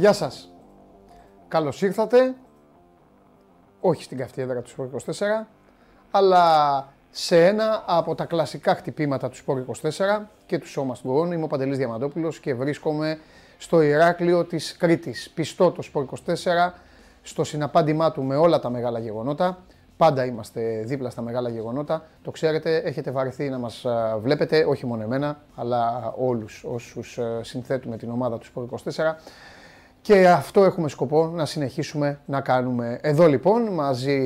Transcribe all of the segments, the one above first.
Γεια σας. Καλώς ήρθατε. Όχι στην καυτή έδρα του Sport 24, αλλά σε ένα από τα κλασικά χτυπήματα του Sport 24 και του Show Must Go On. Είμαι ο Παντελής Διαμαντόπουλος και βρίσκομαι στο Ηράκλειο της Κρήτης. Πιστό το Sport 24, στο συναπάντημά του με όλα τα μεγάλα γεγονότα. Πάντα είμαστε δίπλα στα μεγάλα γεγονότα. Το ξέρετε, έχετε βαρεθεί να μας βλέπετε, όχι μόνο εμένα, αλλά όλους όσους συνθέτουμε την ομάδα του Sport 24. Και αυτό έχουμε σκοπό να συνεχίσουμε να κάνουμε. Εδώ λοιπόν μαζί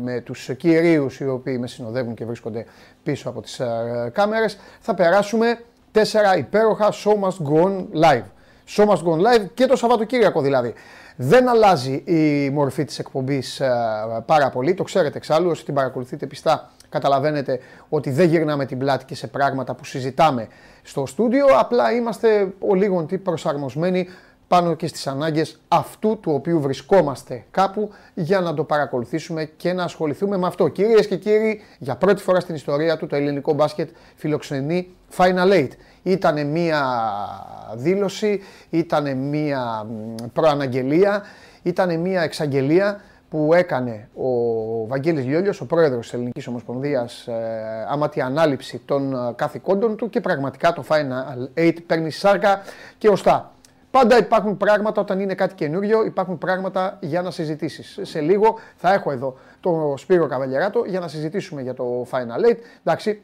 με τους κυρίους οι οποίοι με συνοδεύουν και βρίσκονται πίσω από τις κάμερες θα περάσουμε τέσσερα υπέροχα Show Must Go On Live. Show Must Go On Live και το Σαββατοκύριακο δηλαδή. Δεν αλλάζει η μορφή της εκπομπής πάρα πολύ, το ξέρετε εξάλλου, όσοι την παρακολουθείτε πιστά καταλαβαίνετε ότι δεν γυρνάμε την πλάτη και σε πράγματα που συζητάμε στο στούντιο, απλά είμαστε ο λίγον τι προσαρμοσμένοι πάνω και στις ανάγκες αυτού του οποίου βρισκόμαστε κάπου για να το παρακολουθήσουμε και να ασχοληθούμε με αυτό. Κυρίες και κύριοι, για πρώτη φορά στην ιστορία του το ελληνικό μπάσκετ φιλοξενεί Final Eight. Ήτανε μία δήλωση, ήτανε μία προαναγγελία, ήτανε μία εξαγγελία που έκανε ο Βαγγέλης Λιόλιος, ο πρόεδρος της Ελληνικής Ομοσπονδίας, ε, άμα τη ανάληψη των ε, καθηκόντων του και πραγματικά το Final Eight παίρνει σάρκα και οστά. Πάντα υπάρχουν πράγματα όταν είναι κάτι καινούριο, υπάρχουν πράγματα για να συζητήσεις. Σε λίγο θα έχω εδώ τον Σπύρο Καβαλιαράτο για να συζητήσουμε για το Final Eight. Εντάξει,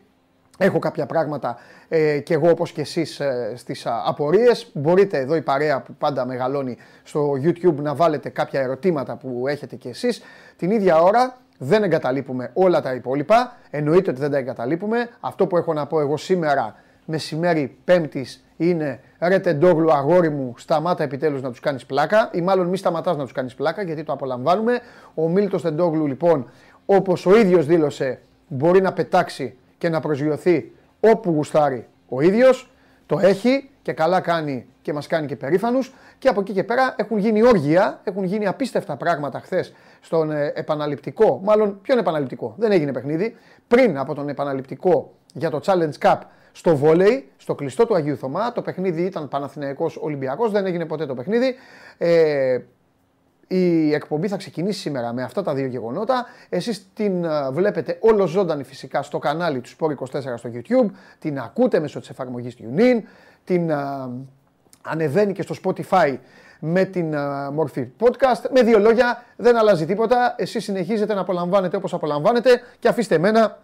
Έχω κάποια πράγματα ε, και εγώ όπως και εσείς ε, στις α, απορίες. Μπορείτε εδώ η παρέα που πάντα μεγαλώνει στο YouTube να βάλετε κάποια ερωτήματα που έχετε και εσείς. Την ίδια ώρα δεν εγκαταλείπουμε όλα τα υπόλοιπα. Εννοείται ότι δεν τα εγκαταλείπουμε. Αυτό που έχω να πω εγώ σήμερα μεσημέρι Πέμπτης είναι ρε Τεντόγλου αγόρι μου σταμάτα επιτέλους να τους κάνεις πλάκα ή μάλλον μη σταματάς να τους κάνεις πλάκα γιατί το απολαμβάνουμε. Ο Μίλτος Τεντόγλου λοιπόν όπως ο ίδιος δήλωσε μπορεί να πετάξει και να προσγειωθεί όπου γουστάρει ο ίδιος. Το έχει και καλά κάνει και μας κάνει και περήφανους και από εκεί και πέρα έχουν γίνει όργια, έχουν γίνει απίστευτα πράγματα χθες στον ε, επαναληπτικό, μάλλον ποιον επαναληπτικό, δεν έγινε παιχνίδι, πριν από τον επαναληπτικό για το Challenge Cup στο βόλεϊ, στο κλειστό του Αγίου Θωμά. Το παιχνίδι ήταν Παναθηναϊκός Ολυμπιακός, δεν έγινε ποτέ το παιχνίδι. Ε, η εκπομπή θα ξεκινήσει σήμερα με αυτά τα δύο γεγονότα. Εσείς την ε, βλέπετε όλο ζωντανή φυσικά στο κανάλι του Sport24 στο YouTube, την ακούτε μέσω της εφαρμογής TuneIn, την uh, ανεβαίνει και στο Spotify με την uh, μορφή podcast. Με δύο λόγια δεν αλλάζει τίποτα, εσείς συνεχίζετε να απολαμβάνετε όπως απολαμβάνετε και αφήστε εμένα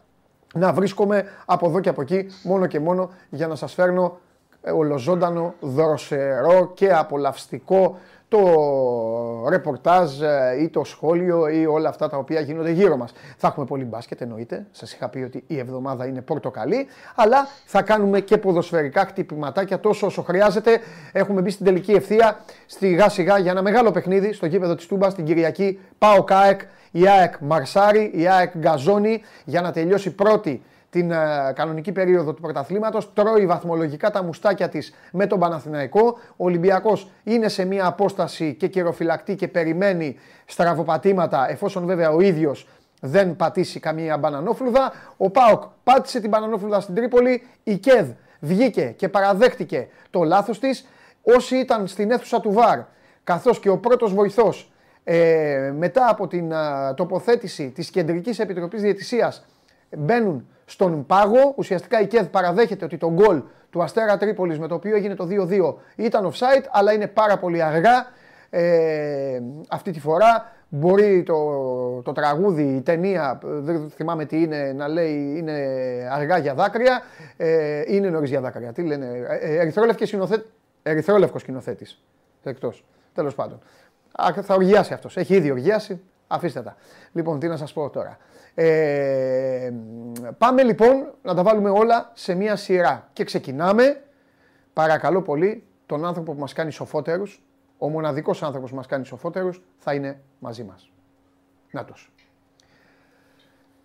να βρίσκομαι από εδώ και από εκεί μόνο και μόνο για να σας φέρνω ε, ολοζώντανο, δροσερό και απολαυστικό το ρεπορτάζ ε, ή το σχόλιο ή όλα αυτά τα οποία γίνονται γύρω μας. Θα έχουμε πολύ μπάσκετ εννοείται, σας είχα πει ότι η εβδομάδα είναι πορτοκαλί, αλλά θα κάνουμε και ποδοσφαιρικά χτυπηματάκια τόσο όσο χρειάζεται. Έχουμε μπει στην τελική ευθεία σιγά σιγά για ένα μεγάλο παιχνίδι στο γήπεδο της Τούμπας την Κυριακή. Πάω ΚΑΕΚ, η ΑΕΚ Μαρσάρι, η ΑΕΚ Γκαζόνι για να τελειώσει πρώτη την ε, κανονική περίοδο του πρωταθλήματος. Τρώει βαθμολογικά τα μουστάκια της με τον Παναθηναϊκό. Ο Ολυμπιακός είναι σε μια απόσταση και καιροφυλακτή και περιμένει στραβοπατήματα, εφόσον βέβαια ο ίδιος δεν πατήσει καμία μπανανόφλουδα. Ο Πάοκ πάτησε την μπανανόφλουδα στην Τρίπολη. Η ΚΕΔ βγήκε και παραδέχτηκε το λάθος της. Όσοι ήταν στην αίθουσα του ΒΑΡ, καθώς και ο πρώτος βοηθός ε, μετά από την τοποθέτηση της Κεντρικής Επιτροπής Διαιτησίας μπαίνουν στον πάγο. Ουσιαστικά η ΚΕΔ παραδέχεται ότι το γκολ του Αστέρα Τρίπολης με το οποίο έγινε το 2-2 ήταν offside, αλλά είναι πάρα πολύ αργά. Ε, αυτή τη φορά μπορεί το, το τραγούδι, η ταινία, δεν θυμάμαι τι είναι, να λέει είναι αργά για δάκρυα, ε, είναι νωρίς για δάκρυα. Τι λένε, ε, ερυθρόλευκος σκηνοθέτης, ερυθρόλευκος σκηνοθέτης, εκτός, τέλος πάντων. θα οργιάσει αυτός, έχει ήδη οργιάσει, αφήστε τα. Λοιπόν, τι να σας πω τώρα. Ε, πάμε λοιπόν να τα βάλουμε όλα σε μία σειρά και ξεκινάμε, παρακαλώ πολύ, τον άνθρωπο που μας κάνει σοφότερους, ο μοναδικός άνθρωπος που μας κάνει σοφότερους θα είναι μαζί μας. Νάτος.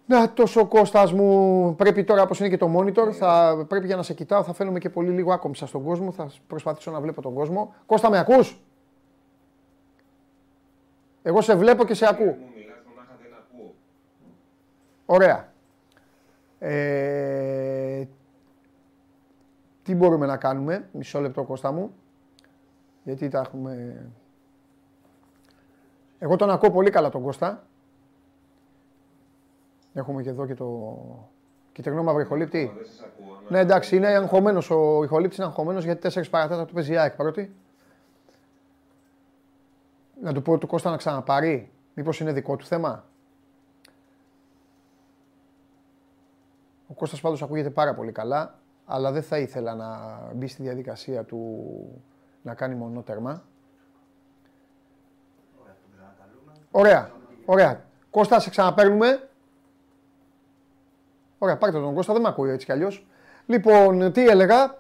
Να τόσο Κώστας μου, πρέπει τώρα όπως είναι και το monitor, θα, πρέπει για να σε κοιτάω, θα φαίνομαι και πολύ λίγο άκομψα στον κόσμο, θα προσπαθήσω να βλέπω τον κόσμο. Κώστα με ακούς; Εγώ σε βλέπω και σε ακούω. Ωραία. Ε, τι μπορούμε να κάνουμε, μισό λεπτό Κώστα μου, γιατί τα έχουμε... Εγώ τον ακούω πολύ καλά τον Κώστα. Έχουμε και εδώ και το κυτρινό μαύρο ηχολήπτη. Ναι, εντάξει, είναι αγχωμένος. Ο ηχολήπτη είναι αγχωμένος γιατί 4 παρατάτα του παίζει ΑΕΚ πρώτη. Να του πω του Κώστα να ξαναπάρει. Μήπως είναι δικό του θέμα; Ο Κώστας πάντως ακούγεται πάρα πολύ καλά, αλλά δεν θα ήθελα να μπει στη διαδικασία του να κάνει μονότερμα. Ωραία, ωραία. Κώστα, σε ξαναπαίρνουμε. Ωραία, πάρτε τον Κώστα, δεν με ακούει έτσι κι αλλιώς. Λοιπόν, τι έλεγα,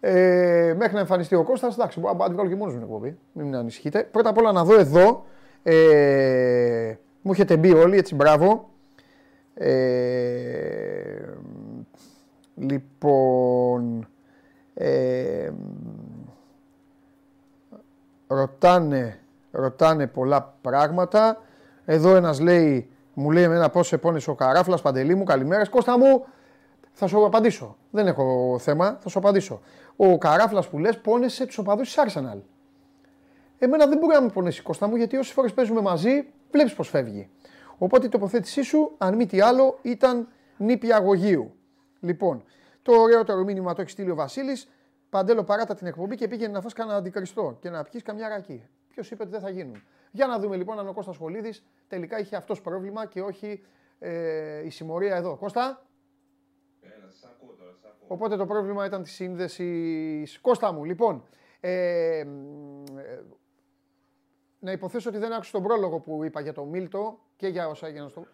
ε, μέχρι να εμφανιστεί ο Κώστας, εντάξει, μπορώ να την βγάλω και μόνος μου εκπομπή, μην ανησυχείτε. Πρώτα απ' όλα να δω εδώ, ε, μου έχετε μπει όλοι, έτσι μπράβο. Ε, λοιπόν, ε, ρωτάνε, ρωτάνε πολλά πράγματα. Εδώ ένας λέει, μου λέει εμένα πώς επώνεσαι ο Καράφλας, Παντελή μου, καλημέρα. Κώστα μου, θα σου απαντήσω. Δεν έχω θέμα, θα σου απαντήσω. Ο Καράφλας που λες πόνεσε τους οπαδούς της Arsenal. Εμένα δεν μπορεί να με πονέσει Κώστα μου, γιατί όσες φορές παίζουμε μαζί, βλέπεις πώς φεύγει. Οπότε η τοποθέτησή σου, αν μη τι άλλο, ήταν νήπια αγωγείου. Λοιπόν, το ωραιότερο μήνυμα το έχει στείλει ο Βασίλης. Παντέλο παράτα την εκπομπή και πήγαινε να φας κανένα αντικριστό και να πιεις καμιά ρακή. Ποιος είπε ότι δεν θα γίνουν. Για να δούμε λοιπόν αν ο Κώστας Χολίδης τελικά είχε αυτός πρόβλημα και όχι ε, η συμμορία εδώ. Κώστα; Έλα, σας ακούω τώρα, σας ακούω. Οπότε το πρόβλημα ήταν τη σύνδεσης. Κώστα μου, λοιπόν. Ε, ε, να υποθέσω ότι δεν άκουσε τον πρόλογο που είπα για το Μίλτο και για όσα έγιναν στο.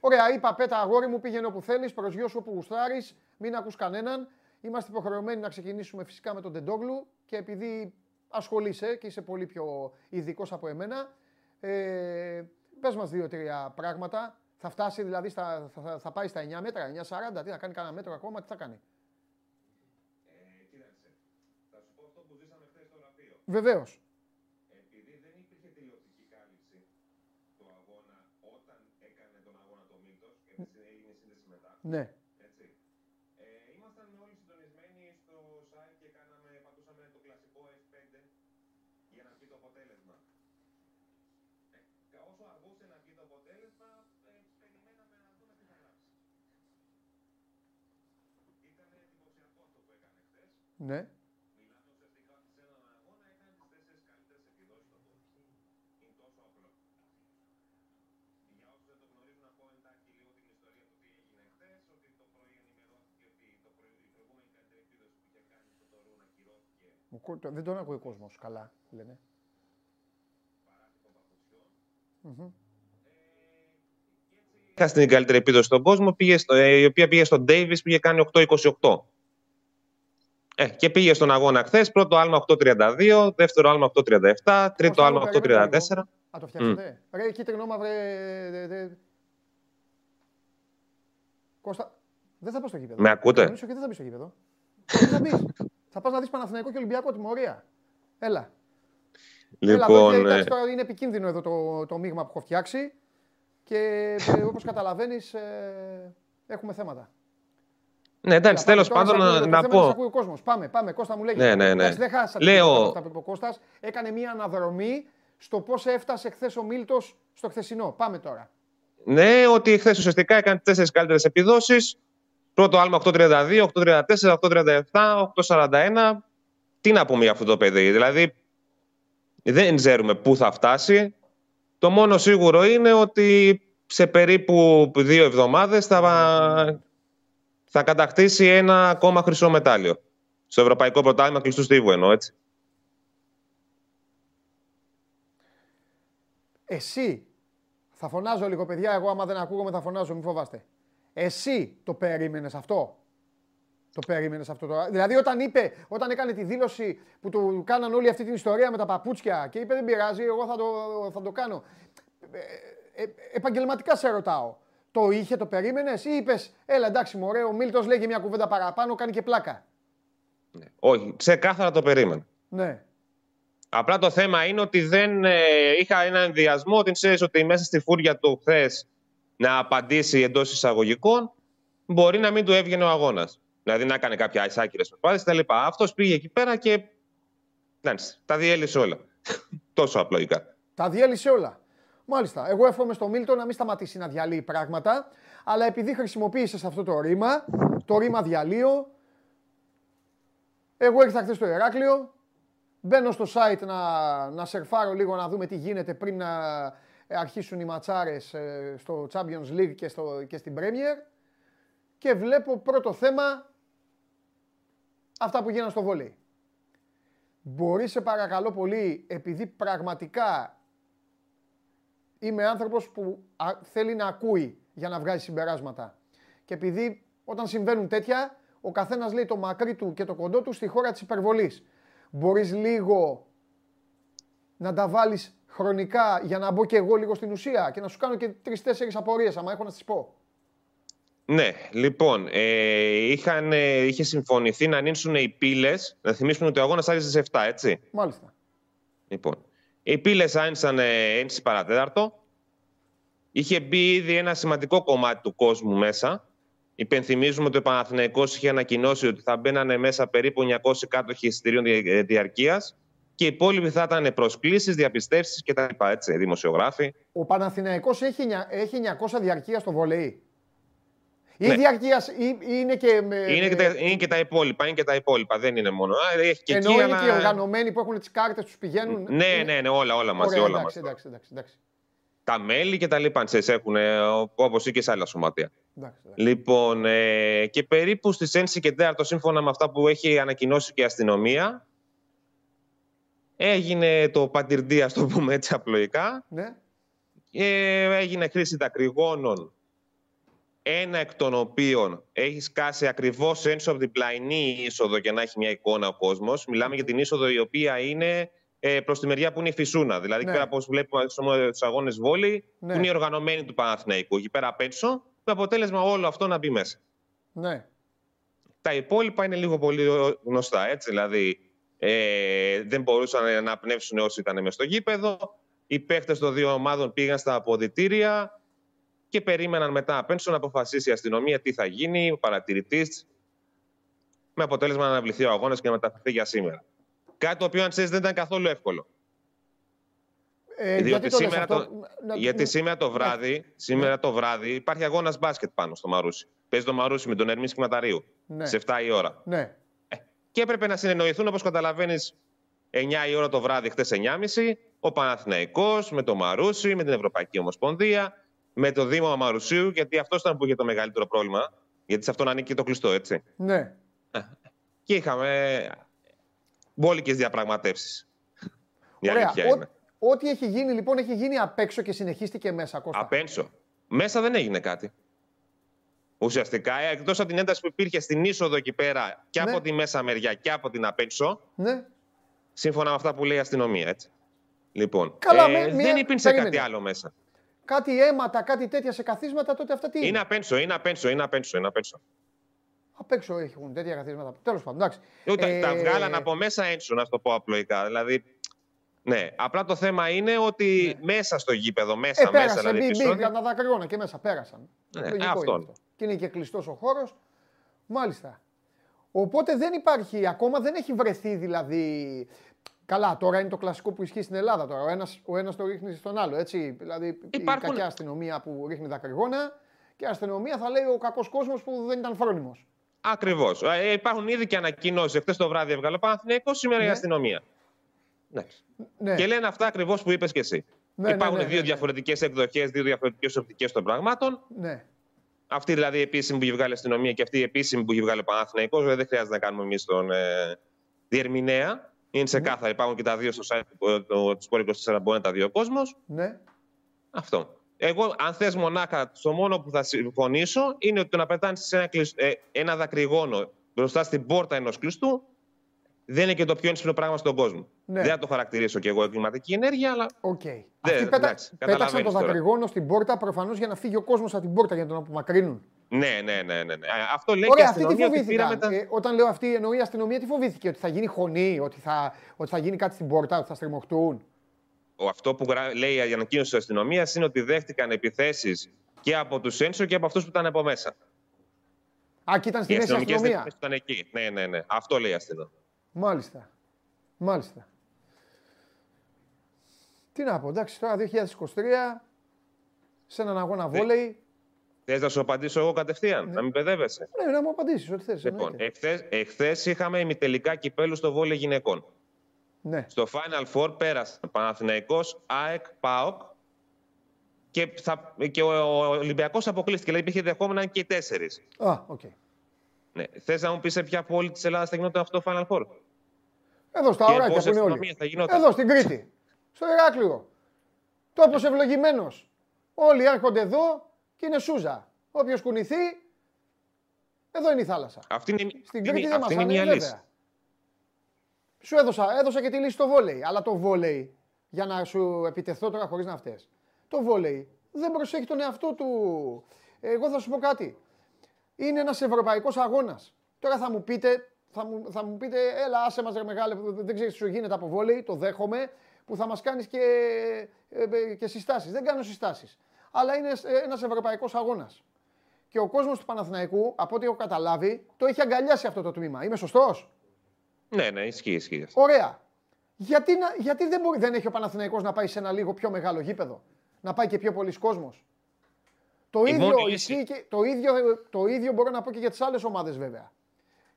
Ωραία, είπα πέτα αγόρι μου, πήγαινε όπου θέλεις, προσγειώσου όπου γουστάρεις, μην ακούς κανέναν. Είμαστε υποχρεωμένοι να ξεκινήσουμε φυσικά με τον Τεντόγλου και επειδή ασχολείσαι και είσαι πολύ πιο ειδικός από εμένα, ε, πες μας δύο-τρία πράγματα. Θα φτάσει δηλαδή, στα, θα, θα, πάει στα 9 μέτρα, 9,40, τι θα κάνει κανένα μέτρο ακόμα, τι θα κάνει. Ε, κοίταξε, θα σου πω αυτό που ζήσαμε χθες στο γραφείο. Βεβαίως. Επειδή δεν υπήρχε τηλεοπτική κάλυψη του αγώνα όταν έκανε τον αγώνα το Μίλτος και έγινε σύνδεση μετά, Ναι. έτσι. Ε, ήμασταν όλοι συντονισμένοι στο site και κάναμε, πατούσαμε το κλασικό F5 για να βγει το αποτέλεσμα. Ε, κα- όσο αργούσε να βγει το αποτέλεσμα, ε, περιμέναμε να δούμε τι θα γράψει. Ήταν εντυπωσιακό αυτό που έκανε χθες. Ναι. Μιλάμε ουσιαστικά ότι σε έναν αγώνα έκανε τι τέσσερι καλύτερε επιδόσει στο πόδι. Είναι τόσο απλό. Για όσου δεν το γνωρίζουν, να πω εντάχει λίγο την ιστορία του τι έγινε χθε. Ότι το πρωί ενημερώθηκε ότι το πρωί, η προηγούμενη καλύτερη επίδοση που είχε κάνει στο Τωρούν ακυρώθηκε Ο κο- το- Δεν τον ακούει ο κόσμος καλά, λένε. παράτυπο παπουτσιών. Μμμ. Είχα στην καλύτερη επίδοση στον κόσμο, πήγε στο, ε, η οποία πήγε στον Davis που είχε κάνει 8-28. Ε, και πήγε στον αγώνα χθες. Πρώτο άλμα 8-32, δεύτερο άλμα 8-37, τρίτο Κώστα, άλμα μου, περίμενε 8-34. λίγο. Α, το φτιάξετε. Ρε, κίτρινο μαύρε. δε- δε- Κώστα, δεν θα πας στο γήπεδο. Με ακούτε; Θα μιλήσω και δεν θα μπεις στο γήπεδο. Δεν θα μπεις. Θα πας να δεις Παναθηναϊκό και Ολυμπιακό τιμωρία. Έλα. Έλα, εδώ, Λοιπόν, και, ε, εντάξει, τώρα είναι επικίνδυνο εδώ το, το μείγμα που έχω φτιάξει και ε, όπως καταλαβαίνεις ε, έχουμε θέματα. ναι, εντάξει, Έλα, τέλος πάμε, τώρα πάντων σε ακούει, να, το να θέμα είναι σε πω. ακούει ο κόσμος. Πάμε, πάμε. Κώστα μου λέγει. Ναι, ναι, ναι. Εντάξει, δεν χάσα Λέω- αυτά που είπε ο Κώστας. Έκανε μια αναδρομή στο πώς έφτασε χθες ο Μίλτος στο χθεσινό. Πάμε τώρα. Ναι, ότι χθες ουσιαστικά έκανε τι τέσσερις καλύτερες επιδόσεις. Πρώτο άλμα 8-32, 8-34, 8-37, 8-41. Τι να πούμε για αυτό το παιδί. Δηλαδή, δεν ξέρουμε πού θα φτάσει. Το μόνο σίγουρο είναι ότι σε περίπου δύο εβδομάδες θα, θα κατακτήσει ένα ακόμα χρυσό μετάλλιο. Στο Ευρωπαϊκό Πρωτάθλημα κλειστού στίβου εννοώ, έτσι. Εσύ, θα φωνάζω λίγο παιδιά, εγώ άμα δεν ακούγομαι θα φωνάζω, μην φοβάστε. Εσύ το περίμενες αυτό; Το περίμενες αυτό τώρα; Δηλαδή όταν είπε, όταν έκανε τη δήλωση που του κάναν όλη αυτή την ιστορία με τα παπούτσια και είπε δεν πειράζει, εγώ θα το, θα το κάνω. Ε, ε, επαγγελματικά σε ρωτάω. Το είχε, το περίμενες ή είπες, έλα εντάξει μωρέ, ο Μίλτος λέγει μια κουβέντα παραπάνω, κάνει και πλάκα. Όχι, ξεκάθαρα το περίμενα. Ναι. Απλά το θέμα είναι ότι δεν ε, είχα έναν ενδιασμό ότι ξέρεις ότι μέσα στη φούρια του χθες να απαντήσει εντός εισαγωγικών μπορεί να μην του έβγαινε ο αγώνας. Δηλαδή να έκανε κάποια άκυρε προσπάθειες κτλ. Αυτός πήγε εκεί πέρα και. Εντάξει, τα διέλυσε όλα. Τόσο απλοϊκά. Τα διέλυσε όλα. Μάλιστα. Εγώ εύχομαι στο Μίλτο να μην σταματήσει να διαλύει πράγματα, αλλά επειδή χρησιμοποίησες αυτό το ρήμα, το ρήμα διαλύω, εγώ ήρθα χθες στο Ηράκλειο, μπαίνω στο site να, να σερφάρω λίγο να δούμε τι γίνεται πριν να αρχίσουν οι ματσάρες ε, στο Champions League και, στο, και στην Premier και βλέπω πρώτο θέμα αυτά που γίνανε στο βόλεϊ. Μπορεί σε παρακαλώ πολύ, επειδή πραγματικά είμαι άνθρωπος που θέλει να ακούει για να βγάζει συμπεράσματα. Και επειδή όταν συμβαίνουν τέτοια, ο καθένας λέει το μακρύ του και το κοντό του στη χώρα της υπερβολής. Μπορείς λίγο να τα βάλεις χρονικά για να μπω και εγώ λίγο στην ουσία και να σου κάνω και τρεις-τέσσερις απορίες, άμα έχω να τις πω. Ναι, λοιπόν, ε, είχαν, ε, είχε συμφωνηθεί να ανοίξουν οι πύλες. Να θυμίσουμε ότι ο αγώνας άρχισε στι 7, έτσι. Μάλιστα. Λοιπόν, οι πύλες άνοιξαν ε, 1 παρατέταρτο. Είχε μπει ήδη ένα σημαντικό κομμάτι του κόσμου μέσα. Υπενθυμίζουμε ότι ο Παναθηναϊκός είχε ανακοινώσει ότι θα μπαίνανε μέσα περίπου 900 κάτοχοι εισιτηρίων ε, διαρκείας και οι υπόλοιποι θα ήταν προσκλήσεις, διαπιστεύσεις κτλ. Δημοσιογράφοι. Ο Παναθηναϊκός έχει, έχει 900 διαρκεία στο βολεϊ. Η ναι. διαρκείας είναι και. Είναι και, τα, είναι και τα υπόλοιπα. Είναι και τα υπόλοιπα. Δεν είναι μόνο. Έχει και Ενώ είναι και οι οργανωμένοι που έχουν τις κάρτες, τους πηγαίνουν. Ναι, ναι, ναι, όλα, όλα μαζί. Όλα εντάξει, εντάξει, εντάξει, εντάξει. Τα μέλη και τα λοιπά έχουν όπως και σε άλλα σωματεία. Εντάξει, Λοιπόν, ε, και περίπου στις 6 και 4 σύμφωνα με αυτά που έχει ανακοινώσει και η αστυνομία, έγινε το πατυρντή, ας το πούμε έτσι απλοϊκά. Ναι. Ε, έγινε χρήση δακρυγόνων ένα εκ των οποίων έχει σκάσει ακριβώς ένσω από την πλαϊνή είσοδο και να έχει μια εικόνα ο κόσμος. Μιλάμε για την είσοδο η οποία είναι ε, προς τη μεριά που είναι η Φυσούνα. Δηλαδή, ναι. πέρα από όσο βλέπουμε στους αγώνες βόλη, ναι. που είναι οι οργανωμένοι του Παναθηναϊκού. Εκεί πέρα απ' έξω, με αποτέλεσμα όλο αυτό να μπει μέσα. Ναι. Τα υπόλοιπα είναι λίγο πολύ γνωστά. Έτσι, δηλαδή, ε, δεν μπορούσαν να πνεύσουν όσοι ήταν μέσα στο γήπεδο. Οι παίχτε των δύο ομάδων πήγαν στα αποδητήρια και περίμεναν μετά απ' να αποφασίσει η αστυνομία τι θα γίνει, ο παρατηρητής, με αποτέλεσμα να αναβληθεί ο αγώνας και να μεταφερθεί για σήμερα. Κάτι το οποίο, αν ξέρεις, δεν ήταν καθόλου εύκολο. Ε, γιατί, σήμερα, το, γιατί σήμερα το βράδυ, ναι. σήμερα το βράδυ υπάρχει αγώνας μπάσκετ πάνω στο Μαρούσι. Παίζει το Μαρούσι με τον Ερμή Κυματαρίου. Ναι. Σε 7 η ώρα. Ναι. Ε, και έπρεπε να συνεννοηθούν, όπως καταλαβαίνεις, 9 η ώρα το βράδυ, χτες 9.30, ο Παναθηναϊκός με το Μαρούσι, με την Ευρωπαϊκή Ομοσπονδία, με το Δήμο Αμαρουσίου, γιατί αυτός ήταν που είχε το μεγαλύτερο πρόβλημα. Γιατί σε αυτόν ανήκει το κλειστό, έτσι. Ναι. Και είχαμε μπόλικε διαπραγματεύσεις. Ωραία. Ό,τι έχει γίνει λοιπόν έχει γίνει απ' έξω και συνεχίστηκε μέσα. Κώστα. Απ' έξω. Μέσα δεν έγινε κάτι. Ουσιαστικά, εκτός από την ένταση που υπήρχε στην είσοδο εκεί πέρα και ναι. από τη μέσα μεριά και από την απ' έξω. Ναι. Σύμφωνα με αυτά που λέει η αστυνομία, έτσι. Λοιπόν, Καλά, ε, δεν υπήρξε κάτι άλλο μέσα κάτι αίματα, κάτι τέτοια σε καθίσματα, τότε αυτά τι είναι. Είναι; απένσω, είναι απένσω, είναι απένσω. Είναι απένσω. Απ' έξω έχουν τέτοια καθίσματα. Τέλος πάντων, εντάξει. Ε, τα βγάλαν από μέσα ένσω, να το πω απλοϊκά. Δηλαδή, ναι, απλά το θέμα είναι ότι ναι. μέσα στο γήπεδο, μέσα, ε, πέρασε, μέσα. Δηλαδή, μπήκαν τα δακρυγόνα και μέσα, πέρασαν. Ναι, αυτό. αυτό. Και είναι και κλειστός ο χώρος. Μάλιστα. Οπότε δεν υπάρχει, ακόμα δεν έχει βρεθεί δηλαδή Καλά, τώρα είναι το κλασικό που ισχύει στην Ελλάδα τώρα. Ο ένας ο ένας το ρίχνει στον άλλο. Έτσι. Δηλαδή Υπάρχουν... η κακιά αστυνομία που ρίχνει δακρυγόνα και η αστυνομία θα λέει ο κακός κόσμος που δεν ήταν φρόνιμος. Ακριβώς. Ε, υπάρχουν ήδη και ανακοινώσεις. Χθε το βράδυ έβγαλε ο Παναθηναϊκός, σήμερα ναι. η αστυνομία. Ναι. ναι. Και λένε αυτά ακριβώς που είπες και εσύ. Ναι, ναι Υπάρχουν ναι, δύο διαφορετικές εκδοχές, δύο διαφορετικές οπτικές των πραγμάτων. Ναι. Αυτή δηλαδή η επίσημη που έχει βγάλει η αστυνομία και αυτή η επίσημη που έχει βγάλει ο Παναθηναϊκός. Δεν χρειάζεται να κάνουμε εμείς τον ε, διερμηνέα. Είναι σε κάθε. Υπάρχουν και τα δύο στο site του Sport 24, μπορεί να τα δει ο κόσμος. Ναι. Αυτό. Εγώ, αν θες μονάχα, το μόνο που θα συμφωνήσω είναι ότι το να πετάνε ένα, ε, ένα δακρυγόνο μπροστά στην πόρτα ενός κλειστού δεν είναι και το πιο έντιμο πράγμα στον κόσμο. Ναι. Δεν θα το χαρακτηρίσω κι εγώ εγκληματική ενέργεια, αλλά. OK. Okay. Αυτοί πέτα... πέταξαν το δακρυγόνο στην πόρτα προφανώς για να φύγει ο κόσμος από την πόρτα για να τον απομακρύνουν. Ναι, ναι, ναι. ναι, ναι. Αυτό λέει Ωραία, και η αστυνομία. Αυτή τι φοβήθηκαν. Ε, όταν λέω αυτή εννοεί η αστυνομία, τι φοβήθηκε, ότι θα γίνει χωνί, ότι θα, ότι θα γίνει κάτι στην πόρτα, ότι θα στριμωχτούν. Αυτό που λέει η ανακοίνωση της αστυνομίας είναι ότι δέχτηκαν επιθέσεις και από τους έξω και από αυτούς που ήταν από μέσα. Α, και ήταν στη μέση αστυνομία. Ήταν εκεί. Ναι, ναι, ναι. Αυτό λέει η αστυνομία. Μάλιστα. Μάλιστα. Τι να πω, εντάξει, τώρα 2023 σε έναν αγώνα βόλεϊ. Θες να σου απαντήσω εγώ κατευθείαν, να μην παιδεύεσαι. Ναι, να μου απαντήσεις ό,τι θες. Λοιπόν, εχθές είχαμε ημιτελικά κυπέλους στο βόλεϊ γυναικών. Ναι. Στο Final Four πέρασε Παναθηναϊκός, ΑΕΚ, ΠΑΟΚ και, θα, και ο, ο Ολυμπιακός αποκλείστηκε. Δηλαδή υπήρχε ενδεχόμενα και οι τέσσερις. Α, OK. Okay. Ναι. Θες να μου πεις σε ποια πόλη της Ελλάδας θα γινόταν αυτό το Final Four; Εδώ στα ωράκια που είναι όλοι. Εδώ στην Κρήτη. Στο Ηράκλειο. Τόπος ευλογημένος. Όλοι έρχονται εδώ και είναι σούζα. Όποιος κουνηθεί, εδώ είναι η θάλασσα. Αυτή είναι, Στην Κρήτη δεν μα είναι λύση. Σου έδωσα, έδωσα και τη λύση στο βόλεϊ. Αλλά το βόλεϊ, για να σου επιτεθώ τώρα χωρίς να φταίει. Το βόλεϊ δεν προσέχει τον εαυτό του. Εγώ θα σου πω κάτι. Είναι ένας ευρωπαϊκός αγώνας. Τώρα θα μου πείτε, θα μου, θα μου πείτε, έλα, άσε μας ρε μεγάλε, δεν ξέρεις τι σου γίνεται από βόλεϊ, το δέχομαι, που θα μας κάνεις και, ε, ε, και συστάσεις. Δεν κάνω συστάσεις. Αλλά είναι ένας ευρωπαϊκός αγώνας. Και ο κόσμος του Παναθηναϊκού, από ό,τι έχω καταλάβει, το έχει αγκαλιάσει αυτό το τμήμα. Είμαι σωστός; Ναι, ναι, ισχύει, ισχύει. Ωραία. Γιατί, να, γιατί δεν, μπορεί, δεν έχει ο Παναθηναϊκός να πάει σε ένα λίγο πιο μεγάλο γήπεδο, να πάει και πιο πολλοί κόσμος; Το, ίδιο, και, το, ίδιο, το ίδιο μπορώ να πω και για τις άλλες ομάδες βέβαια.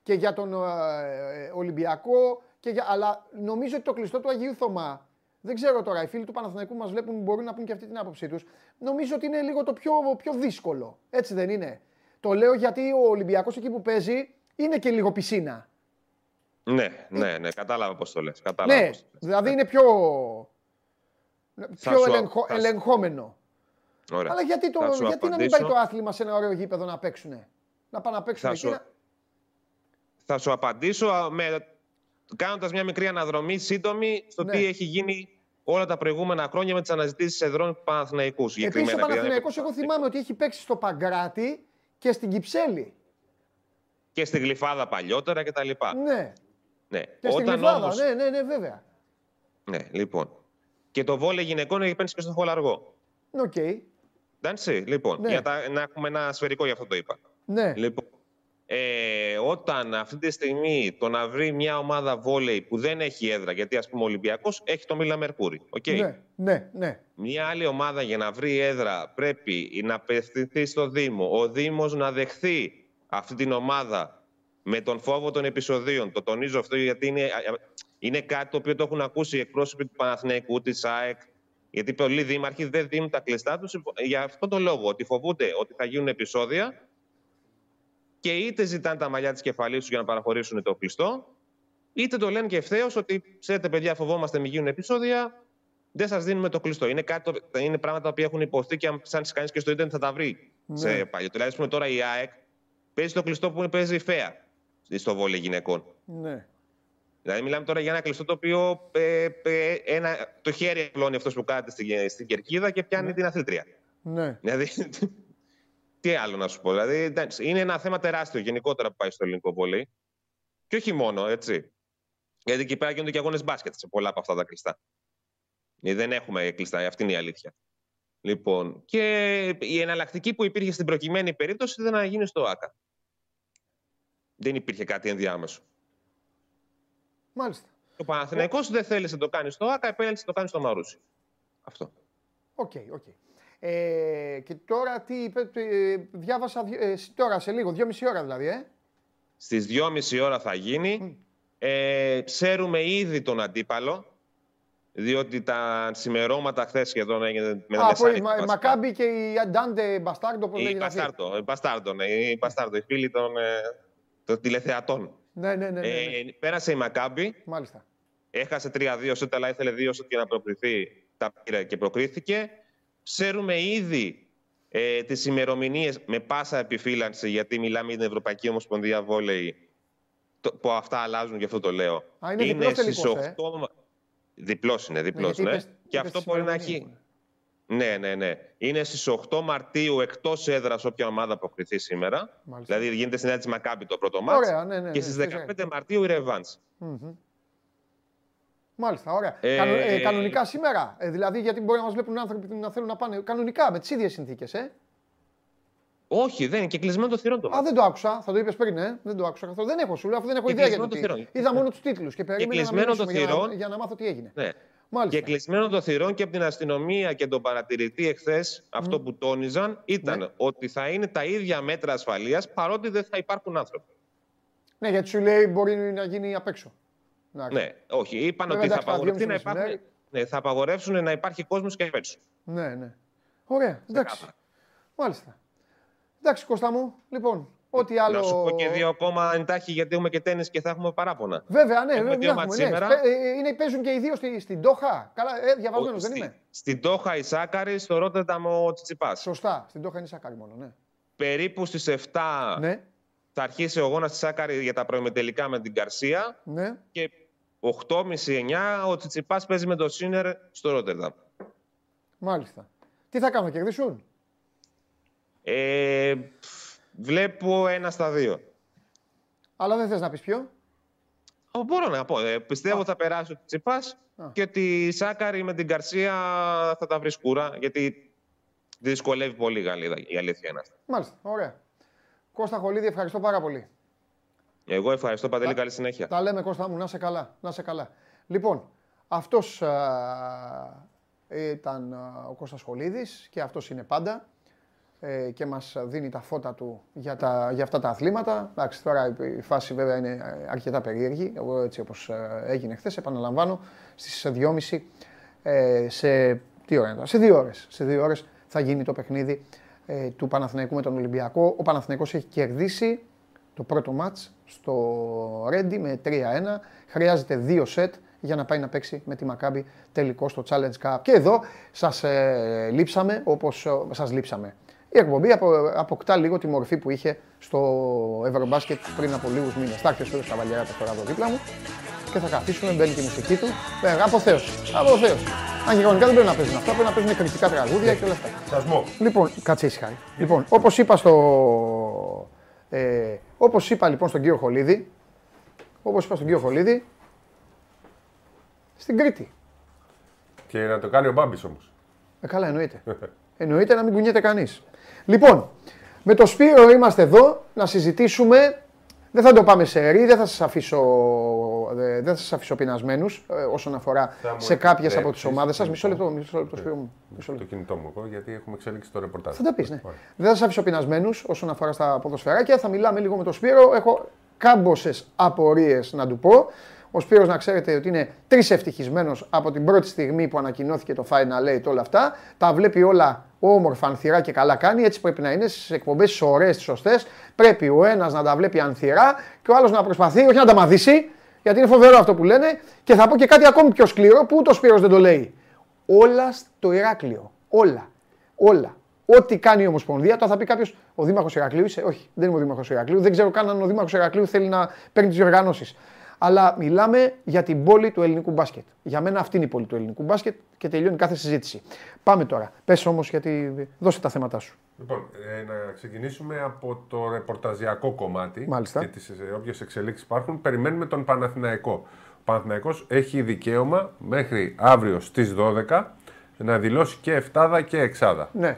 Και για τον ε, ε, Ολυμπιακό, και για, αλλά νομίζω ότι το κλειστό του Αγίου Θωμά, δεν ξέρω τώρα, οι φίλοι του Παναθηναϊκού μας βλέπουν, μπορούν να πούν και αυτή την άποψή τους. Νομίζω ότι είναι λίγο το πιο, πιο δύσκολο. Έτσι δεν είναι. Το λέω γιατί ο Ολυμπιακός εκεί που παίζει είναι και λίγο πισίνα. Ναι, ναι, ναι, κατάλαβα πώς το λες. Ναι, δηλαδή είναι πιο, πιο ελεγχο, ελεγχόμενο. Ωραία. Αλλά γιατί, το, γιατί να μην πάει το άθλημα σε ένα ωραίο γήπεδο να παίξουν. Να πάνε να παίξουν εκεί. Σου... Θα σου απαντήσω με... κάνοντας μια μικρή αναδρομή σύντομη στο ναι. τι έχει γίνει όλα τα προηγούμενα χρόνια με τις αναζητήσεις εδρών του Παναθηναϊκούς. Επίσης, ο Παναθηναϊκός, εγώ θυμάμαι ότι έχει παίξει στο Παγκράτι και στην Κυψέλη. Και στην Γλυφάδα παλιότερα κτλ. Ναι. Ναι. Και Όταν όμως... ναι, ναι, ναι, βέβαια. Ναι, λοιπόν. Και το βόλεϊ γυναικών έχει παίξει και στο Χολαργό. OK. Okay. Εντάξει, λοιπόν. Ναι. Για τα, να έχουμε ένα σφαιρικό για αυτό το είπα. Ναι. Λοιπόν, ε, όταν αυτή τη στιγμή το να βρει μια ομάδα βόλεϊ που δεν έχει έδρα, γιατί ας πούμε ο Ολυμπιακός έχει το Μελίνα Μερκούρη. Okay. Ναι, ναι, ναι. Μια άλλη ομάδα για να βρει έδρα πρέπει να απευθυνθεί στο Δήμο. Ο Δήμος να δεχθεί αυτή την ομάδα με τον φόβο των επεισοδίων. Το τονίζω αυτό γιατί είναι, είναι κάτι το οποίο το έχουν ακούσει οι εκπρόσωποι του Παναθηναϊκού, της ΑΕΚ. Γιατί πολλοί δήμαρχοι δεν δίνουν τα κλειστά τους για αυτόν τον λόγο. Ότι φοβούνται ότι θα γίνουν επεισόδια και είτε ζητάνε τα μαλλιά της κεφαλής τους για να παραχωρήσουν το κλειστό, είτε το λένε και ευθέως ότι ξέρετε, παιδιά, φοβόμαστε μην γίνουν επεισόδια, δεν σας δίνουμε το κλειστό. Είναι, κάτι, είναι πράγματα που έχουν υποθεί και αν ψάξει κανείς και στο Ιντερνετ θα τα βρει. Ναι. Σε παλιό. Δηλαδή, τώρα η ΑΕΚ παίζει το κλειστό που παίζει η ΦΕΑ στο βόλε γυναικών. Ναι. Δηλαδή, μιλάμε τώρα για ένα κλειστό το οποίο ε, ε, ένα, το χέρι απλώνει αυτός που κάθεται στην, στην κερκίδα και πιάνει ναι. την αθλήτρια. Ναι. Δηλαδή, τι άλλο να σου πω. Δηλαδή, είναι ένα θέμα τεράστιο γενικότερα που πάει στο ελληνικό βόλεϊ. Και όχι μόνο, έτσι. Γιατί εκεί πέρα γίνονται και αγώνες μπάσκετ σε πολλά από αυτά τα κλειστά. Ε, δεν έχουμε κλειστά, αυτή είναι η αλήθεια. Λοιπόν, και η εναλλακτική που υπήρχε στην προκειμένη περίπτωση ήταν να γίνει στο ΆΚΑ δεν υπήρχε κάτι ενδιάμεσο. Μάλιστα. Ο Παναθηναϊκός δεν θέλησε να το κάνει στο ΆΚΑ, επέλεξε να το κάνει στο Μαρούσι. Αυτό. Οκ, okay, οκ. Okay. Ε, και τώρα τι είπε, ε, διάβασα ε, τώρα σε λίγο, δυόμιση ώρα δηλαδή, ε. Στις δυόμιση ώρα θα γίνει. Ε, ξέρουμε ήδη τον αντίπαλο, διότι τα σημερώματα χθες σχεδόν έγινε με τα Α, η Μακάμπη και η Αντάντε Μπαστάρντο, πώς λέγεται. Η Μπαστάρντο, ναι, η Μπαστάρντο, οι φίλοι των, ε, των τηλεθεατών. Ναι, ναι, ναι. ναι, ε, ναι. πέρασε η Μακάμπη. Μάλιστα. Έχασε 3-2 σούτ, αλλά ήθελε 2 σούτ για να προκριθεί. Τα πήρε και προκρίθηκε. Ξέρουμε ήδη ε, τις ημερομηνίες με πάσα επιφύλαξη, γιατί μιλάμε για την Ευρωπαϊκή Ομοσπονδία Βόλεϊ. Το, που αυτά αλλάζουν, γι' αυτό το λέω. Α, είναι, είναι στις 8. Ε; Διπλός είναι, διπλός. Ναι, ναι. Και αυτό μπορεί να έχει. Ναι, ναι, ναι. Είναι στις 8 Μαρτίου εκτός έδρας όποια ομάδα αποκριθεί σήμερα. Μάλιστα. Δηλαδή γίνεται στην έδρα τη Μακάμπη το πρώτο μάτι. Ναι, ναι, και στις 15 Μαρτίου η ρεβαντ Μάλιστα, ωραία. Ε, ε, κανονικά σήμερα. Ε, δηλαδή, γιατί μπορεί να μας βλέπουν άνθρωποι να θέλουν να πάνε κανονικά με τις ίδιες συνθήκες, ε. Όχι, δεν είναι και κλεισμένο το θηρόν το Α, δεν το άκουσα. Θα το είπες πριν, ε. Δεν το άκουσα καθόλου. Δεν έχω σου λέω, αφού δεν έχω ιδέα για το τι. Είδα μόνο τους τίτλους και περίμενα να το για, να, για να μάθω τι έγινε. Ναι. Μάλιστα. Και κλεισμένο το θυρών και από την αστυνομία και τον παρατηρητή εχθές, αυτό που τόνιζαν ήταν Ναι. ότι θα είναι τα ίδια μέτρα ασφαλείας παρότι δεν θα υπάρχουν άνθρωποι. Ναι, γιατί σου λέει μπορεί να γίνει απ' έξω. Εντάξει. Ναι, όχι. Είπαν Βέβαια, ότι θα εντάξει, τα απαγορευτεί να δυόμιση υπάρχουν. Ναι, θα απαγορεύσουν να υπάρχει κόσμος και απ' έξω. Ναι, ναι. Ωραία, εντάξει. Μάλιστα. Εντάξει, Κώστα μου. Λοιπόν, ό,τι άλλο. Να σου πω και δύο ακόμα εντάχει γιατί έχουμε και τέννη και θα έχουμε παράπονα. Βέβαια, ναι, Έχουμε βέβαια. δύο έχουμε, μάτς ναι. σήμερα. Παι- ε, Είναι, παίζουν και οι δύο στη, στην Τόχα. Καλά, ε, διαβασμένο δεν Στη- είμαι. Στην Τόχα η Σάκαρη, στο Ρότερνταμ ο Τσιτσιπάς. Σωστά. Στην Τόχα είναι σακάρι μόνο, ναι. Περίπου στις 7 Ναι, θα αρχίσει ο αγώνα της Σάκαρη για τα προημετελικά με την Καρσία. ναι. Και 8.30-9 ο Τσιτσιπάς παίζει με το Σίνερ στο Ρότερνταμ. Μάλιστα. Τι θα κάνουν, κερδίσουν; Ε, βλέπω ένα στα δύο. Αλλά δεν θες να πεις ποιο; Ω, Μπορώ να πω. Ε, πιστεύω Α. θα περάσει ο Τσιτσιπάς Α. και ότι η Σάκαρη με την Καρσία θα τα βρει σκούρα γιατί δυσκολεύει πολύ η Γαλλίδα. Η αλήθεια είναι αυτή. Μάλιστα, ωραία. Κώστα Χολίδη, ευχαριστώ πάρα πολύ. Εγώ ευχαριστώ Παντελή. Καλή συνέχεια. Τα λέμε Κώστα μου, να σε καλά, να σε καλά. Λοιπόν, αυτός α, ήταν α, ο Κώστας Χολίδης και αυτός είναι πάντα ε, και μας δίνει τα φώτα του για, τα, για αυτά τα αθλήματα. Εντάξει, τώρα η- η φάση βέβαια είναι ε, αρκετά περίεργη, εγώ έτσι όπως ε, έγινε χθες, επαναλαμβάνω, στις 2.30 ε, σε, τι ώρα είναι τώρα, σε δύο ώρες, σε δύο ώρες θα γίνει το παιχνίδι ε, του Παναθηναϊκού με τον Ολυμπιακό. Ο Παναθηναϊκός έχει κερδίσει το πρώτο μάτς στο Ρέντι με 3-1. Χρειάζεται δύο σετ για να πάει να παίξει με τη Μακάμπη τελικό στο Challenge Cup. Και εδώ σας ε, λείψαμε όπως ε, σας λείψαμε. Η εκπομπή απο, αποκτά λίγο τη μορφή που είχε στο Ευρωμπάσκετ πριν από λίγους μήνες. Θα έρθει ο Σπύρος Καβαλιέρα τώρα εδώ δίπλα μου και θα καθίσουμε, μπαίνει και η μουσική του. Ε, αποθέωση, αποθέωση. Αν και κανονικά δεν πρέπει να παίζουν αυτά, πρέπει να παίζουν κριτικά τραγούδια και όλα αυτά. Σασμό. Λοιπόν, κάτσε ήσυχα. Λοιπόν, όπως είπα στο... Ε, όπως είπα λοιπόν στον κύριο Χολίδη, όπως είπα στον κύριο Χολίδη, στην Κρήτη. Και να το κάνει ο Μπάμπης όμως. Ε, καλά, εννοείται. εννοείται να μην κουνιέται κανείς. Λοιπόν, με το Σπύρο είμαστε εδώ να συζητήσουμε. Δεν θα το πάμε σε ρί, δεν θα σας αφήσω, ε, δεν θα σας αφήσω πεινασμένους ε, όσον αφορά Θα μου σε κάποιες από επιτρέψεις, τις ομάδες σας. Μισό λοιπόν. λεπτό, μισό λεπτό, Σπύρο μου. Μισό λεπτό. Το κινητό μου εγώ, γιατί έχουμε εξέλιξει το ρεπορτάζ. Θα τα πεις, ναι. Ωραία. Δεν θα σας αφήσω πεινασμένους όσον αφορά στα ποδοσφαιράκια. Θα μιλάμε λίγο με τον Σπύρο. Έχω κάμποσε απορίες να του πω. Ο Σπύρος να ξέρετε ότι είναι τρεις ευτυχισμένος από την πρώτη στιγμή που ανακοινώθηκε το Final Eight όλα αυτά. Τα βλέπει όλα όμορφα, ανθυρά και καλά κάνει. Έτσι πρέπει να είναι στις εκπομπές, τι ωραίες, τι σωστές. Πρέπει ο ένας να τα βλέπει ανθυρά και ο άλλος να προσπαθεί, όχι να τα μαδίσει, γιατί είναι φοβερό αυτό που λένε. Και θα πω και κάτι ακόμη πιο σκληρό που ούτε ο Σπύρος δεν το λέει. Όλα στο Ηράκλειο. Όλα. Όλα. Ό,τι κάνει η Ομοσπονδία, τώρα θα πει κάποιος, ο Δήμαρχος Ηρακλείου είσαι; Όχι, δεν είμαι ο Δήμαρχος Ηρακλείου. Δεν ξέρω καν αν ο Δήμαρχος Ηρακλείου θέλει να παίρνει τις διοργανώσεις. Αλλά μιλάμε για την πόλη του ελληνικού μπάσκετ. Για μένα αυτή είναι η πόλη του ελληνικού μπάσκετ και τελειώνει κάθε συζήτηση. Πάμε τώρα. Πες όμως, γιατί δώσε τα θέματα σου. Λοιπόν, ε, να ξεκινήσουμε από το ρεπορταζιακό κομμάτι Μάλιστα. και τις ε, όποιες εξελίξεις υπάρχουν. Περιμένουμε τον Παναθηναϊκό. Ο Παναθηναϊκός έχει δικαίωμα μέχρι αύριο στις 12 να δηλώσει και εφτάδα και εξάδα. Ναι.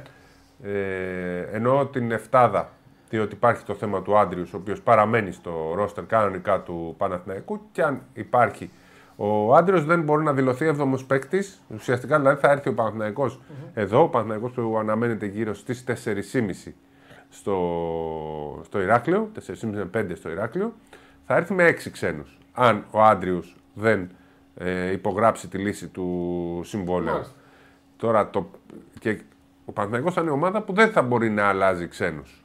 Ε, εννοώ την εφτάδα, διότι υπάρχει το θέμα του Άντριους, ο οποίος παραμένει στο ρόστερ κανονικά του Παναθηναϊκού και αν υπάρχει ο Άντριος δεν μπορεί να δηλωθεί 7ο παίκτης. Ουσιαστικά δηλαδή θα έρθει ο παναθηναικος εδώ, ο Παναθηναϊκός που αναμένεται γύρω στις 4.30 στο, στο Ηράκλειο, 4.30 με 5 στο Ηράκλειο, θα έρθει με 6 ξένους. Αν ο Άντριος δεν ε, υπογράψει τη λύση του συμβόλαιου. Μάλιστα. Τώρα το, και ο Παναθηναϊκός θα είναι ομάδα που δεν θα μπορεί να αλλάζει ξένους.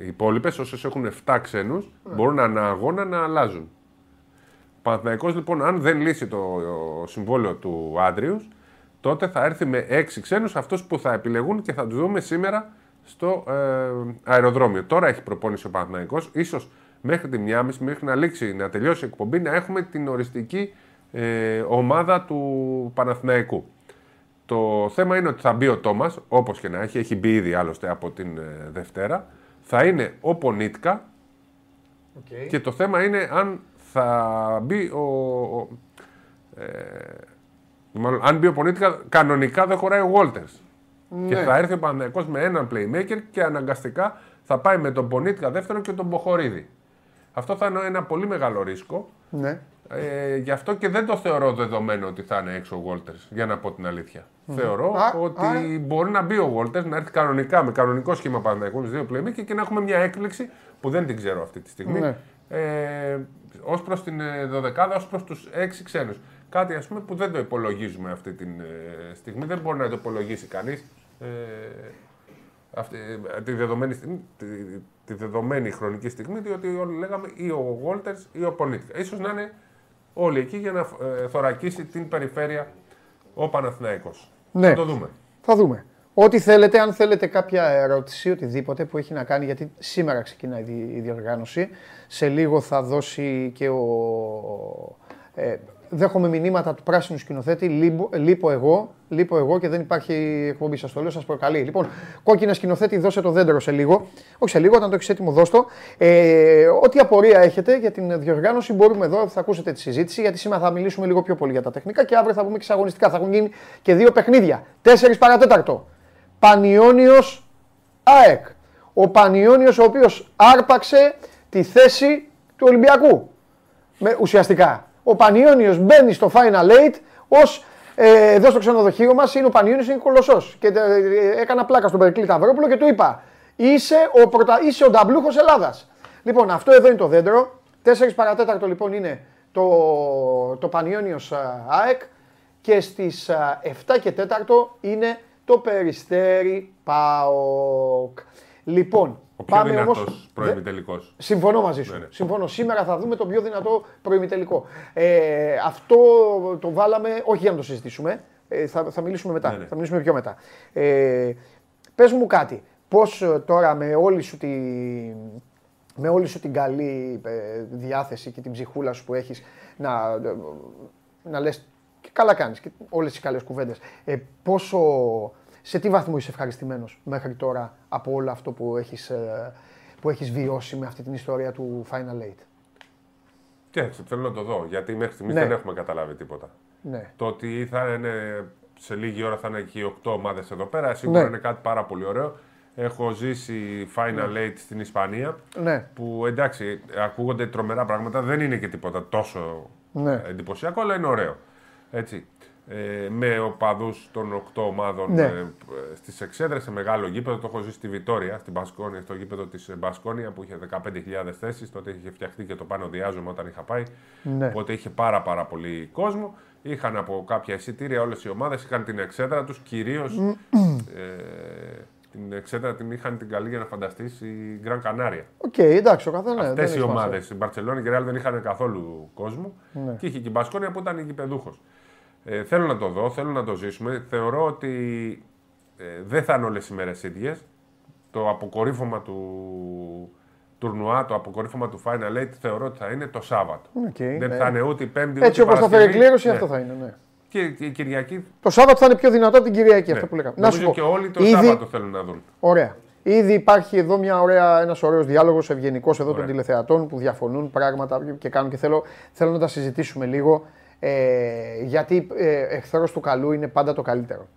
Οι υπόλοιπες, όσες έχουν 7 ξένους, μπορούν ανά αγώνα να αλλάζουν. Ο Παναθηναϊκός λοιπόν, αν δεν λύσει το ο, συμβόλαιο του Άντριους, τότε θα έρθει με 6 ξένους, αυτούς που θα επιλεγούν και θα τους δούμε σήμερα στο ε, αεροδρόμιο. Τώρα έχει προπόνηση ο Παναθηναϊκός, ίσως μέχρι τη 1.30, μέχρι να λήξει, να τελειώσει η εκπομπή, να έχουμε την οριστική ε, ομάδα του Παναθηναϊκού. Το θέμα είναι ότι θα μπει ο Τόμας, όπως και να έχει, έχει μπει ήδη άλλωστε από την ε, Δευτέρα. Θα είναι ο Πονίτκα Okay. και το θέμα είναι αν θα μπει ο. ο ε, μάλλον, αν μπει ο Πονίτκα, κανονικά δεν χωράει ο Βόλτερ. Και θα έρθει ο Παναθηναϊκός με έναν playmaker και αναγκαστικά θα πάει με τον Πονίτκα δεύτερο και τον Μποχορίδη. Αυτό θα είναι ένα πολύ μεγάλο ρίσκο. Ναι. Ε, γι' αυτό και δεν το θεωρώ δεδομένο ότι θα είναι έξω ο Βόλτερ, για να πω την αλήθεια. Θεωρώ Α, ότι άρα- μπορεί να μπει ο Βόλτερ, να έρθει κανονικά με κανονικό σχήμα Παναθηναϊκού με δύο playmaker και να έχουμε μια έκπληξη που δεν την ξέρω αυτή τη στιγμή. Ναι. Ε, ως προς την ε, δωδεκάδα, ως προς τους έξι ξένους. Κάτι ας πούμε που δεν το υπολογίζουμε αυτή τη ε, στιγμή. Δεν μπορεί να το υπολογίσει κανείς. Ε, αυτή, ε, τη, δεδομένη στιγμή, τη, τη δεδομένη χρονική στιγμή, διότι όλοι λέγαμε ή ο Βόλτερ ή ο Πονίτικα. Ίσως να είναι όλοι εκεί για να ε, θωρακίσει την περιφέρεια ο Παναθηναϊκός. Ναι. Θα το δούμε. Θα δούμε. Ό,τι θέλετε, αν θέλετε κάποια ερώτηση, οτιδήποτε που έχει να κάνει, γιατί σήμερα ξεκινάει η δι- η διοργάνωση. Σε λίγο θα δώσει και ο. Ε, δέχομαι μηνύματα του πράσινου σκηνοθέτη. Λείπω, λείπω εγώ, λείπω εγώ και δεν υπάρχει εκπομπή. Σας το λέω, σας προκαλεί. Λοιπόν, κόκκινα σκηνοθέτη, δώσε το δέντρο σε λίγο. Όχι σε λίγο, όταν το έχεις έτοιμο, δώσ' το. Ε, ό,τι απορία έχετε για την διοργάνωση, μπορούμε εδώ, θα ακούσετε τη συζήτηση, γιατί σήμερα θα μιλήσουμε λίγο πιο πολύ για τα τεχνικά και αύριο θα πούμε και σε αγωνιστικά. Θα έχουν γίνει και δύο παιχνίδια. 4 παρατέταρτο. Πανιόνιος ΑΕΚ. Ο Πανιόνιος ο οποίος άρπαξε τη θέση του Ολυμπιακού. Με, ουσιαστικά. Ο Πανιόνιος μπαίνει στο Final Eight ως ε, εδώ στο ξενοδοχείο μας είναι ο Πανιόνιος είναι κολοσσός. Και ε, έκανα πλάκα στον Περικλή Ταυρόπουλο και του είπα είσαι ο, πρωτα... είσαι ο νταμπλούχος Ελλάδας. Λοιπόν αυτό εδώ είναι το δέντρο. 4 παρατέταρτο λοιπόν είναι το, το Πανιόνιος α, ΑΕΚ και στις α, 7 και 4 είναι το Περιστέρι ΠΑΟΚ. Λοιπόν, Ο πιο πάμε δυνατός όμως... πρώην τελικός. Συμφωνώ μαζί σου. Ναι, ναι. Συμφωνώ. Σήμερα θα δούμε το πιο δυνατό προημιτελικό. Ε, αυτό το βάλαμε, όχι για να το συζητήσουμε. Ε, θα, θα μιλήσουμε μετά. Ναι, ναι. Θα μιλήσουμε πιο μετά. Ε, πες μου κάτι. Πώς ε, τώρα με όλη σου, τη, με όλη σου την καλή ε, διάθεση και την ψυχούλα σου που έχεις να, να λες και καλά κάνεις και όλες τις καλές κουβέντες. Ε, πόσο, σε τι βαθμό είσαι ευχαριστημένος μέχρι τώρα από όλο αυτό που έχεις, ε, που έχεις βιώσει με αυτή την ιστορία του Final Eight; Κοίταξε, θέλω να το δω, γιατί μέχρι στιγμής Ναι. δεν έχουμε καταλάβει τίποτα. Ναι. Το ότι θα είναι σε λίγη ώρα θα είναι και οι 8 ομάδες εδώ πέρα, σίγουρα Ναι. είναι κάτι πάρα πολύ ωραίο. Έχω ζήσει Final Eight στην Ισπανία, Ναι. που εντάξει, ακούγονται τρομερά πράγματα, δεν είναι και τίποτα τόσο Ναι. εντυπωσιακό, αλλά είναι ωραίο. Έτσι. Ε, με οπαδούς των 8 ομάδων Ναι. ε, στις εξέδρες σε μεγάλο γήπεδο. Το έχω ζήσει στη Βιτόρια, στην Μπασκόνια, στο γήπεδο της Μπασκόνια που είχε 15.000 θέσεις. Τότε είχε φτιαχτεί και το πάνω διάζωμα όταν είχα πάει. Ναι. Οπότε είχε πάρα, πάρα πολύ κόσμο. Είχαν από κάποια εισιτήρια όλες οι ομάδες, είχαν την εξέδρα τους κυρίως. ε, την εξέδρα την είχαν την καλή για να φανταστείς η Γκραν Κανάρια. Οκ, εντάξει, ο καθένας. Αυτές οι ομάδες, η Μπαρσελόνα και η Ρεάλ δεν είχαν καθόλου κόσμο. Ναι. Και είχε και η Μπασκόνια που ήταν γηπεδούχος. Ε, θέλω να το δω, θέλω να το ζήσουμε. Θεωρώ ότι ε, δεν θα είναι όλες οι μέρες ίδιες. Το αποκορύφωμα του τουρνουά, το αποκορύφωμα του Final Eight θεωρώ ότι θα είναι το Σάββατο. Οκ, δεν ναι. θα είναι ούτε η Πέμπτη Έτσι ούτε η όπως θα φέρει Παρασκευή. κλήρωση, Ναι. αυτό θα είναι. Ναι. Και η Κυριακή. Το Σάββατο θα είναι πιο δυνατό από την Κυριακή, ναι. αυτό που λέγαμε. Να Νομίζω σου πω. και όλοι το ήδη- Σάββατο θέλουν να δουν. Ωραία. Ήδη υπάρχει εδώ μια ωραία, ένας ωραίος διάλογος ευγενικός εδώ των Ωραία. τηλεθεατών που διαφωνούν πράγματα και κάνουν και θέλω, θέλω να τα συζητήσουμε λίγο ε, γιατί ε, εχθρός του καλού είναι πάντα το καλύτερο.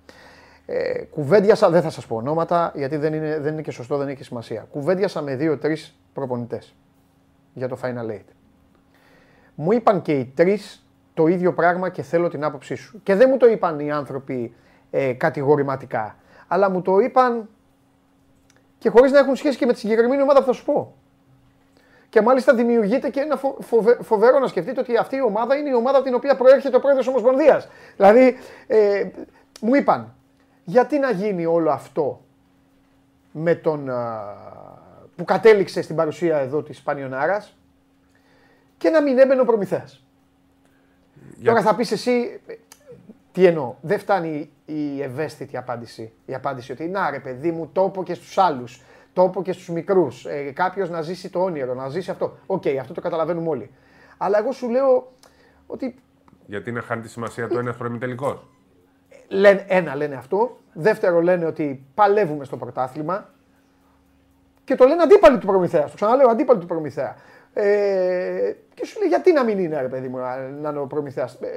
Ε, κουβέντιασα, δεν θα σας πω ονόματα γιατί δεν είναι, δεν είναι και σωστό, δεν έχει σημασία. Κουβέντιασα με δύο-τρεις προπονητές για το Final Eight. Μου είπαν και οι τρεις το ίδιο πράγμα και θέλω την άποψή σου. Και δεν μου το είπαν οι άνθρωποι ε, κατηγορηματικά, αλλά μου το είπαν και χωρίς να έχουν σχέση και με τη συγκεκριμένη ομάδα που θα σου πω. Και μάλιστα δημιουργείται και ένα φο- φοβε- φοβερό να σκεφτείτε ότι αυτή η ομάδα είναι η ομάδα από την οποία προέρχεται ο πρόεδρος Ομοσπονδίας. Δηλαδή, ε, μου είπαν, γιατί να γίνει όλο αυτό με τον, α, που κατέληξε στην παρουσία εδώ της Πανιονάρας και να μην έμπαινε ο Προμηθέας. Τώρα θα πεις εσύ, ε, τι εννοώ, δεν φτάνει η ευαίσθητη απάντηση. Η απάντηση ότι να ρε παιδί μου, τόπο και στους άλλους, τόπο και στους μικρούς, ε, κάποιος να ζήσει το όνειρο, να ζήσει αυτό. Οκ, αυτό το καταλαβαίνουμε όλοι. Αλλά εγώ σου λέω ότι Γιατί να χάνει τη σημασία του ένα προημιτελικό. λένε, ένα λένε αυτό, δεύτερο λένε ότι παλεύουμε στο πρωτάθλημα και το λένε αντίπαλοι του Προμηθέας. Το ξαναλέω, αντίπαλοι του Προμηθέα. Ε, και σου λέει γιατί να μην είναι, ρε παιδί μου, να, να είναι ο Προμηθέας; Ε,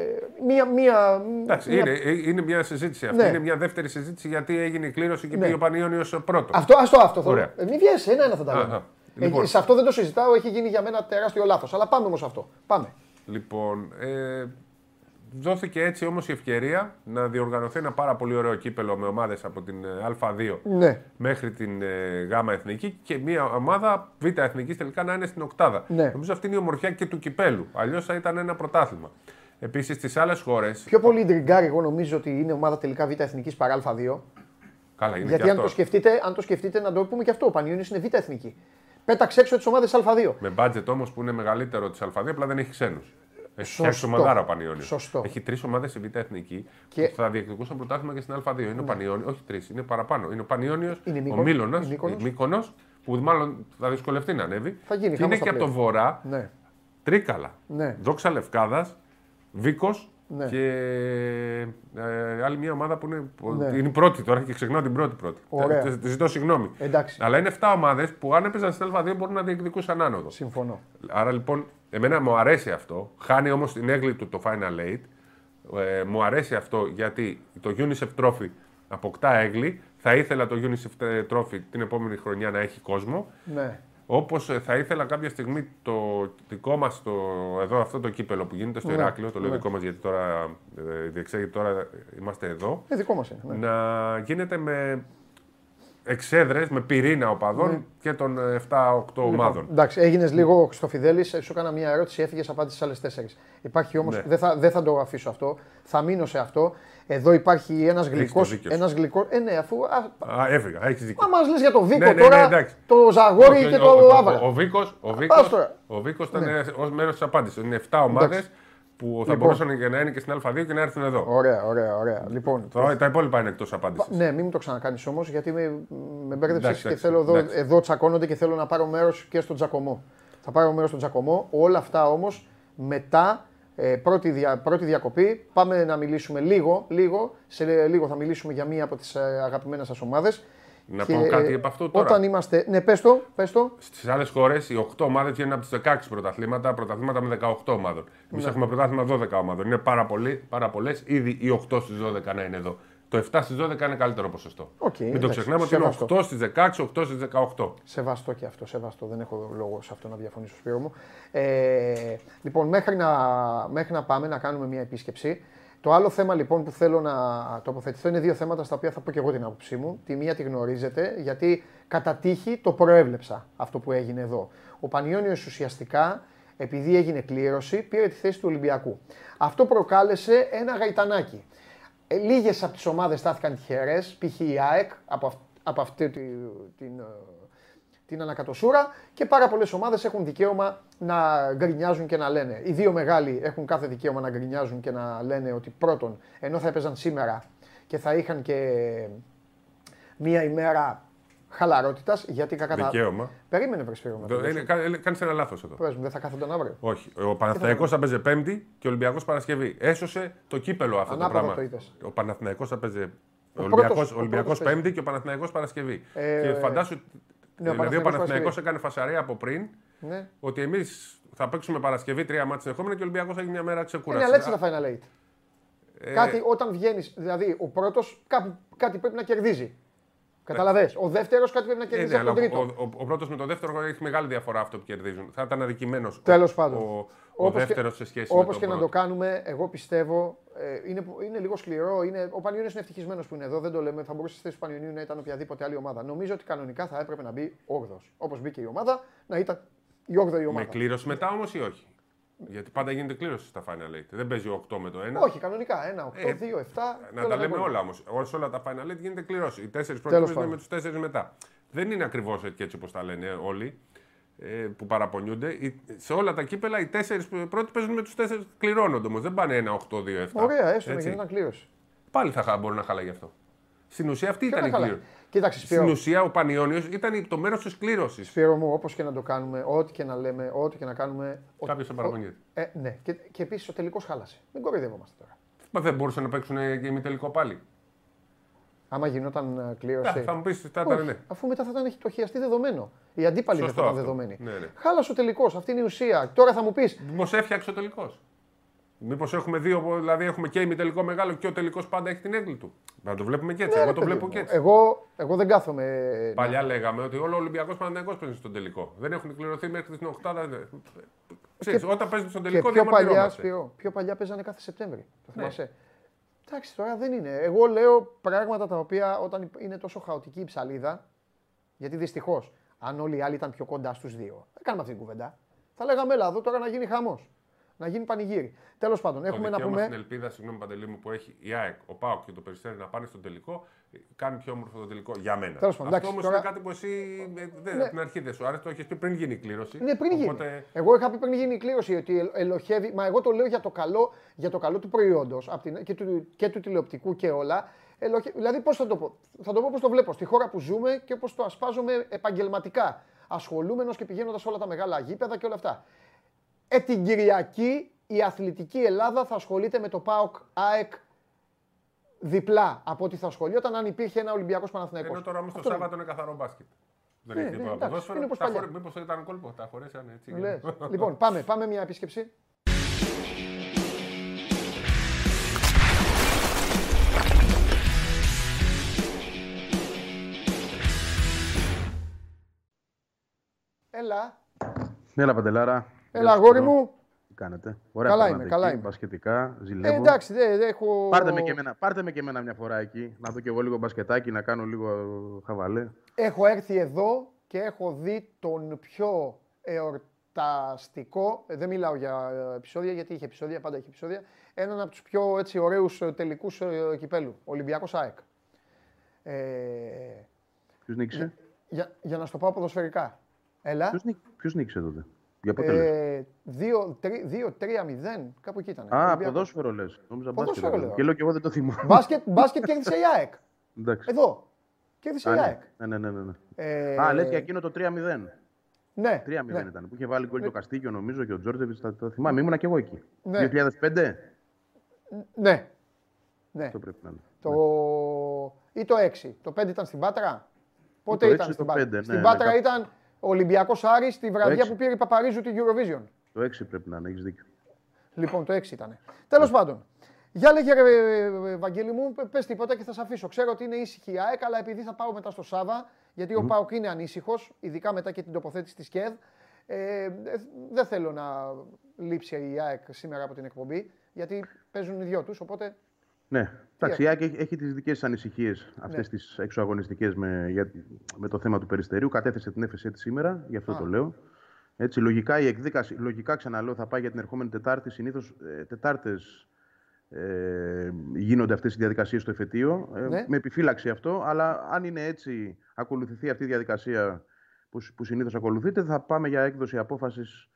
μία, μία, Εντάξει, μία- είναι, ε, είναι μια συζήτηση αυτή. Ναι. Είναι μια δεύτερη συζήτηση γιατί έγινε η κλήρωση και Ναι. πήγε ο Πανιόνιος πρώτος. Αυτό, αυτό, αυτό. θέλω. Ωραία. Ε, μην βιέσαι, ένα-ένα θα τα Αχα. λέμε. Λοιπόν. σε αυτό δεν το συζητάω, έχει γίνει για μένα τεράστιο λάθος. Αλλά πάμε όμως αυτό. Πάμε. Λοιπόν, ε, δόθηκε έτσι όμως η ευκαιρία να διοργανωθεί ένα πάρα πολύ ωραίο κύπελο με ομάδες από την ε, Α2 Ναι. μέχρι την ε, Γ Εθνική και μια ομάδα Β Εθνικής τελικά να είναι στην Οκτάδα. Ναι. Νομίζω αυτή είναι η ομορφιά και του κυπέλου. Αλλιώς θα ήταν ένα πρωτάθλημα. Επίσης στις άλλες χώρε. Πιο πολύ ντριγκάρι, εγώ νομίζω ότι είναι ομάδα τελικά Β' Εθνικής παρά Α2. Καλά, είναι Γιατί και αν αυτό. το, σκεφτείτε, αν το σκεφτείτε, να το πούμε και αυτό, ο Πανιόνιος είναι Β' Εθνική. Πέταξε έξω τις ομάδες Α2. Με μπάτζετ όμως που είναι μεγαλύτερο της Α2, απλά δεν έχει ξένους. Έχει Σωστό. φτιάξει ομαδάρα ο Πανιόνιο. Σωστό. Έχει τρεις ομάδες σε Β' Εθνική Και- Ναι. που θα διεκδικούσαν πρωτάθλημα και στην Α2. Είναι ο Πανιόνιο, όχι τρεις, είναι παραπάνω. Είναι ο Πανιόνιος, Είναι η ο Μύκονος, Μίλωνα, η Μύκονος. η Μύκονος, που μάλλον θα δυσκολευτεί να ανέβει. Θα γίνει και χαμός είναι και στα από το πλέον. βορρά Ναι. Τρίκαλα. Ναι. Δόξα Λευκάδας, Βίκος Ναι. και ε, άλλη μια ομάδα που είναι, που Ναι. είναι η πρώτη τώρα και ξεχνάω την πρώτη πρώτη. Ωραία. Ε, Τη ζητώ συγγνώμη. Εντάξει. Αλλά είναι 7 ομάδες που αν έπαιζαν στην Α2 μπορούν να διεκδικούσαν άνοδο. Συμφωνώ. Άρα λοιπόν, εμένα μου αρέσει αυτό. Χάνει όμως την έγκλη του το Final Eight. Ε, μου αρέσει αυτό γιατί το UNICEF Trophy αποκτά έγκλη. Θα ήθελα το UNICEF Trophy την επόμενη χρονιά να έχει κόσμο. Ναι. Όπως θα ήθελα κάποια στιγμή το δικό μας, το, εδώ αυτό το κύπελο που γίνεται στο Ναι, Ηράκλειο, το λέω ναι. δικό μας γιατί τώρα ε, διεξάγεται, τώρα είμαστε εδώ, Ε, δικό μας είναι. Ναι. να γίνεται με εξέδρες, με πυρήνα οπαδών και των 7-8 ομάδων. Λοιπόν, εντάξει, έγινες λίγο στο Φιδέλη, σου έκανα μια ερώτηση, έφυγες, απάντησε άλλες τέσσερις. Υπάρχει όμως, Ναι. δεν, θα, δεν θα το αφήσω αυτό, θα μείνω σε αυτό. Εδώ υπάρχει ένας γλυκό. το δίκιο σου. Ένας γλυκός, ε, ναι, αφού. Α, Α, έφυγα, έχεις δίκιο. μα λες για το Βίκο Ναι, ναι, τώρα, ναι, εντάξει. το Ζαγόρι Όχι, και ο- το ο- ο- Άβρα. Ο Βίκος ο Ας Βίκος, τώρα. ο Βίκος ήταν Ναι. ως μέρος της απάντησης. Είναι 7 ομάδες που θα Λοιπόν. μπορούσαν και να είναι και στην Α2 και να έρθουν εδώ. Ωραία, ωραία, ωραία. Λοιπόν, Τώρα τα υπόλοιπα είναι εκτός απάντησης. Ναι, μην μου το ξανακάνεις όμως, γιατί με, με μπέρδεψες Εντάξει, και εντάξει, θέλω εδώ, εντάξει. εδώ τσακώνονται και θέλω να πάρω μέρος και στον Τζακωμό. Θα πάρω μέρος στον Τζακωμό. Όλα αυτά όμως μετά ε, πρώτη, δια, πρώτη διακοπή. Πάμε να μιλήσουμε λίγο, λίγο. Σε λίγο θα μιλήσουμε για μία από τις ε, αγαπημένες σας ομάδες. Να πω κάτι από αυτό τώρα. Όταν είμαστε. Ναι, πες το, πες το. Στις άλλες χώρες οι 8 ομάδες βγαίνουν από τις 16 πρωταθλήματα, πρωταθλήματα με 18 ομάδων. Εμείς Ναι. έχουμε πρωτάθλημα 12 ομάδων. Είναι πάρα, πολύ, πάρα πολλές. Ήδη οι 8 στις 12 να είναι εδώ. Το 7 στις 12 είναι καλύτερο ποσοστό. Οκ, Μην το εντάξει, ξεχνάμε ότι είναι σεβαστό. 8 στις 16, 8 στις 18. Σεβαστό και αυτό, σεβαστό. Δεν έχω λόγο σε αυτό να διαφωνήσω, Σπύρο μου. Ε, λοιπόν, μέχρι να, μέχρι να πάμε να κάνουμε μια επίσκεψη. Το άλλο θέμα λοιπόν που θέλω να τοποθετηθώ είναι δύο θέματα στα οποία θα πω και εγώ την άποψή μου. Τη μία τη γνωρίζετε, γιατί κατά τύχη το προέβλεψα αυτό που έγινε εδώ. Ο Πανιόνιος ουσιαστικά, επειδή έγινε κλήρωση, πήρε τη θέση του Ολυμπιακού. Αυτό προκάλεσε ένα γαϊτανάκι. Ε, λίγες από τις ομάδες στάθηκαν τυχερές, π.χ. η ΑΕΚ, από, αυ- από αυτή τη- την, ε, την ανακατοσούρα και πάρα πολλές ομάδες έχουν δικαίωμα να γκρινιάζουν και να λένε. Οι δύο μεγάλοι έχουν κάθε δικαίωμα να γκρινιάζουν και να λένε ότι πρώτον, ενώ θα έπαιζαν σήμερα και θα είχαν και μία ημέρα χαλαρότητας, γιατί κακά τα... Δικαίωμα. Περίμενε, Βρεσπύρο, να τελειώσω. Κάνεις ένα λάθος εδώ. Πες μου, δεν θα κάθονταν αύριο. Όχι. Ο Παναθηναϊκός θα παίζει Πέμπτη και ο Ολυμπιακός Παρασκευή. Έσωσε το κύπελο αυτό Ανάποδα το πράγμα. το είπες. Ο Παναθηναϊκός θα παίζει. Ο πρώτος- Ολυμπιακός, ο ο Ολυμπιακός πρώτος Πέμπτη και ο Παναθηναϊκός Παρασκευή. Ε, και φαντάσου. Ναι, ο δηλαδή ο Παναθηναϊκός Παναθηναϊκός Παρασκευή. έκανε φασαρία από πριν Ναι. ότι εμείς θα παίξουμε Παρασκευή τρία μάτια συνεχόμενα και ο Ολυμπιακός θα έχει μια μέρα Είναι ξεκούραση. αλλά έτσι τα Final Eight. Ε, Κάτι όταν βγαίνεις, δηλαδή ο πρώτος κάτι πρέπει να κερδίζει. Καταλαβες. Ο δεύτερος κάτι πρέπει να ε, κερδίζει ναι, από αλλά τον τρίτο. ο, ο, ο πρώτος με τον δεύτερο έχει μεγάλη διαφορά αυτό που κερδίζουν. Θα ήταν αδικημένος Τέλος πάντων. ο, ο, Όπως και- δεύτερος σε σχέση με Όπως τον και να το πρώτο. κάνουμε, εγώ πιστεύω ε, είναι, είναι λίγο σκληρό. Είναι, ο Πανιόνιος είναι ευτυχισμένος που είναι εδώ. Δεν το λέμε. Θα μπορούσε στη θέση του Πανιονίου να ήταν οποιαδήποτε άλλη ομάδα. Νομίζω ότι κανονικά θα έπρεπε να μπει 8ο. Όπως μπήκε η ομάδα, να ήταν η 8η Με ομάδα. κλήρωση μετά όμως ή όχι; Γιατί πάντα γίνεται κλήρωση στα Final Eight. Δεν παίζει 8 με το 1. Όχι, κανονικά. 1, 8, Ε, 2, 7. Να τα λέμε όλα όμως. Σε όλα τα Final Eight γίνεται κλήρωση. Οι τέσσερις πρώτοι Τέλος παίζουν πάντων. με τους τέσσερις μετά. Δεν είναι ακριβώς έτσι όπως τα λένε όλοι ε, που παραπονιούνται. Οι- Σε όλα τα κύπελα οι τέσσερις πρώτοι παίζουν με τους τέσσερις κληρώνονται όμως. Δεν πάνε 1, 8, 2, 7. Ωραία, έστω να Έτσι. γινόταν κλήρωση. Πάλι θα χα- μπορεί να χαλάει αυτό. Στην ουσία αυτή Ποιο ήταν η να χαλάει. κλήρωση. Κοίταξε, Στην Σπύρο, ουσία ο Πανιόνιος ήταν το μέρος της κλήρωσης. Σπύρο μου, όπως και να το κάνουμε, ό,τι και να λέμε, ό,τι και να κάνουμε. ο- Κάποιος θα ο- παραπονιέται. Ε, ναι, και, και επίσης ο τελικός χάλασε. Μην κοροϊδεύομαστε τώρα. Μα δεν μπορούσαν να παίξουν και ημιτελικό πάλι. Άμα γινόταν ε, Ε, κλήρωση. θα μου πεις, θα Όχι, ήταν ναι. Αφού μετά θα ήταν έχει το χειαστεί δεδομένο. Οι αντίπαλοι δεν Σωστό θα ήταν αυτό. δεδομένοι. Ναι, ναι. Χάλασε ο τελικός, αυτή είναι η ουσία. Τώρα θα μου πει, Μω έφτιαξε ο τελικός. Μήπως έχουμε δύο, δηλαδή έχουμε και ημιτελικό μεγάλο και ο τελικός πάντα έχει την έγκλη του. Να το βλέπουμε και έτσι. Ναι, Εγώ ρε το παιδί βλέπω μου. και έτσι. Εγώ, εγώ δεν κάθομαι. Παλιά λέγαμε ότι όλο ο Ολυμπιακός Παναγενικό παίζει στον τελικό. Δεν έχουν κληρωθεί μέχρι την οκτάδα. Ξέρεις, όταν παίζουν στον Και τελικό πιο παλιά, διαμαρτυρόμαστε. Σπύρο, πιο παλιά παίζανε κάθε Σεπτέμβρη. Το Ναι. θυμάσαι. Εντάξει, τώρα δεν είναι. Εγώ λέω πράγματα τα οποία όταν είναι τόσο χαοτική η ψαλίδα, γιατί δυστυχώς, αν όλοι οι άλλοι ήταν πιο κοντά στους δύο, δεν κάνουμε αυτή την κουβέντα. Θα λέγαμε, έλα εδώ τώρα να γίνει χαμός. Να γίνει πανηγύρι. Τέλος πάντων, Το έχουμε να δικαίωμα πούμε. στην ελπίδα, συγγνώμη Παντελή μου, που έχει η ΑΕΚ, ο ΠΑΟΚ και το Περιστέρι να πάνε στον τελικό, κάνει πιο όμορφο το τελικό για μένα. Τέλος πάντων, Αυτό εντάξει, όμως τώρα- είναι κάτι που εσύ ε, δεν, Ναι. από την αρχή δεν σου άρεσε, το έχεις πει πριν γίνει η κλήρωση. Ναι, πριν γίνει. Οπότε, Εγώ είχα πει πριν γίνει η κλήρωση ότι ελ- ελοχεύει. Μα εγώ το λέω για το καλό, για το καλό του προϊόντος και, του, και του τηλεοπτικού και όλα. Ελοχε... Δηλαδή, πώς θα το πω. Θα το πω πώς το βλέπω. Στη χώρα που ζούμε και πώ το ασπάζομαι επαγγελματικά. Ασχολούμενος και πηγαίνοντας σε όλα τα μεγάλα γήπεδα και όλα αυτά. Ε, την Κυριακή η αθλητική Ελλάδα θα ασχολείται με το ΠΑΟΚ ΑΕΚ διπλά από ό,τι θα ασχολιόταν αν υπήρχε ένα Ολυμπιακός Παναθηναϊκός. ενώ τώρα όμως το Αυτό είναι. Σάββατο είναι καθαρό μπάσκετ. Δεν Ναι, έχει ναι, τίποτα εντάξει, ποδόσφαιρο. είναι όπως Τα παλιά. χωρί- Μήπως ήταν κόλπο, τα χωρέσανε έτσι. Λες. λοιπόν, πάμε, πάμε μια επίσκεψη. Έλα, Έλα, Παντελάρα. Έλα αγόρι μου. Τι κάνετε; Ωραία Καλά πράγματα είμαι, καλά εκεί, είμαι. Μπασκετικά, Ε, ζηλεύω. εντάξει, δεν δεν έχω... Πάρτε με, και εμένα, πάρτε με και εμένα μια φορά εκεί, να δω και εγώ λίγο μπασκετάκι, να κάνω λίγο χαβαλέ. Έχω έρθει εδώ και έχω δει τον πιο εορταστικό, ε, δεν μιλάω για ε, επεισόδια γιατί είχε επεισόδια, πάντα είχε επεισόδια, έναν από τους πιο έτσι ωραίους ε, τελικούς ε, κυπέλου, Ολυμπιακός ΑΕΚ. Ε, Ποιος νίκησε, για, για να στο πάω ποδοσφαιρικά. Έλα. ποιος, νίκ, ποιος νίκησε τότε, για αποτέλεσμα. Ε, 2-3-0, κάπου εκεί ήταν. Α, Ολυμπιακός. ποδόσφαιρο λες. Νόμιζα Ποδόσφαιρο μπάσκετ. λέω. Και λέω και εγώ δεν το θυμάμαι. Μπάσκετ, μπάσκετ κέρδισε η ΑΕΚ. Εντάξει. Εδώ. Κέρδισε Α, η ναι. ΑΕΚ. ναι, ναι, ναι, ναι, ναι. Ε, Α, λες για εκείνο το 3-0. 3-0 Ναι, ναι. ήταν. Που είχε βάλει γκολ και ο Καστίγιο νομίζω και ο Τζόρτζεβιτς. Τα, τα θυμάμαι, ήμουνα και εγώ εκεί. Ναι. 2005. Ναι. ναι. Αυτό πρέπει να είναι. Το... Ή το 6. Το 5 ήταν στην Πάτρα; Πότε το ήταν 6 στην το Πάτρα. 5, ναι, στην ναι, Πάτρα κάπου. ήταν ο Ολυμπιακός Άρης τη βραδιά 6. που πήρε η Παπαρίζου την Eurovision. Το 6 πρέπει να είναι, έχεις δίκιο. Λοιπόν, το 6 ήταν. Τέλος πάντων. Για λέγε, ρε, ε, Βαγγέλη μου, πε τίποτα και θα σε αφήσω. Ξέρω ότι είναι ήσυχη η ΑΕΚ, αλλά επειδή θα πάω μετά στο Σάβα, γιατί ο Πάοκ είναι ανήσυχος, ειδικά μετά και την τοποθέτηση της ΚΕΔ. Ε, ε, δεν θέλω να λείψει η ΑΕΚ σήμερα από την εκπομπή, γιατί παίζουν οι δυο τους. Οπότε Ναι. Εντάξει, Τι η ΑΕΚ έχει, έχει τις δικές της ανησυχίες αυτές Ναι. τις εξωαγωνιστικές με, για- με το θέμα του περιστερίου. Κατέθεσε την έφεσή της σήμερα, γι' αυτό Α. το λέω. Έτσι, λογικά η εκδίκαση, λογικά ξαναλέω, θα πάει για την ερχόμενη Τετάρτη. Συνήθως ε, Τετάρτες ε, γίνονται αυτές οι διαδικασίες στο εφετείο. Ε, Ναι. Με επιφύλαξη αυτό, αλλά αν είναι έτσι, ακολουθηθεί αυτή η διαδικασία που, που συνήθως ακολουθείται, θα πάμε για έκδοση απόφασης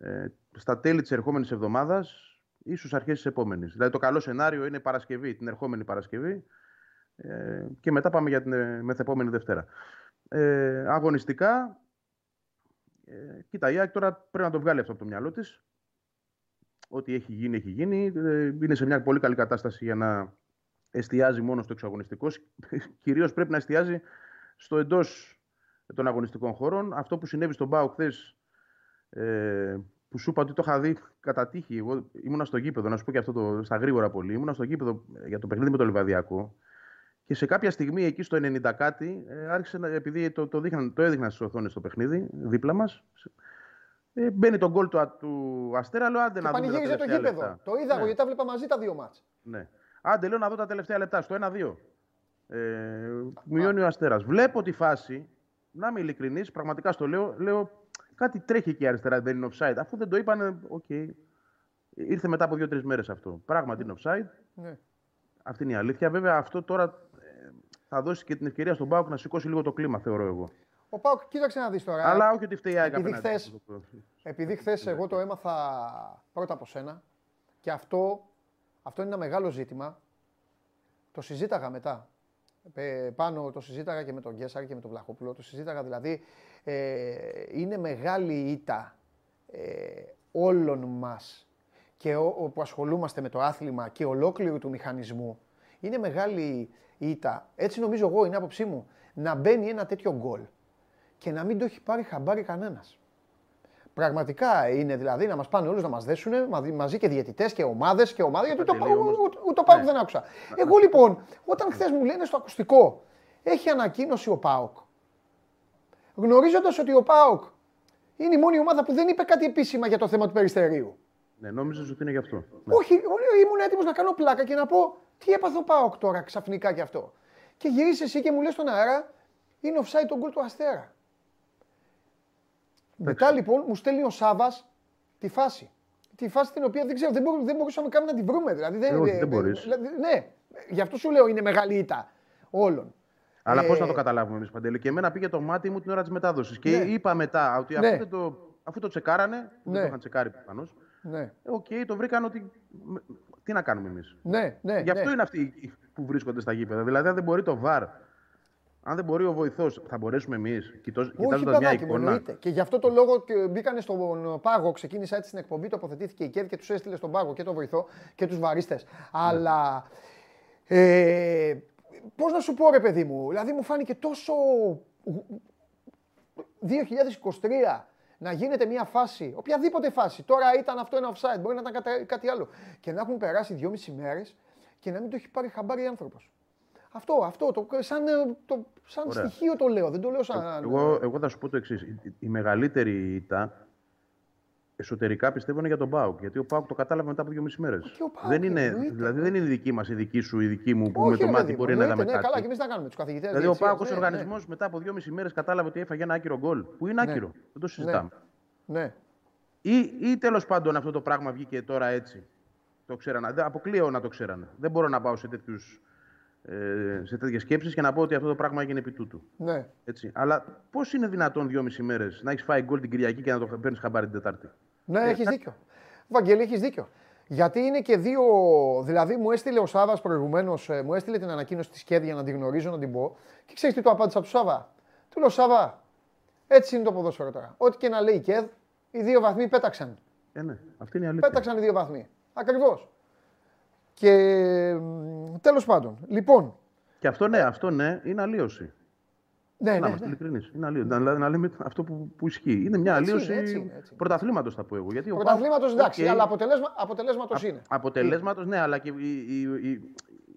ε, στα τέλη της ερχόμενης εβδομάδας ίσως αρχές της επόμενης. Δηλαδή, το καλό σενάριο είναι Παρασκευή, την ερχόμενη Παρασκευή ε, και μετά πάμε για την ε, μεθεπόμενη Δευτέρα. Ε, αγωνιστικά, ε, κοίτα, η ΑΕΚ τώρα πρέπει να το βγάλει αυτό από το μυαλό της. Ό,τι έχει γίνει, έχει γίνει. Ε, είναι σε μια πολύ καλή κατάσταση για να εστιάζει μόνο στο εξωαγωνιστικό. Κυρίως πρέπει να εστιάζει στο εντός των αγωνιστικών χωρών. Αυτό που συνέβη στον ΠΑΟ χθες, ε, που σου είπα ότι το είχα δει κατά τύχη. Εγώ ήμουνα στο γήπεδο, να σου πω και αυτό το, στα γρήγορα πολύ. Ήμουνα στο γήπεδο για το παιχνίδι με το Λιβαδιακό. Και σε κάποια στιγμή εκεί στο 90 κάτι, ε, άρχισε να, επειδή το, το, δείχναν, το έδειχναν στις οθόνες το παιχνίδι, δίπλα μας. Ε, μπαίνει το γκολ του, του Αστέρα, λέω άντε και να δούμε τα πανηγύριζε το τελευταία γήπεδο. λεπτά. Το είδα εγώ Ναι. γιατί τα βλέπα μαζί τα δύο ματς. Ναι. Άντε, λέω να δω τα τελευταία λεπτά, στο 1-2. Ε, μειώνει ο Αστέρας. Βλέπω τη φάση, να είμαι ειλικρινής, πραγματικά στο λέω, λέω κάτι τρέχει εκεί αριστερά, δεν είναι offside. Αφού δεν το είπανε, οκ. Ήρθε μετά από δύο-τρεις μέρες αυτό. Πράγματι είναι offside. Ναι. Αυτή είναι η αλήθεια. Βέβαια, αυτό τώρα ε, θα δώσει και την ευκαιρία στον Πάουκ να σηκώσει λίγο το κλίμα, θεωρώ εγώ. Ο Πάοκ, κοίταξε να δεις τώρα. Αλλά όχι ότι φταίει η ΑΕΚ επειδή απέναντι χθες- στο- Επειδή χθες εγώ το έμαθα πρώτα από σένα και αυτό, αυτό είναι ένα μεγάλο ζήτημα. Το συζήταγα μετά. Ε, πάνω το συζήταγα και με τον Γκέσσαρη και με τον Βλαχόπουλο. Το συζήταγα δηλαδή. Ε, είναι μεγάλη ήττα ε, όλων μας και ο, ο- που ασχολούμαστε με το άθλημα και ολόκληρου του μηχανισμού. Είναι μεγάλη ήττα. Έτσι νομίζω εγώ, είναι άποψή μου, να μπαίνει ένα τέτοιο γκολ και να μην το έχει πάρει χαμπάρι κανένας. Πραγματικά είναι δηλαδή να μας πάνε όλους να μας δέσουν μαζί, μαζί και διαιτητές και ομάδες και ομάδες. Γιατί το, Παντελή, όμως- ούτε, ούτε το Πάοκ Ναι. δεν άκουσα. Εγώ λοιπόν, όταν χθες μου λένε στο ακουστικό, έχει ανακοίνωση ο Πάοκ. Γνωρίζοντας ότι ο Πάοκ είναι η μόνη ομάδα που δεν είπε κάτι επίσημα για το θέμα του περιστερίου. Ναι, νόμιζε ότι είναι γι' αυτό. Ναι. Όχι, όλοι ήμουν έτοιμος να κάνω πλάκα και να πω τι έπαθε ο Πάοκ τώρα ξαφνικά κι αυτό; Και γυρίσει εσύ και μου λες στον αέρα, είναι offside τον γκολ του Αστέρα. Μετά λοιπόν μου στέλνει ο Σάβας τη φάση. Τη φάση την οποία δεν ξέρω, δεν, μπορού, δεν μπορούσαμε καν να τη βρούμε. Δηλαδή, δεν, Ε, όχι, δεν μπορείς. δηλαδή, ναι, γι' αυτό σου λέω είναι μεγάλη ήττα όλων. Αλλά Ε, πώς να το καταλάβουμε εμείς, Παντελή; Και εμένα πήγε το μάτι μου την ώρα της μετάδοσης. Και Ναι. είπα μετά ότι Ναι. αφού, δεν το, αφού το τσεκάρανε, που Ναι. δεν το είχαν τσεκάρει προφανώς, Ναι, οκ, το βρήκαν ότι. Τι να κάνουμε εμείς. ναι, ναι. Γι' αυτό ναι. είναι αυτοί που βρίσκονται στα γήπεδα. Δηλαδή, αν δεν μπορεί το VAR, αν δεν μπορεί ο βοηθός, θα μπορέσουμε εμείς, Όχι, κοιτάζοντας μια παιδάκι μου, εικόνα; εννοείται. Και γι' αυτό το λόγο και μπήκανε στον πάγο, ξεκίνησα έτσι στην εκπομπή, τοποθετήθηκε η ΚΕΔ και τους έστειλε στον πάγο και τον βοηθό και τους βαρίστες. Αλλά. Ε, Πώς να σου πω, ρε παιδί μου, δηλαδή μου φάνηκε τόσο. 2023 να γίνεται μια φάση, οποιαδήποτε φάση. Τώρα ήταν αυτό ένα offside, μπορεί να ήταν κατα- κάτι άλλο. Και να έχουν περάσει δυόμιση μέρες και να μην το έχει πάρει χαμπάρι άνθρωπος. Αυτό, αυτό, το, σαν, ε, το, σαν Ωραία. στοιχείο το λέω, δεν το λέω σαν. Εγώ, εγώ θα σου πω το εξής. Η, η μεγαλύτερη ήττα εσωτερικά πιστεύω είναι για τον Πάουκ. Γιατί ο Πάουκ το κατάλαβε μετά από δύο μισή μέρες. Και ο ΠΑΟΚ, Δεν είναι, εννοείται. δηλαδή δεν είναι η δική μας, η δική σου, η δική μου που Όχι, με το ρε μάτι παιδί μου, μπορεί να εννοείται, είδαμε ναι, κάτι. καλά, και εμείς τα κάνουμε τους καθηγητές. Δηλαδή ο Πάουκ ω οργανισμός μετά από δύο μισή μέρες κατάλαβε ότι έφαγε ένα άκυρο γκολ. Που είναι άκυρο. Δεν το συζητάμε. Ναι. Ή, ή τέλος πάντων αυτό το πράγμα βγήκε τώρα έτσι. Το ξέρανε. Δεν- Αποκλείω να το ξέρανε. Δεν μπορώ να πάω σε, τέτοιους, ε, σε τέτοιες σκέψεις και να πω ότι αυτό το πράγμα έγινε επί τούτου. ναι. Έτσι. Αλλά πώς είναι δυνατόν δυόμιση μέρες να έχεις φάει γκολ την Κυριακή και να το παίρνεις χαμπάρι την Τετάρτη; Ναι, έχεις δίκιο. Βαγγέλη, έχεις δίκιο. Γιατί είναι και δύο. Δηλαδή, μου έστειλε ο Σάββας προηγουμένως, μου έστειλε την ανακοίνωση της ΚΕΔ για να την γνωρίζω, να την πω. Και ξέρεις τι του απάντησα του Σάββα. Του λέω Σάββα, έτσι είναι το ποδόσφαιρο τώρα. Ό,τι και να λέει η ΚΕΔ, οι δύο βαθμοί πέταξαν. Ε, ναι, αυτή είναι η αλήθεια. Πέταξαν οι δύο βαθμοί. Ακριβώς. Και τέλος πάντων. Λοιπόν, Και αυτό ναι, αυτό ναι, είναι αλλοίωση. Ναι, να ναι, είμαστε ναι. ειλικρινείς. Είναι αλλοίωση. Να, να λέμε αυτό που, που ισχύει. Είναι μια Έτσι είναι, αλλοίωση έτσι είναι, έτσι είναι. πρωταθλήματος, θα πω εγώ. Γιατί ο Πρωταθλήματος ΠΑΟΚ, εντάξει, οκ, αλλά αποτελέσμα, αποτελέσματος είναι. Αποτελέσματος, ναι, αλλά και η, η, η,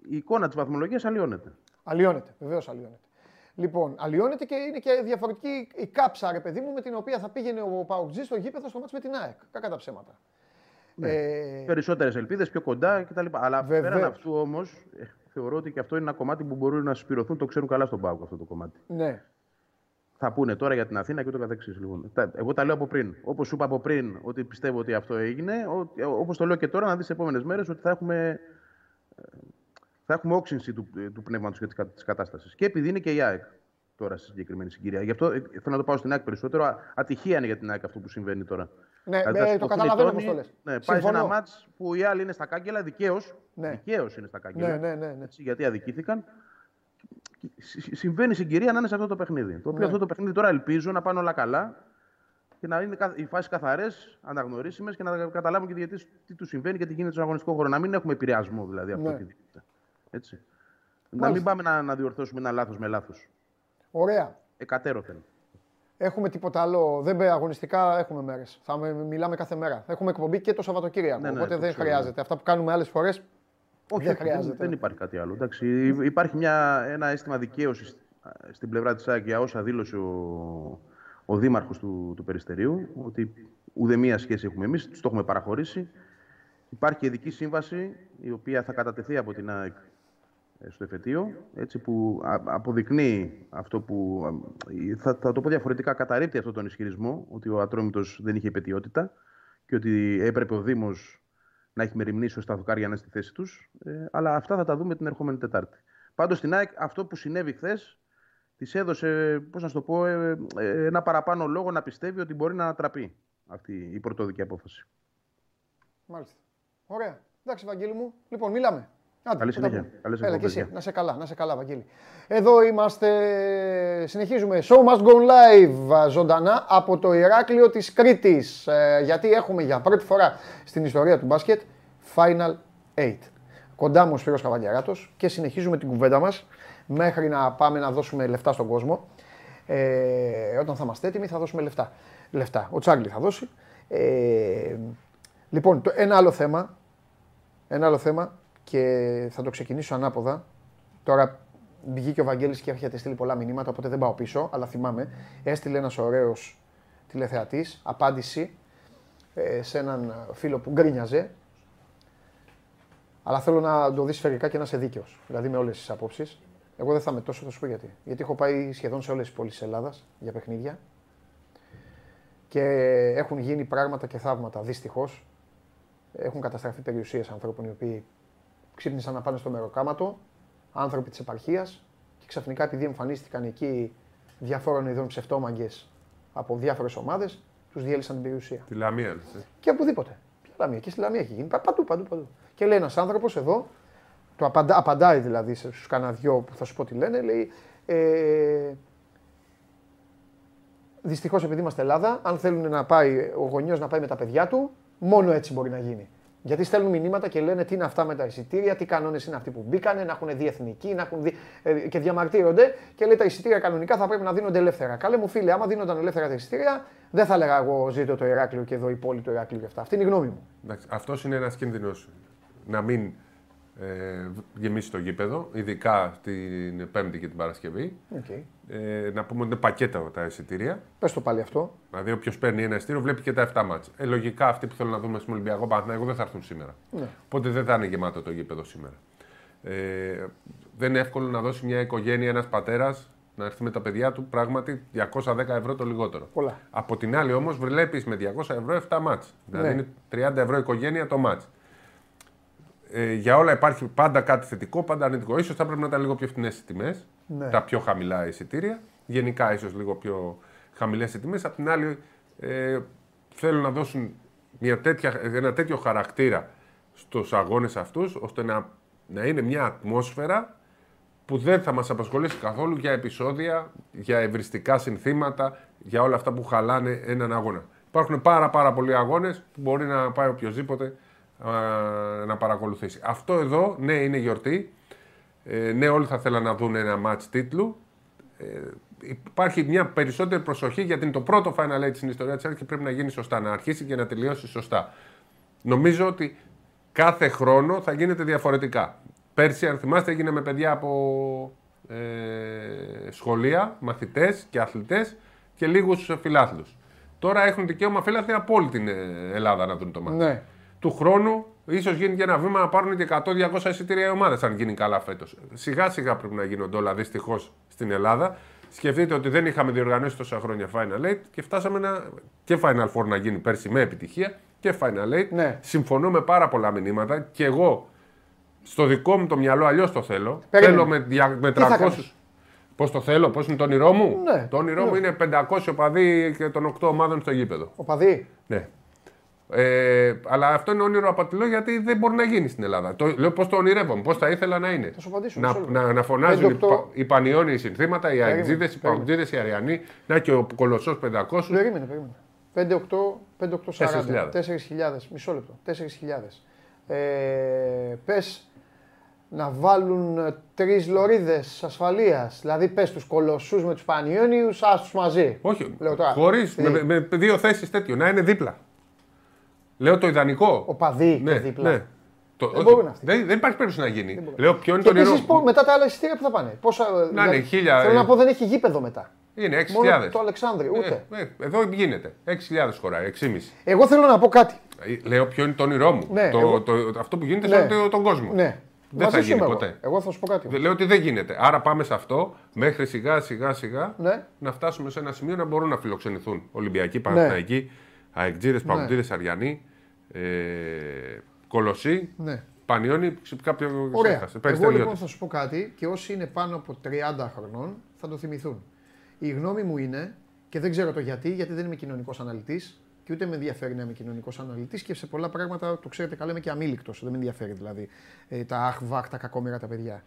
η εικόνα της βαθμολογίας αλλοιώνεται. Αλλοιώνεται, βεβαίως αλλοιώνεται. Λοιπόν, αλλοιώνεται και είναι και διαφορετική η κάψα, ρε παιδί μου, με την οποία θα πήγαινε ο Παοκτζή στο γήπεδο στο μάτς με την ΑΕΚ. Κακά τα ψέματα. Ε, Περισσότερες ελπίδες, πιο κοντά κτλ. Αλλά Βεβαίως. πέραν αυτού όμως, θεωρώ ότι και αυτό είναι ένα κομμάτι που μπορούν να συσπηρωθούν. Το ξέρουν καλά στον Πάοκ αυτό το κομμάτι. ναι, Θα πούνε τώρα για την Αθήνα και ούτω καθεξής. Λοιπόν. Τα- Εγώ τα λέω από πριν. Όπως σου είπα από πριν ότι πιστεύω ότι αυτό έγινε, όπως το λέω και τώρα, να δεις τι επόμενες μέρες ότι θα έχουμε, ε, θα έχουμε όξυνση του, του πνεύματος και της κατάστασης. Και επειδή είναι και η ΑΕΚ τώρα στη συγκεκριμένη συγκυρία. Γι' αυτό ε, θέλω να το πάω στην ΑΕΚ περισσότερο. Α- Ατυχία είναι για την ΑΕΚ αυτό που συμβαίνει τώρα. Ναι, Δηλαδή, ε, θα το σηκωθούν οι καταλαβαίνω τόνοι, πώς το λες. Ναι, πάει σε Συμφωνώ. ένα μάτς που οι άλλοι είναι στα κάγκελα, δικαίως. Ναι. Δικαίως είναι στα κάγκελα. ναι, ναι, ναι, ναι. Έτσι, γιατί αδικήθηκαν. Συ- Συμβαίνει συγκυρία να είναι σε αυτό το παιχνίδι. Το οποίο Ναι. αυτό το παιχνίδι τώρα ελπίζω να πάνε όλα καλά και να είναι κα- οι φάσεις καθαρές, αναγνωρίσιμες και να καταλάβουν και οι διαιτητές τι τους συμβαίνει και τι γίνεται στον αγωνιστικό χώρο. Να μην έχουμε επηρεασμό δηλαδή από Ναι. οτιδήποτε. Έτσι. Να Μάλιστα. μην πάμε να, να διορθώσουμε ένα λάθος με λάθος. Ωραία. Εκατέρωθεν. Έχουμε τίποτα άλλο. Δεν παι, αγωνιστικά έχουμε μέρες. Θα με- μιλάμε κάθε μέρα. Έχουμε εκπομπή και το Σαββατοκύριακο. Ναι, ναι, οπότε το δεν ξέρω, χρειάζεται. Αυτά που κάνουμε άλλες φορές Όχι, δεν όχι, χρειάζεται. δεν, υπάρχει κάτι άλλο. Εντάξει, υ- υπάρχει μια, ένα αίσθημα δικαίωσης στην πλευρά της ΑΕΚ για όσα δήλωσε ο, ο Δήμαρχος του, του Περιστερίου, ότι ουδέμια σχέση έχουμε εμείς, τους το έχουμε παραχωρήσει. Υπάρχει και ειδική σύμβαση η οποία θα κατατεθεί από την ΑΕΚ ε, στο εφετείο, έτσι που α- αποδεικνύει αυτό που, α, θα, θα το πω διαφορετικά, καταρρύπτει αυτόν τον ισχυρισμό ότι ο Ατρόμητος δεν είχε υπετιότητα και ότι έπρεπε ο Δήμος να έχει μεριμνήσει ώστε τα δοκάρια να είναι στη θέση τους, ε, αλλά αυτά θα τα δούμε την ερχόμενη Τετάρτη. Πάντως στην ΑΕΚ αυτό που συνέβη χθες της έδωσε, πώς να σου το πω, ε, ε, ένα παραπάνω λόγο να πιστεύει ότι μπορεί να ανατραπεί αυτή η πρωτόδικη απόφαση. Μάλιστα. Ωραία. Εντάξει, Βαγγέλη μου. Λοιπόν, μιλάμε. Άντε, Καλή θα τα συνέχεια. πούμε. Καλές Έλα και εκπομπές, εσύ. γεια. Να σε καλά, να σε καλά, Βαγγέλη. Εδώ είμαστε. Συνεχίζουμε. Show must go live ζωντανά από το Ηράκλειο της Κρήτης. Ε, γιατί έχουμε για πρώτη φορά στην ιστορία του μπάσκετ Final 8. Κοντά μου ο Σπύρος Καβαλιαράτος και συνεχίζουμε την κουβέντα μας μέχρι να πάμε να δώσουμε λεφτά στον κόσμο. Ε, όταν θα είμαστε έτοιμοι θα δώσουμε λεφτά. λεφτά. Ο Τσάγκλι θα δώσει. Ε, λοιπόν, το, ένα άλλο θέμα. Ένα άλλο θέμα και θα το ξεκινήσω ανάποδα. Τώρα βγήκε ο Βαγγέλης και έρχεται στείλει πολλά μηνύματα, οπότε δεν πάω πίσω, αλλά θυμάμαι. Έστειλε ένας ωραίος τηλεθεατής, απάντηση ε, σε έναν φίλο που γκρίνιαζε. Αλλά θέλω να το δεις σφαιρικά και να είσαι δίκαιος. Δηλαδή με όλες τις απόψεις. Εγώ δεν θα είμαι τόσο, θα σου πω γιατί. Γιατί έχω πάει σχεδόν σε όλες τις πόλεις της Ελλάδας για παιχνίδια και έχουν γίνει πράγματα και θαύματα. Δυστυχώς έχουν καταστραφεί περιουσίες ανθρώπων οι οποίοι ξύπνησαν να πάνε στο μεροκάματο, άνθρωποι της επαρχίας και ξαφνικά επειδή εμφανίστηκαν εκεί διαφόρων ειδών ψευτόμαγκε από διάφορες ομάδες, τους διέλυσαν την περιουσία. Τη Λαμία, λες, ε. Και οπουδήποτε. Ποια Λαμία, και στη Λαμία έχει γίνει. Πα- Παντού, παντού, παντού. Και λέει ένας άνθρωπος εδώ, το απαντά, απαντάει δηλαδή στους κανένα δυο που θα σου πω τι λένε, λέει. Ε, Δυστυχώς επειδή είμαστε Ελλάδα, αν θέλουν να πάει ο γονιός να πάει με τα παιδιά του, μόνο έτσι μπορεί να γίνει. Γιατί στέλνουν μηνύματα και λένε τι είναι αυτά με τα εισιτήρια, τι κανόνες είναι αυτοί που μπήκανε, να έχουν δει εθνική, να έχουν δει, ε, και διαμαρτύρονται και λέει τα εισιτήρια κανονικά θα πρέπει να δίνονται ελεύθερα. Καλέ μου φίλε, άμα δίνονταν ελεύθερα τα εισιτήρια, δεν θα έλεγα εγώ ζήτω το Ηράκλειο και εδώ η πόλη του Ηράκλειου και αυτά. Αυτή είναι η γνώμη μου. Εντάξει, αυτός είναι ένας κίνδυνος να μην ε, γεμίσει το γήπεδο, ειδικά την Πέμπτη και την Παρασκευή. Okay. Ε, να πούμε ότι είναι πακέτα τα εισιτήρια. Πες το πάλι αυτό. Δηλαδή, όποιος παίρνει ένα εισιτήριο βλέπει και τα 7 μάτς. Ε, λογικά αυτοί που θέλουν να δούμε στον Ολυμπιακό Παναθηναϊκό δεν θα έρθουν σήμερα. Ναι. Οπότε δεν θα είναι γεμάτο το γήπεδο σήμερα. Ε, δεν είναι εύκολο να δώσει μια οικογένεια, ένας πατέρας να έρθει με τα παιδιά του πράγματι 210 ευρώ το λιγότερο. Πολλά. Από την άλλη όμως βλέπεις με 200 ευρώ 7 μάτς. Δηλαδή Ναι. είναι 30 ευρώ οικογένεια το μάτς. Ε, για όλα υπάρχει πάντα κάτι θετικό, πάντα αρνητικό. Ίσως θα πρέπει να ήταν λίγο πιο φθηνέ οι τιμές, Ναι. τα πιο χαμηλά εισιτήρια. Γενικά ίσως λίγο πιο χαμηλές οι τιμές. Απ' την άλλη ε, θέλουν να δώσουν μια τέτοια, ένα τέτοιο χαρακτήρα στους αγώνες αυτούς, ώστε να, να είναι μια ατμόσφαιρα που δεν θα μας απασχολήσει καθόλου για επεισόδια, για ευριστικά συνθήματα, για όλα αυτά που χαλάνε έναν αγώνα. Υπάρχουν πάρα πάρα πολλοί αγώνες που μπορεί να πάει οποιοδήποτε α, να παρακολουθήσει. Αυτό εδώ, ναι, είναι γιορτή. Ε, ναι, όλοι θα θέλαν να δουν ένα μάτς τίτλου. Ε, υπάρχει μια περισσότερη προσοχή γιατί είναι το πρώτο Final Eight στην ιστορία της Άρης και πρέπει να γίνει σωστά, να αρχίσει και να τελειώσει σωστά. Νομίζω ότι κάθε χρόνο θα γίνεται διαφορετικά. Πέρσι, αν θυμάστε, έγινε με παιδιά από ε, σχολεία, μαθητές και αθλητές και λίγους φιλάθλους. Τώρα έχουν δικαίωμα φίλαθλοι από όλη την ε, Ελλάδα να δουν το μάτι. Ναι. Του χρόνου ίσως γίνει και ένα βήμα να πάρουν και 100-200 εισιτήρια οι ομάδες αν γίνει καλά φέτος. Σιγά σιγά πρέπει να γίνονται όλα δυστυχώς στην Ελλάδα. Σκεφτείτε ότι δεν είχαμε διοργανώσει τόσα χρόνια Final Eight και φτάσαμε να, και Final Four να γίνει πέρσι με επιτυχία και Final Eight. Ναι. Συμφωνώ με πάρα πολλά μηνύματα και εγώ στο δικό μου το μυαλό αλλιώς το θέλω. Περίμενε. Θέλω με, δια- με Τι θα 300. κάνεις; Πώς το θέλω, πώς είναι το όνειρό μου; Ναι. Το όνειρό μου είναι 500 οπαδοί και των 8 ομάδων στο γήπεδο. Ο παδί; Ναι. Ε, αλλά αυτό είναι όνειρο απατηλό γιατί δεν μπορεί να γίνει στην Ελλάδα. Το, λέω πώς το ονειρεύομαι, πώς θα ήθελα να είναι. Θα σου απαντήσω, Να, μισό λεπτό. να, να φωνάζουν οι, Πέντε, οκτώ. πα- οι Πανιόνιοι συνθήματα, οι Αιγτζίδε, οι περίμενε. Παουτζίδε, οι Αριανοί, να και ο Κολοσσός 500. Περίμενε, περίμενε. 5-8, 5-8-40. 4.000. 4.000. Μισό λεπτό. 4.000. Ε, Πες να βάλουν τρεις λωρίδες ασφαλείας. Δηλαδή πες τους κολοσσούς με τους πανιόνιους, άστου μαζί. Όχι, Λέω τώρα. χωρίς. Τι; Με, με δύο θέσεις τέτοιο, να είναι δίπλα. Λέω το ιδανικό. Ο παδί ναι, και δίπλα. ναι. Το, Δεν όχι, μπορούν αυτοί. Δεν, δεν υπάρχει περίπτωση να γίνει. μπορούν. Λέω ποιο είναι Και το όνειρό επίσης μου. μετά τα άλλα εισιτήρια που θα πάνε. Πόσα, δηλαδή, είναι χίλια, Θέλω ε. να πω δεν έχει γήπεδο μετά. Είναι Μόνο 6.000. το Αλεξάνδρειο, ούτε. Ε, ε, εδώ γίνεται. 6.000 χωράει, 6,5. Εγώ θέλω να πω κάτι. Ε, Λέω ποιο είναι το όνειρό μου. Ναι, το, εγώ- το, αυτό που γίνεται Ναι. σε όλο τον κόσμο. Ναι. Δεν Μαζί θα σου γίνει είμαι εγώ. ποτέ. Εγώ θα σου πω κάτι. Δεν- Λέω ότι δεν γίνεται. Άρα πάμε σε αυτό μέχρι σιγά σιγά σιγά Ναι. να φτάσουμε σε ένα σημείο να μπορούν να φιλοξενηθούν Ολυμπιακοί, Παναθηναϊκοί, Αεκτζίδες, Παγκοτζίδε, Αριανοί, ε, Κολοσσοί, Ναι. Πανιόνι, κάποιο Ωραία. ξέχασε. Εγώ Περιστέριωτες. λοιπόν θα σου πω κάτι και όσοι είναι πάνω από 30 χρονών θα το θυμηθούν. Η γνώμη μου είναι, και δεν ξέρω το γιατί, γιατί δεν είμαι κοινωνικός αναλυτής και ούτε με ενδιαφέρει να είμαι κοινωνικός αναλυτής και σε πολλά πράγματα το ξέρετε καλά είμαι και αμήλικτος. Δεν με ενδιαφέρει δηλαδή ε, τα αχ, βαχ, τα κακόμοιρα τα παιδιά.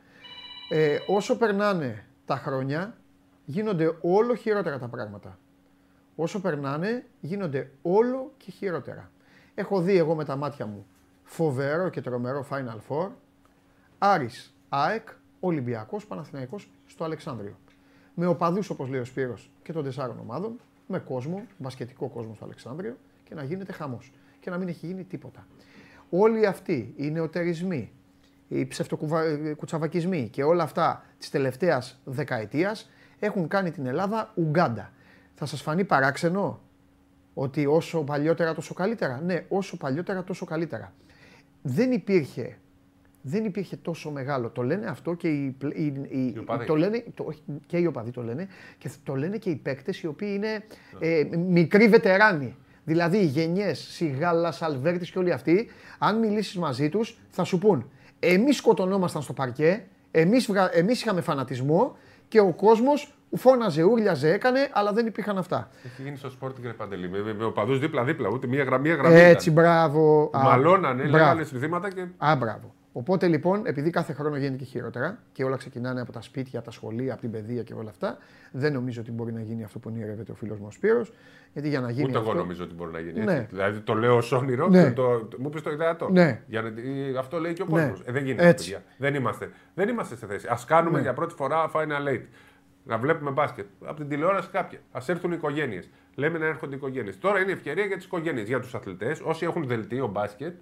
Ε, όσο περνάνε τα χρόνια, γίνονται όλο χειρότερα τα πράγματα. Όσο περνάνε, γίνονται όλο και χειρότερα. Έχω δει εγώ με τα μάτια μου φοβερό και τρομερό Final Four Άρης, ΑΕΚ, Ολυμπιακός, Παναθηναϊκός στο Αλεξάνδριο. με οπαδούς όπως λέει ο Σπύρος και των τεσσάρων ομάδων, με κόσμο, μπασκετικό κόσμο στο Αλεξάνδριο και να γίνεται χαμός. Και να μην έχει γίνει τίποτα. Όλοι αυτοί οι νεοτερισμοί, οι ψευτοκουτσαβακισμοί και όλα αυτά της τελευταίας δεκαετίας έχουν κάνει την Ελλάδα Ουγκάντα. Θα σας φανεί παράξενο; Ότι όσο παλιότερα τόσο καλύτερα. Ναι, όσο παλιότερα τόσο καλύτερα. Δεν υπήρχε, δεν υπήρχε τόσο μεγάλο. Το λένε αυτό και οι, οι, οι, το λένε, το, και οι οπαδοί το λένε και το λένε και οι παίκτες οι οποίοι είναι ε, μικροί βετεράνοι. Δηλαδή οι γενιές Σιγάλα, Αλβέρτη και όλοι αυτοί, αν μιλήσεις μαζί τους, θα σου πούν Εμείς σκοτωνόμασταν στο παρκέ, εμείς εμείς είχαμε φανατισμό και ο κόσμος φώναζε, ούρλιαζε, έκανε, αλλά δεν υπήρχαν αυτά. Έχει γίνει στο σπορ την Παντελή. Με, με οπαδού δίπλα-δίπλα, ούτε μία γραμμή. γραμμή Έτσι, μπράβο. Μαλώνανε, λέγανε συνθήματα και. Α, μπράβο. Οπότε λοιπόν, επειδή κάθε χρόνο γίνεται και χειρότερα και όλα ξεκινάνε από τα σπίτια, από τα σχολεία, από την παιδεία και όλα αυτά, δεν νομίζω ότι μπορεί να γίνει αυτό που ονειρεύεται ο φίλος μου ο Σπύρος, Γιατί για να γίνει. Ούτε αυτό... εγώ νομίζω ότι μπορεί να γίνει. Ναι. Δηλαδή το λέω ως όνειρο ναι. το... μου πεις το ιδεατό. Ναι. Για να... Αυτό λέει και ο κόσμος. Ναι. Ε, δεν γίνεται. Έτσι. Δεν είμαστε. δεν είμαστε σε θέση. Α κάνουμε ναι. για πρώτη φορά Final Eight. Να βλέπουμε μπάσκετ. Από την τηλεόραση κάποια. Α έρθουν οι οικογένειες. Λέμε να έρχονται οι οικογένειες. Τώρα είναι η ευκαιρία για τις οικογένειες, για τους αθλητές. Όσοι έχουν δελτίο μπάσκετ,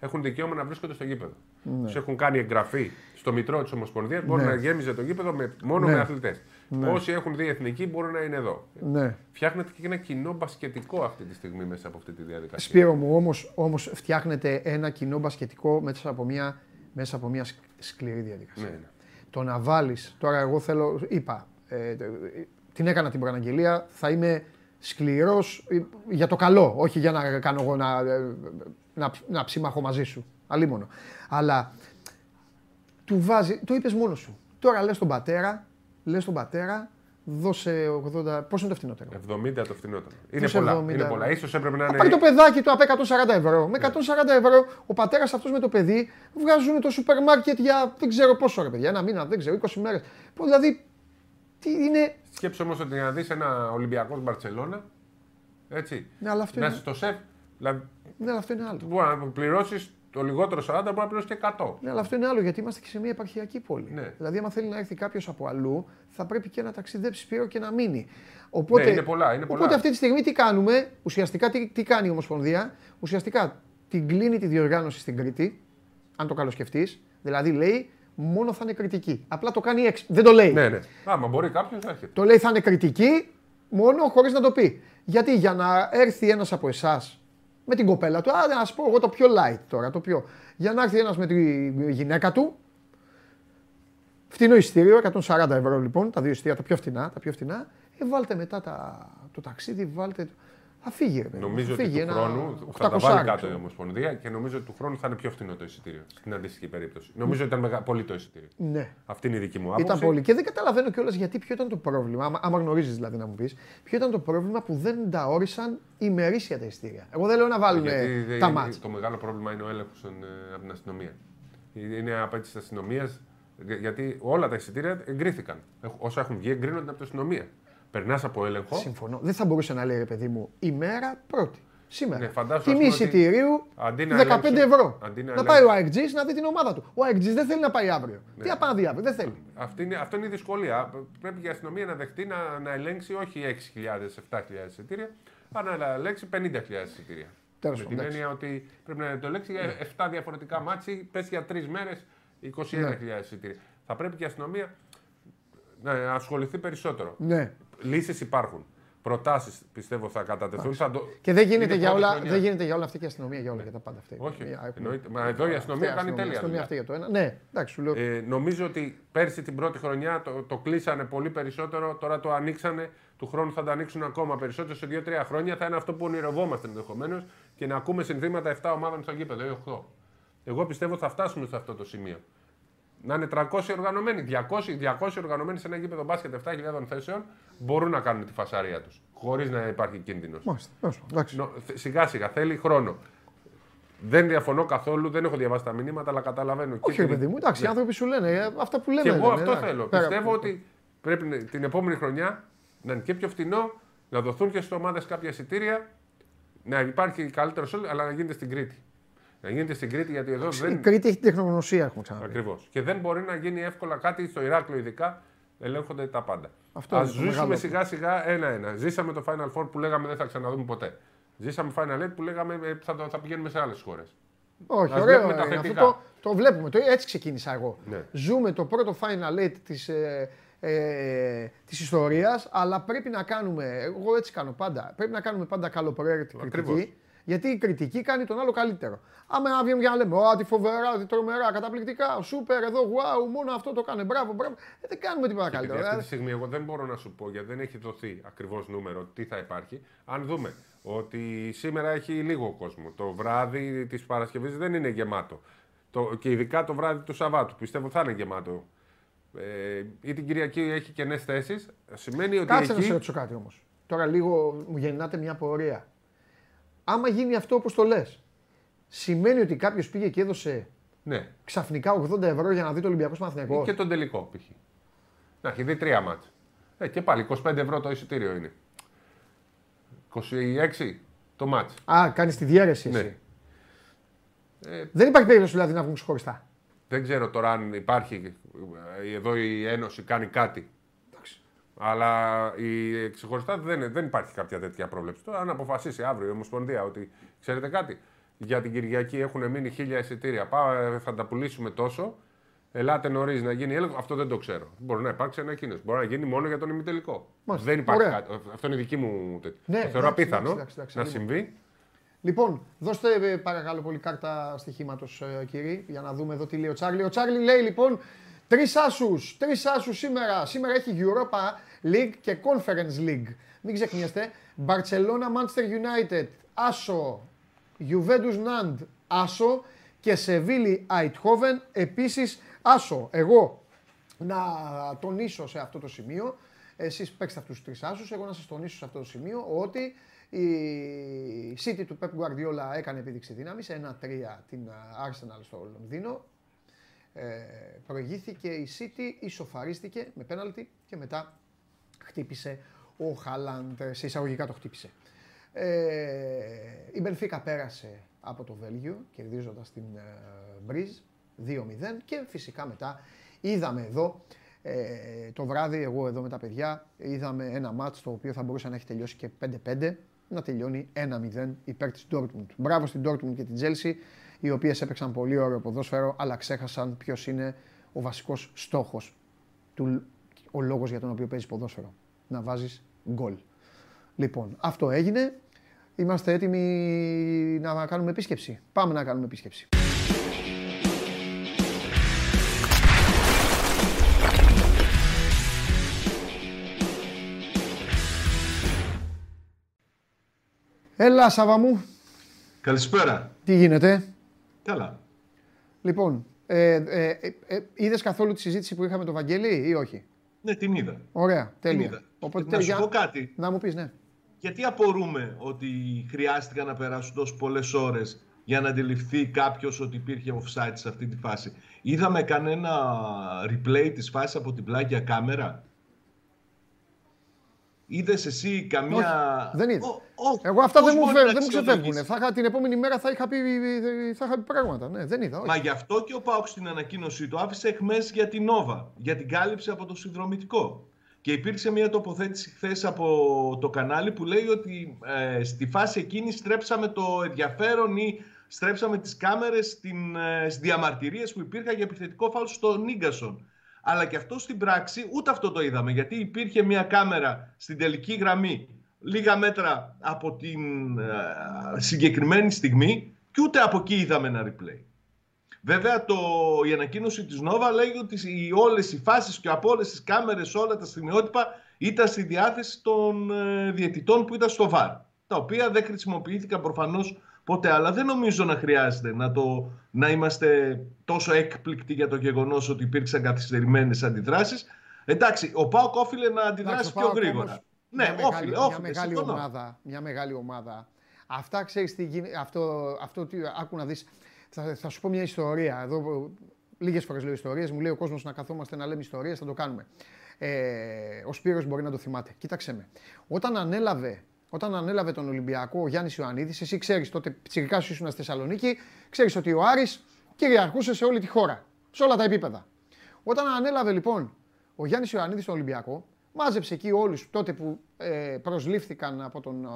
έχουν δικαίωμα να βρίσκονται στο γήπεδο. Ναι. Τους έχουν κάνει εγγραφή στο μητρό της Ομοσπονδίας, μπορεί ναι. να γέμιζε το γήπεδο με, μόνο ναι. με αθλητές. Ναι. Όσοι έχουν δει εθνική μπορούν να είναι εδώ. Ναι. Φτιάχνεται και ένα κοινό μπασκετικό αυτή τη στιγμή μέσα από αυτή τη διαδικασία. Σπύρο μου, όμω όμως φτιάχνεται ένα κοινό μπασκετικό μέσα από μια, μέσα από μια σκληρή διαδικασία. Ναι, ναι. Το να βάλει, τώρα εγώ θέλω, είπα, ε, την έκανα την προαναγγελία, θα είμαι σκληρός για το καλό, όχι για να κάνω εγώ να, να, να ψήμαχω μαζί σου. Αλίμονο. Αλλά του βάζει, το είπες μόνος σου. Τώρα λες τον πατέρα, λες τον πατέρα, δώσε 80. Πώ είναι το φθηνότερο. 70 το φθηνότερο. Είναι πολλά. 70. Είναι πολλά. Ίσως έπρεπε να είναι. Πάρει το παιδάκι του απ' 140 ευρώ. Με 140 ναι. ευρώ ο πατέρας αυτός με το παιδί βγάζουν το σούπερ μάρκετ για δεν ξέρω πόσο ρε παιδιά. Ένα μήνα, δεν ξέρω, 20 μέρες. Δηλαδή τι είναι; Σκέψε όμως ότι να δεις ένα Ολυμπιακός Μπαρσελόνα. Έτσι. Ναι, αλλά αυτό να είναι... είσαι στο σεφ. Δηλαδή, ναι, αλλά αυτό είναι άλλο. Μπορεί να πληρώσεις το λιγότερο 40, μπορεί να πληρώσεις και 100. Ναι, αλλά αυτό είναι άλλο γιατί είμαστε και σε μια επαρχιακή πόλη. Ναι. Δηλαδή, άμα θέλει να έρθει κάποιος από αλλού, θα πρέπει και να ταξιδέψει σπίρο και να μείνει. Οπότε, ναι, είναι πολλά, είναι πολλά. Οπότε αυτή τη στιγμή τι κάνουμε, ουσιαστικά τι, τι κάνει η Ομοσπονδία, ουσιαστικά την κλείνει τη διοργάνωση στην Κρήτη, αν το καλοσκεφτείς. Δηλαδή λέει μόνο θα είναι κριτική. Απλά το κάνει έξι. Δεν το λέει. Ναι, ναι. Άμα μπορεί κάποιος να έρχεται. Το λέει θα είναι κριτική μόνο χωρίς να το πει. Γιατί για να έρθει ένας από εσάς με την κοπέλα του, α να πω εγώ το πιο light τώρα, το πιο. Για να έρθει ένας με τη γυναίκα του, φτηνό εισιτήριο, 140 ευρώ λοιπόν, τα δύο εισιτήρια τα πιο φτηνά, τα πιο φτηνά, ε, βάλτε μετά τα, το ταξίδι, βάλτε θα φύγει, ρε, Νομίζω θα φύγει, ότι του χρόνου θα τα βάλει κάτω η Ομοσπονδία και νομίζω ότι του χρόνου θα είναι πιο φθηνό το εισιτήριο στην αντίστοιχη περίπτωση. Νομίζω ότι ήταν πολύ το εισιτήριο. Ναι. Αυτή είναι η δική μου άποψη. Ήταν πολύ. Και δεν καταλαβαίνω κιόλας γιατί ποιο ήταν το πρόβλημα. Άμα, άμα γνωρίζεις δηλαδή να μου πεις, ποιο ήταν το πρόβλημα που δεν τα όρισαν ημερήσια τα εισιτήρια. Εγώ δεν λέω να βάλουν γιατί, τα μάτια. Το μεγάλο πρόβλημα είναι ο έλεγχος ε, από την αστυνομία. Είναι απέτηση της αστυνομίας γιατί όλα τα εισιτήρια εγκρίθηκαν. Όσα έχουν βγει εγκρίνονται από την αστυνομία. Περνάς από έλεγχο. Συμφωνώ. Δεν θα μπορούσε να λέει, παιδί μου, ημέρα πρώτη. Σήμερα. Ναι, Τιμή εισιτηρίου 15 ευρώ. να, να πάει ο Αεκτζή να δει την ομάδα του. Ο Αεκτζή δεν θέλει να πάει αύριο. Ναι. Τι να πάει αύριο, δεν θέλει. Αυτή είναι, αυτό είναι η δυσκολία. Πρέπει η αστυνομία να δεχτεί να, να ελέγξει όχι 6.000, 7.000 εισιτήρια, αλλά να ελέγξει 50.000 εισιτήρια. Τέλος Με την έννοια ότι πρέπει να το ελέγξει για 7 ναι. διαφορετικά ματς, πες για 3 μέρες 21.000 ναι. εισιτήρια. Θα πρέπει και η αστυνομία να ασχοληθεί περισσότερο. Ναι λύσεις υπάρχουν. Προτάσεις πιστεύω θα κατατεθούν. Θα το... Και δεν γίνεται, για όλα, δεν γίνεται για όλα αυτή και η αστυνομία για όλα για τα πάντα αυτά. Όχι. Εννοείται. Μα εδώ η αστυνομία κάνει τέλεια. Αστυνομία αυτή για το ένα. Ναι, εντάξει, σου λέω. Ε, νομίζω ότι πέρσι την πρώτη χρονιά το, το κλείσανε πολύ περισσότερο. Τώρα το ανοίξανε. Του χρόνου θα το ανοίξουν ακόμα περισσότερο. Σε 2-3 χρόνια θα είναι αυτό που ονειρευόμαστε ενδεχομένως και να ακούμε συνθήματα 7 ομάδων στο γήπεδο ή 8. Εγώ πιστεύω θα φτάσουμε σε αυτό το σημείο να είναι 300 οργανωμένοι. 200, 200 οργανωμένοι σε ένα γήπεδο μπάσκετ 7.000 θέσεων μπορούν να κάνουν τη φασαρία τους. Χωρίς να υπάρχει κίνδυνος. Σιγά σιγά θέλει χρόνο. Δεν διαφωνώ καθόλου, δεν έχω διαβάσει τα μηνύματα, αλλά καταλαβαίνω. Όχι, παιδί μου, εντάξει, οι ναι. άνθρωποι σου λένε ε, αυτά που λένε. Και εγώ αυτό θέλω. Πιστεύω ότι πρέπει την επόμενη χρονιά να είναι και πιο φτηνό, να δοθούν και στις ομάδες κάποια εισιτήρια, να υπάρχει καλύτερος αλλά να γίνεται στην Κρήτη. Να γίνεται στην Κρήτη γιατί εδώ δεν. Η Κρήτη έχει τεχνογνωσία, έχουμε ξαναπεί. Ακριβώς. Και δεν μπορεί να γίνει εύκολα κάτι στο Ηράκλειο, ειδικά Ελέγχονται τα πάντα. Αυτό Α είναι το ζήσουμε μεγάλο. σιγά σιγά ένα-ένα. Ζήσαμε το Final Four που λέγαμε δεν θα ξαναδούμε ποτέ. Ζήσαμε Final Eight που λέγαμε ε, θα, το- θα πηγαίνουμε σε άλλες χώρες. Όχι, Ας ωραίο βλέπουμε τα είναι. Αυτό θετικά. το, το βλέπουμε. Το, έτσι ξεκίνησα εγώ. Ναι. Ζούμε το πρώτο Final Eight της, ε, ε, της ιστορίας, αλλά πρέπει να κάνουμε, εγώ έτσι κάνω πάντα, πρέπει να κάνουμε πάντα καλοπροαίρετη Ακριβώς. κριτική, γιατί η κριτική κάνει τον άλλο καλύτερο. Άμα να βγαίνουμε για να λέμε, «Ω, τι φοβερά, τι τρομερά, καταπληκτικά, σούπερ, εδώ, wow, μόνο αυτό το κάνει, μπράβο, μπράβο. Ε, δεν κάνουμε τίποτα Επειδή καλύτερο. αυτή Δηλαδή, τη στιγμή εγώ δεν μπορώ να σου πω γιατί δεν έχει δοθεί ακριβώς νούμερο τι θα υπάρχει. Αν δούμε ότι σήμερα έχει λίγο κόσμο. Το βράδυ της Παρασκευής δεν είναι γεμάτο. Το, και ειδικά το βράδυ του Σαββάτου πιστεύω θα είναι γεμάτο. Ε, ή την Κυριακή έχει κενές θέσεις. Σημαίνει ότι Κάτσε να εκεί. σε ρωτήσω κάτι όμως. Τώρα λίγο μου γεννάτε μια πορεία. Άμα γίνει αυτό όπως το λες, σημαίνει ότι κάποιος πήγε και έδωσε Ναι, ξαφνικά 80 ευρώ για να δει το Ολυμπιακός Παναθηναϊκός; και τον τελικό π.χ. Να έχει δει τρία μάτς. Ε, και πάλι 25 ευρώ το εισιτήριο είναι. 26 το μάτς. Α, κάνεις τη διαίρεση Ναι. εσύ. Ε, Δεν υπάρχει περίπτωση δηλαδή να βγουν ξεχωριστά. Δεν ξέρω τώρα αν υπάρχει ε, εδώ η Ένωση κάνει κάτι. Αλλά η ξεχωριστά δεν, δεν υπάρχει κάποια τέτοια πρόβλεψη. Τώρα, αν αποφασίσει αύριο η Ομοσπονδία ότι ξέρετε κάτι, για την Κυριακή έχουν μείνει χίλια εισιτήρια, πάμε, θα τα πουλήσουμε τόσο. Ελάτε νωρίς να γίνει έλεγχο. Αυτό δεν το ξέρω. Μπορεί να υπάρξει ανακοίνωση. Μπορεί να γίνει μόνο για τον ημιτελικό. Μάλιστα. Δεν υπάρχει Ωραία. κάτι. Αυτό είναι δική μου τέτοια. Ναι, το θεωρώ εντάξει, απίθανο εντάξει, εντάξει, να εντάξει. συμβεί. Λοιπόν, δώστε ε, παρακαλώ πολύ κάρτα στοιχήματος, ε, κύριε, για να δούμε εδώ τι λέει ο Τσάρλι. Ο Τσάρλι λέει λοιπόν τρεις άσους. Τρεις άσους σήμερα. Σήμερα έχει Europa League και Conference League. Μην ξεχνιέστε. Barcelona Manchester United. Άσο. Juventus Nand. Άσο. Και Σεβίλη Eindhoven. Επίσης άσο. Εγώ να τονίσω σε αυτό το σημείο, εσείς παίξτε αυτούς τους τρεις άσους, εγώ να σας τονίσω σε αυτό το σημείο ότι η City του Pep Guardiola έκανε επίδειξη δύναμης, 1-3 την Arsenal στο Λονδίνο, ε, προηγήθηκε η City, ισοφαρίστηκε με πέναλτι και μετά χτύπησε ο Χάλαντ, σε εισαγωγικά το χτύπησε. Ε, η Μπενφίκα πέρασε από το Βέλγιο, κερδίζοντας την ε, Μπριζ 2-0 και φυσικά μετά είδαμε εδώ ε, το βράδυ, εγώ εδώ με τα παιδιά, είδαμε ένα μάτς το οποίο θα μπορούσε να έχει τελειώσει και 5-5, να τελειώνει 1-0 υπέρ της Dortmund. Μπράβο στην Dortmund και την Chelsea, οι οποίες έπαιξαν πολύ ωραίο ποδόσφαιρο, αλλά ξέχασαν ποιος είναι ο βασικός στόχος, του, ο λόγος για τον οποίο παίζεις ποδόσφαιρο. Να βάζεις γκολ. Λοιπόν, αυτό έγινε. Είμαστε έτοιμοι να κάνουμε επίσκεψη. Πάμε να κάνουμε επίσκεψη. Έλα, Σάβα μου. Καλησπέρα. Τι γίνεται; Καλά. Λοιπόν, ε, ε, ε, ε, είδες καθόλου τη συζήτηση που είχαμε το Βαγγέλη ή όχι; Ναι, την είδα. Ωραία, Την τέλεια. είδα. Οπότε να σου για- πω κάτι. Να μου πεις, ναι. Γιατί απορούμε ότι χρειάστηκαν να περάσουν τόσο πολλές ώρες για να αντιληφθεί κάποιος ότι υπήρχε offside σε αυτή τη φάση; Είδαμε κανένα replay της φάσης από την πλάγια κάμερα; Είδες εσύ καμία. Όχι, δεν είδα. Ο- όχι. Εγώ αυτά Πώς δεν μου, μπορεί φε- να δεν μου ξεφεύγουν. αξιολογήσει. Θα είχα, την επόμενη μέρα θα είχα πει, θα είχα πει πράγματα. Ναι, δεν είδα. Όχι. Μα γι' αυτό και ο Πάουκ στην ανακοίνωσή του άφησε εχμές για την Νόβα, για την κάλυψη από το συνδρομητικό. Και υπήρξε μια τοποθέτηση χθες από το κανάλι που λέει ότι ε, στη φάση εκείνη στρέψαμε το ενδιαφέρον ή στρέψαμε τις κάμερες στην, ε, στις διαμαρτυρίες που υπήρχαν για επιθετικό φάουλ στον Νίγκασον. Αλλά και αυτό στην πράξη ούτε αυτό το είδαμε γιατί υπήρχε μια κάμερα στην τελική γραμμή λίγα μέτρα από την ε, συγκεκριμένη στιγμή και ούτε από εκεί είδαμε ένα replay. Βέβαια το, η ανακοίνωση της Νόβα λέει ότι οι, όλες οι φάσεις και από όλες τις κάμερες, όλα τα στιγμιότυπα ήταν στη διάθεση των ε, διαιτητών που ήταν στο ΒΑΡ. Τα οποία δεν χρησιμοποιήθηκαν προφανώς ποτέ. Αλλά δεν νομίζω να χρειάζεται να, το, να είμαστε τόσο έκπληκτοι για το γεγονός ότι υπήρξαν καθυστερημένες αντιδράσεις. Εντάξει, ο Πάοκ όφιλε να αντιδράσει Εντάξει, ο πιο ΠΑΟΚ γρήγορα. όμως, Ναι, μια μεγάλη, όφιλε, μια όφιλε. μεγάλη συμφωνώ. ομάδα, μια μεγάλη ομάδα. Αυτά ξέρεις τι γίνεται, αυτό, αυτό τι, άκου να δεις, θα, θα σου πω μια ιστορία, εδώ λίγες φορές λέω ιστορίες, μου λέει ο κόσμος να καθόμαστε να λέμε ιστορίες, θα το κάνουμε. Ε, ο Σπύρος μπορεί να το θυμάται. Κοίταξε με. Όταν ανέλαβε, όταν ανέλαβε τον Ολυμπιακό ο Γιάννης Ιωαννίδης, εσύ ξέρεις τότε ψυχικά σου ήσουν στη Θεσσαλονίκη, ξέρεις ότι ο Άρης κυριαρχούσε σε όλη τη χώρα, σε όλα τα επίπεδα. Όταν ανέλαβε λοιπόν Ο Γιάννης Ιωαννίδης στον Ολυμπιακό μάζεψε εκεί όλους τότε που ε, προσλήφθηκαν από τον ε,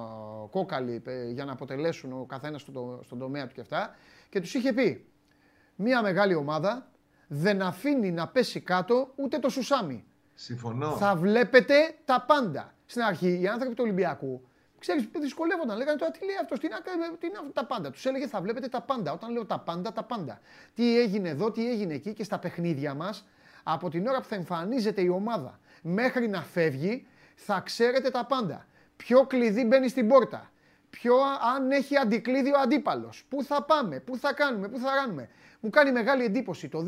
Κόκαλη ε, για να αποτελέσουν ο καθένας στο, στον τομέα του και αυτά και τους είχε πει: Μια μεγάλη ομάδα δεν αφήνει να πέσει κάτω ούτε το σουσάμι. Συμφωνώ. Θα βλέπετε τα πάντα. Στην αρχή οι άνθρωποι του Ολυμπιακού Ξέρεις, δυσκολεύονταν. Λέγανε τώρα τι λέει αυτός, τι, είναι, τι είναι τα πάντα. Τους έλεγε θα βλέπετε τα πάντα. Όταν λέω τα πάντα, τα πάντα. Τι έγινε εδώ, τι έγινε εκεί και στα παιχνίδια μας, από την ώρα που θα εμφανίζεται η ομάδα μέχρι να φεύγει, θα ξέρετε τα πάντα. Ποιο κλειδί μπαίνει στην πόρτα. Ποιο αν έχει αντικλείδι ο αντίπαλος. Πού θα πάμε, πού θα κάνουμε, πού θα κάνουμε. Μου κάνει μεγάλη εντύπωση το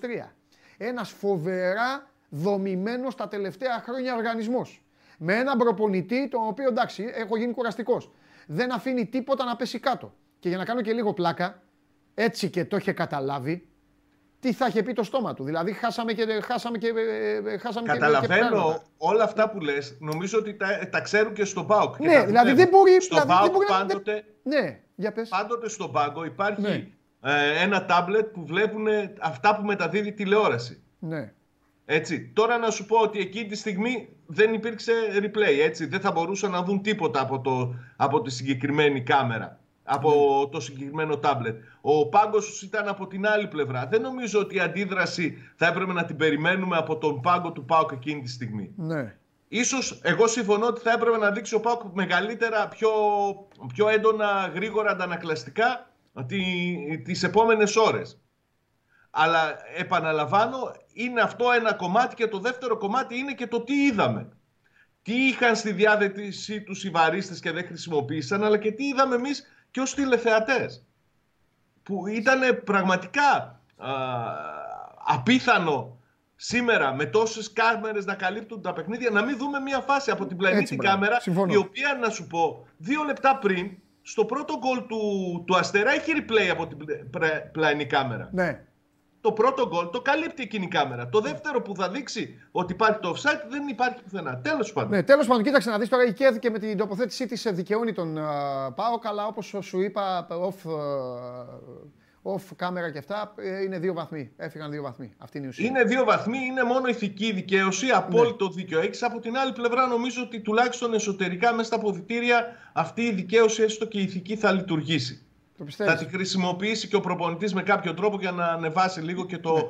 2023. Ένας φοβερά δομημένος τα τελευταία χρόνια οργανισμός με έναν προπονητή, τον οποίο εντάξει, έχω γίνει κουραστικός. Δεν αφήνει τίποτα να πέσει κάτω. Και για να κάνω και λίγο πλάκα, έτσι και το είχε καταλάβει, τι θα είχε πει το στόμα του. Δηλαδή, χάσαμε και. Χάσαμε και, ε, ε, χάσαμε Καταλαβαίνω και όλα αυτά που λες. Νομίζω ότι τα, τα ξέρουν και στον Πάοκ. Ναι, δηλαδή δεν μπορεί. Στον δηλαδή, Πάοκ πάντοτε. Ναι, για πες. Πάντοτε στον πάγκο υπάρχει ναι. ε, ένα τάμπλετ που βλέπουν αυτά που μεταδίδει τηλεόραση. Ναι. Έτσι. Τώρα να σου πω ότι εκείνη τη στιγμή δεν υπήρξε replay. Έτσι. Δεν θα μπορούσαν να δουν τίποτα από, το, από τη συγκεκριμένη κάμερα. Από ναι. το συγκεκριμένο τάμπλετ. Ο πάγκος ήταν από την άλλη πλευρά. Δεν νομίζω ότι η αντίδραση θα έπρεπε να την περιμένουμε από τον πάγκο του Πάουκ εκείνη τη στιγμή. Ναι. Ίσως εγώ συμφωνώ ότι θα έπρεπε να δείξει ο Πάουκ μεγαλύτερα, πιο, πιο έντονα, γρήγορα αντανακλαστικά τις επόμενες ώρες. Αλλά επαναλαμβάνω, είναι αυτό ένα κομμάτι και το δεύτερο κομμάτι είναι και το τι είδαμε. Τι είχαν στη διάθεσή τους οι βαρίστες και δεν χρησιμοποίησαν, αλλά και τι είδαμε εμείς και ως τηλεθεατές. Που ήταν πραγματικά α, απίθανο σήμερα με τόσες κάμερες να καλύπτουν τα παιχνίδια να μην δούμε μια φάση από την πλανήτη κάμερα η οποία να σου πω δύο λεπτά πριν στο πρώτο γκολ του, του Αστέρα έχει replay από την πλανή κάμερα. Ναι το πρώτο γκολ το καλύπτει εκείνη η κάμερα. Το δεύτερο που θα δείξει ότι υπάρχει το offside δεν υπάρχει πουθενά. Τέλος πάντων. Ναι, τέλος πάντων, κοίταξε να δεις τώρα η ΚΕΔ και με την τοποθέτησή της δικαιώνει τον uh, Πάο. Καλά, όπως σου είπα, off, uh, off κάμερα και αυτά, ε, είναι δύο βαθμοί. Έφυγαν δύο βαθμοί. Αυτή είναι η ουσία. Είναι δύο βαθμοί, είναι μόνο ηθική δικαίωση, απόλυτο ναι. δίκιο. Έχεις από την άλλη πλευρά, νομίζω ότι τουλάχιστον εσωτερικά μέσα στα αποδητήρια αυτή η δικαίωση, έστω και η ηθική, θα λειτουργήσει θα τη χρησιμοποιήσει και ο προπονητής με κάποιο τρόπο για να ανεβάσει λίγο και το, ναι.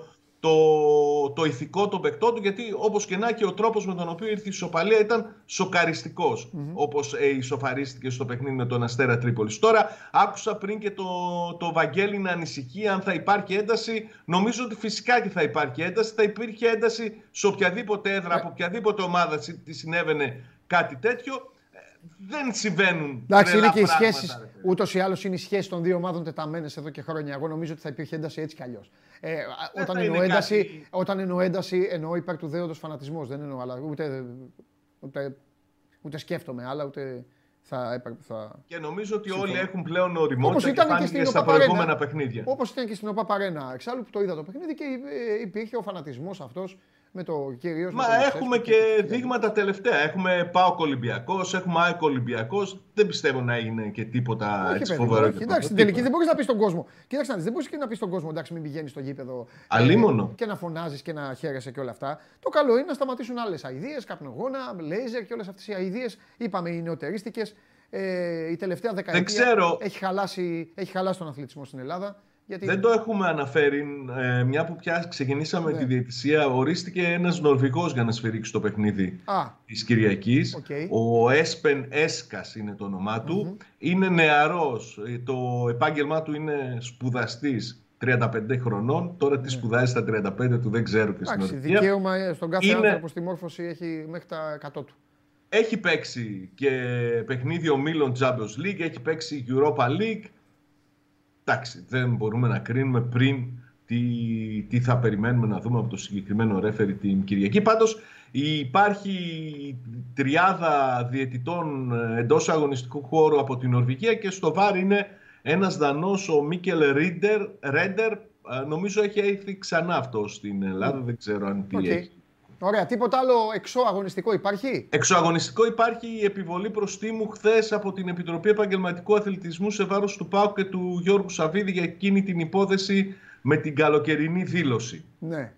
το, το ηθικό των παικτών του γιατί όπως και να και ο τρόπος με τον οποίο ήρθε η ισοπαλία ήταν σοκαριστικός mm-hmm. όπως ε, ισοφαρίστηκε στο παιχνίδι με τον Αστέρα Τρίπολης. Τώρα άκουσα πριν και το, το Βαγγέλη να ανησυχεί αν θα υπάρχει ένταση. Νομίζω ότι φυσικά και θα υπάρχει ένταση. Θα υπήρχε ένταση σε οποιαδήποτε έδρα, ναι. από οποιαδήποτε ομάδα τη συνέβαινε κάτι τέτοιο δεν συμβαίνουν. Εντάξει, είναι και οι σχέσεις. Ούτως ή άλλως είναι οι σχέσεις των δύο ομάδων τεταμένες εδώ και χρόνια. Εγώ νομίζω ότι θα υπήρχε ένταση έτσι κι αλλιώς. Ε, όταν, εννοώ ένταση, κάτι... όταν εννοώ ένταση, εννοώ υπέρ του δέοντος φανατισμός. Δεν εννοώ άλλα. Ούτε, ούτε, ούτε σκέφτομαι άλλα, ούτε θα, θα... Και νομίζω ότι όλοι έχουν πλέον οριμότητα και φάνηκε και στα προηγούμενα παιχνίδια. Όπως ήταν και στην ΟΠΑ Παρένα. Εξάλλου που το είδα το παιχνίδι και υπήρχε ο φανατισμός αυτός με το κυρίως Μα έχουμε και δείγματα τελευταία. Έχουμε πάω Ολυμπιακό, έχουμε ΑΕΚ Ολυμπιακός. Δεν πιστεύω να είναι και τίποτα όχι, έτσι φοβερό. Εντάξει, στην τελική δεν μπορείς να πεις στον κόσμο. Κοίταξε δεν μπορείς και να πεις στον κόσμο εντάξει, μην πηγαίνεις στο γήπεδο. Αλίμονο. Ε, και να φωνάζεις και να χαίρεσαι και όλα αυτά. Το καλό είναι να σταματήσουν άλλες αειδίε, καπνογόνα, λέιζερ και όλες αυτές οι αειδίε. Είπαμε οι νεοτερίστικες. Ε, η τελευταία δεκαετία έχει, χαλάσει, έχει χαλάσει τον αθλητισμό στην Ελλάδα. Γιατί... Δεν το έχουμε αναφέρει. Ε, μια που πια ξεκινήσαμε ναι. τη διαιτησία, ορίστηκε ένας Νορβηγός για να σφυρίξει το παιχνίδι της Κυριακής. Ο Έσπεν Έσκας είναι το όνομά του. Είναι νεαρός. Ε, το επάγγελμά του είναι σπουδαστής. 35 χρονών, τώρα τι ναι. σπουδάζει στα 35 του, δεν ξέρω και στην ορθία. δικαίωμα ε, στον κάθε είναι... άνθρωπο στη μόρφωση έχει μέχρι τα 100 του. Έχει παίξει και παιχνίδι ο Μίλον Champions League, έχει παίξει Europa League, εντάξει, δεν μπορούμε να κρίνουμε πριν τι, τι θα περιμένουμε να δούμε από το συγκεκριμένο ρέφερη την Κυριακή. Πάντως υπάρχει τριάδα διαιτητών εντός αγωνιστικού χώρου από την Νορβηγία και στο βάρ είναι ένας Δανός, ο Μίκελ Ρέντερ. Νομίζω έχει έρθει ξανά αυτό στην Ελλάδα, δεν ξέρω αν τι έχει. Ωραία. Τίποτα άλλο εξωαγωνιστικό υπάρχει; Εξωαγωνιστικό υπάρχει η επιβολή προστίμου χθες από την Επιτροπή Επαγγελματικού Αθλητισμού σε βάρος του ΠΑΟΚ και του Γιώργου Σαββίδη για εκείνη την υπόθεση με την καλοκαιρινή δήλωση. Ναι.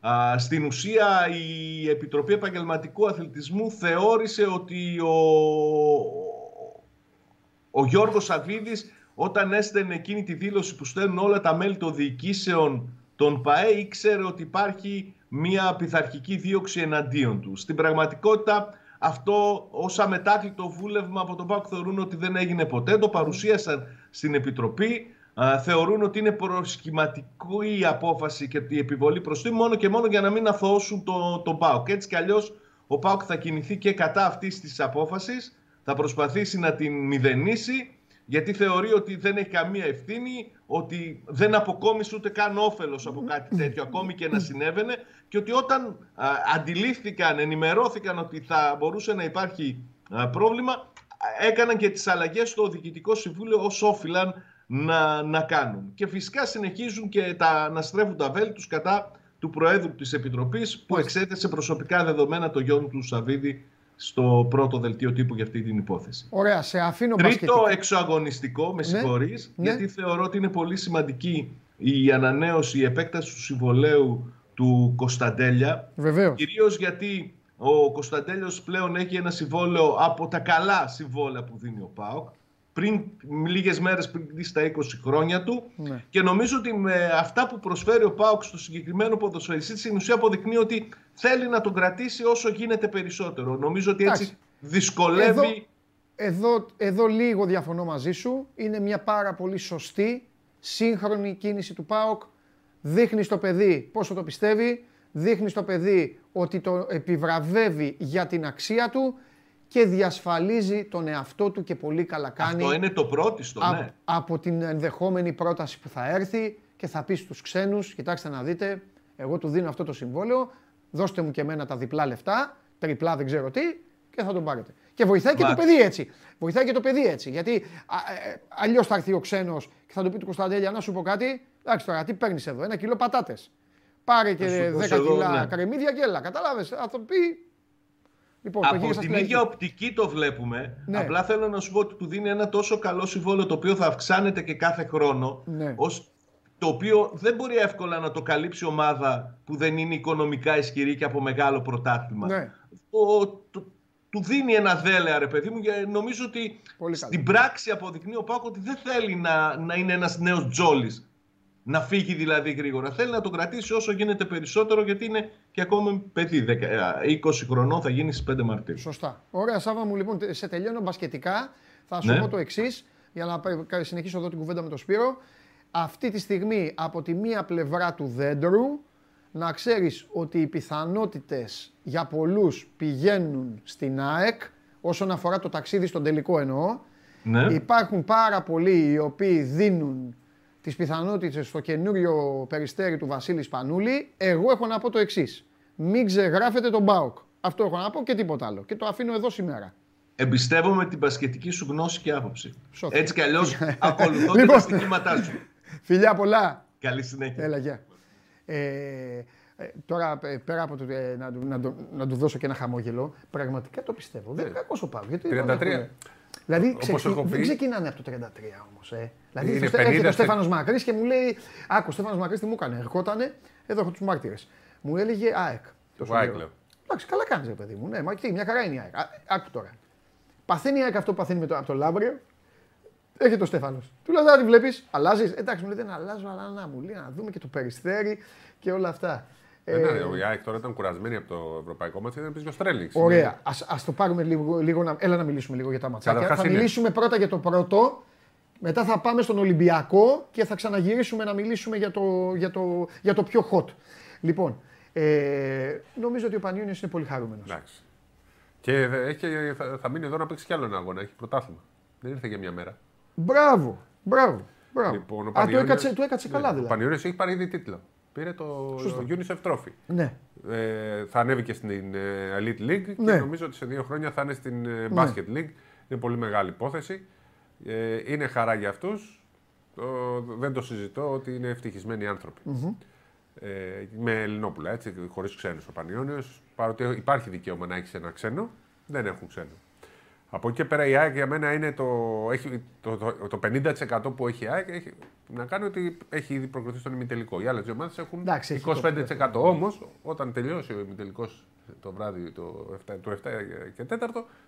Α, στην ουσία η Επιτροπή Επαγγελματικού Αθλητισμού θεώρησε ότι ο, ο Γιώργος Σαββίδης όταν έστελνε εκείνη τη δήλωση που στέλνουν όλα τα μέλη των διοικήσεων των ΠαΕ ήξερε ότι υπάρχει μια πειθαρχική δίωξη εναντίον του. Στην πραγματικότητα αυτό ως αμετάκλητο βούλευμα από τον ΠΑΟΚ θεωρούν ότι δεν έγινε ποτέ. Το παρουσίασαν στην Επιτροπή. θεωρούν ότι είναι προσχηματική η απόφαση και η επιβολή προστήμου μόνο και μόνο για να μην αθωώσουν τον το ΠΑΟΚ. Έτσι κι αλλιώς ο ΠΑΟΚ θα κινηθεί και κατά αυτής της απόφασης. Θα προσπαθήσει να την μηδενίσει γιατί θεωρεί ότι δεν έχει καμία ευθύνη, ότι δεν αποκόμισε ούτε καν όφελος από κάτι τέτοιο, ακόμη και να συνέβαινε, και ότι όταν α, αντιλήφθηκαν, ενημερώθηκαν ότι θα μπορούσε να υπάρχει πρόβλημα, έκαναν και τις αλλαγές στο Διοικητικό Συμβούλιο όσο όφυλαν να, να κάνουν. Και φυσικά συνεχίζουν και τα, να στρέφουν τα βέλη τους κατά του Προέδρου της Επιτροπής που εξέθεσε προσωπικά δεδομένα το γιο του Σαββίδη στο πρώτο δελτίο τύπου για αυτή την υπόθεση. Ωραία, σε αφήνω Τρίτο μπασκετικά. εξωαγωνιστικό, με Ναι, συγχωρείς, ναι. γιατί θεωρώ ότι είναι πολύ σημαντική η ανανέωση, η επέκταση του συμβολέου του Κωνσταντέλια. Βεβαίως. Κυρίως γιατί ο Κωνσταντέλιος πλέον έχει ένα συμβόλαιο από τα καλά συμβόλαια που δίνει ο ΠΑΟΚ πριν λίγες μέρες πριν στα 20 χρόνια του Ναι. και νομίζω ότι με αυτά που προσφέρει ο ΠΑΟΚ στο συγκεκριμένο ποδοσφαιριστή στην ουσία αποδεικνύει ότι θέλει να τον κρατήσει όσο γίνεται περισσότερο. Νομίζω ότι έτσι Εντάξει. δυσκολεύει Εδώ- Εδώ, εδώ λίγο διαφωνώ μαζί σου. Είναι μια πάρα πολύ σωστή, σύγχρονη κίνηση του ΠΑΟΚ. Δείχνει στο παιδί πόσο το πιστεύει, δείχνει στο παιδί ότι το επιβραβεύει για την αξία του και διασφαλίζει τον εαυτό του και πολύ καλά κάνει Αυτό είναι το πρώτιστο, Α- ναι. από την ενδεχόμενη πρόταση που θα έρθει και θα πει στους ξένους, κοιτάξτε να δείτε, εγώ του δίνω αυτό το συμβόλαιο, δώστε μου και εμένα τα διπλά λεφτά, τριπλά δεν ξέρω τι και θα τον πάρετε. Και βοηθάει και το Μάλιστα. παιδί έτσι. Βοηθάει και το παιδί έτσι. Γιατί αλλιώς θα έρθει ο ξένος και θα του πει του Κωνσταντέλια να σου πω κάτι. Εντάξει τώρα, τι παίρνεις εδώ, ένα κιλό πατάτες. Πάρε και Θα σου 10 δώσω εγώ, κιλά ναι. κρεμμύδια και έλα. Κατάλαβες. Θα το πει. Λοιπόν, το Από γύρισα την στην ίδια αρχή. οπτική το βλέπουμε. Ναι. Απλά θέλω να σου πω ότι του δίνει ένα τόσο καλό συμβόλαιο το οποίο θα αυξάνεται και κάθε χρόνο. Ναι. Ως το οποίο δεν μπορεί εύκολα να το καλύψει ομάδα που δεν είναι οικονομικά ισχυρή και από μεγάλο πρωτάθλημα. Ναι. Ο- το- του δίνει ένα δέλεα, ρε παιδί μου, και νομίζω ότι Πολύ καλό. στην πράξη αποδεικνύει ο Πάκο ότι δεν θέλει να, να είναι ένας νέος τζόλης. Να φύγει δηλαδή γρήγορα. Θέλει να τον κρατήσει όσο γίνεται περισσότερο, γιατί είναι και ακόμα παιδί. 10, 20 χρονών θα γίνει στις 5 Μαρτίου. Σωστά. Ωραία, Σάβα μου, λοιπόν, σε τελειώνω μπασκετικά. Θα σου Ναι. πω το εξής, για να πα- συνεχίσω εδώ την κουβέντα με τον Σπύρο. Αυτή τη στιγμή, από τη μία πλευρά του δέντρου, να ξέρεις ότι οι πιθανότητες για πολλούς πηγαίνουν στην ΑΕΚ, όσον αφορά το ταξίδι στον τελικό εννοώ. Ναι. Υπάρχουν πάρα πολλοί οι οποίοι δίνουν τις πιθανότητες στο καινούριο περιστέρι του Βασίλη Σπανούλη. Εγώ έχω να πω το εξής. Μην ξεγράφετε τον Μπάουκ. Αυτό έχω να πω και τίποτα άλλο. Και το αφήνω εδώ σήμερα. Εμπιστεύομαι την πασχετική σου γνώση και άποψη. Σωστά. Έτσι κι αλλιώς ακολουθώ Λοιπόν. τα στοιχήματά σου. Φιλιά πολλά. Καλή συνέχεια. Έλα, γεια. Ε, ε, τώρα, ε, πέρα από το ε, να, του- να, του- να του δώσω και ένα χαμόγελο, πραγματικά το πιστεύω. Δεν είναι κακό ο Πάου. Γιατί 33. Δεν έχουν- Δηλαδή, Όπως ξεκι- έχω δεν πει. ξεκινάνε από το 33 όμως. Ε. Δηλαδή, Είναι στο- έρχεται 50 ο στε- Στέφανος Μακρύς και μου λέει: Άκου, ο Στέφανος Μακρύς τι μου έκανε. Ερχότανε, εδώ έχω τους μάρτυρες. Μου έλεγε ΑΕΚ. τόσο ΑΕΚ καιρό. λέω. Εντάξει, καλά κάνεις, ρε παιδί μου. Ναι, μα τι, μια χαρά είναι η ΑΕΚ. Α, Άκου τώρα. Παθαίνει η ΑΕΚ αυτό που παθαίνει με το, από το Λάμπριο. Έρχεται ο Στέφανος. Του λέω: Δεν τη βλέπεις, αλλάζεις. Εντάξει, μου λέει: Δεν αλλάζω, αλλά να μου λέει να δούμε και το περιστέρι και όλα αυτά. Ε, Ε, ναι, η ΑΕΚ τώρα ήταν κουρασμένη από το ευρωπαϊκό μάτι, ήταν πίσω στο Στρέλινγκ. Ωραία. Ας, ας το πάρουμε λίγο, λίγο να... Έλα να μιλήσουμε λίγο για τα ματσάκια. Καταρχάς θα είναι- μιλήσουμε πρώτα για το πρώτο, μετά θα πάμε στον Ολυμπιακό και θα ξαναγυρίσουμε να μιλήσουμε για το, για το, για το πιο hot. Λοιπόν, ε, νομίζω ότι ο Πανιόνιος είναι πολύ χαρούμενος. Εντάξει. Και δε- έχει, θα, θα μείνει εδώ να παίξει κι άλλο ένα αγώνα. Έχει πρωτάθλημα. Δεν ήρθε για μια μέρα. Μπράβο, μπράβο. μπράβο. Λοιπόν, ο Α, το Πανιόνιος- έκατσε, το έκατσε Ναι, καλά Ο δηλαδή. Πανιόνιος έχει πάρει ήδη τίτλο. Πήρε το UNICEF Trophy. Ναι. Ε, θα ανέβει και στην ε, Elite League Ναι. και νομίζω ότι σε δύο χρόνια θα είναι στην ε, Basket League. Είναι πολύ μεγάλη υπόθεση. Ε, είναι χαρά για αυτούς. δεν το συζητώ ότι είναι ευτυχισμένοι άνθρωποι. Ε, με Ελληνόπουλα, έτσι, χωρίς ξένους ο Πανιόνιος. Παρότι υπάρχει δικαίωμα να έχει ένα ξένο, δεν έχουν ξένο. Από εκεί και πέρα η ΑΕΚ για μένα είναι το, έχει, το, το, το 50% που έχει η ΑΕΚ έχει, να κάνει ότι έχει ήδη προκριθεί στον ημιτελικό. Οι άλλες δύο ομάδες έχουν Εντάξει, έχει 25%. Όμως, όταν τελειώσει ο ημιτελικός το βράδυ το 7, το 7 και 4,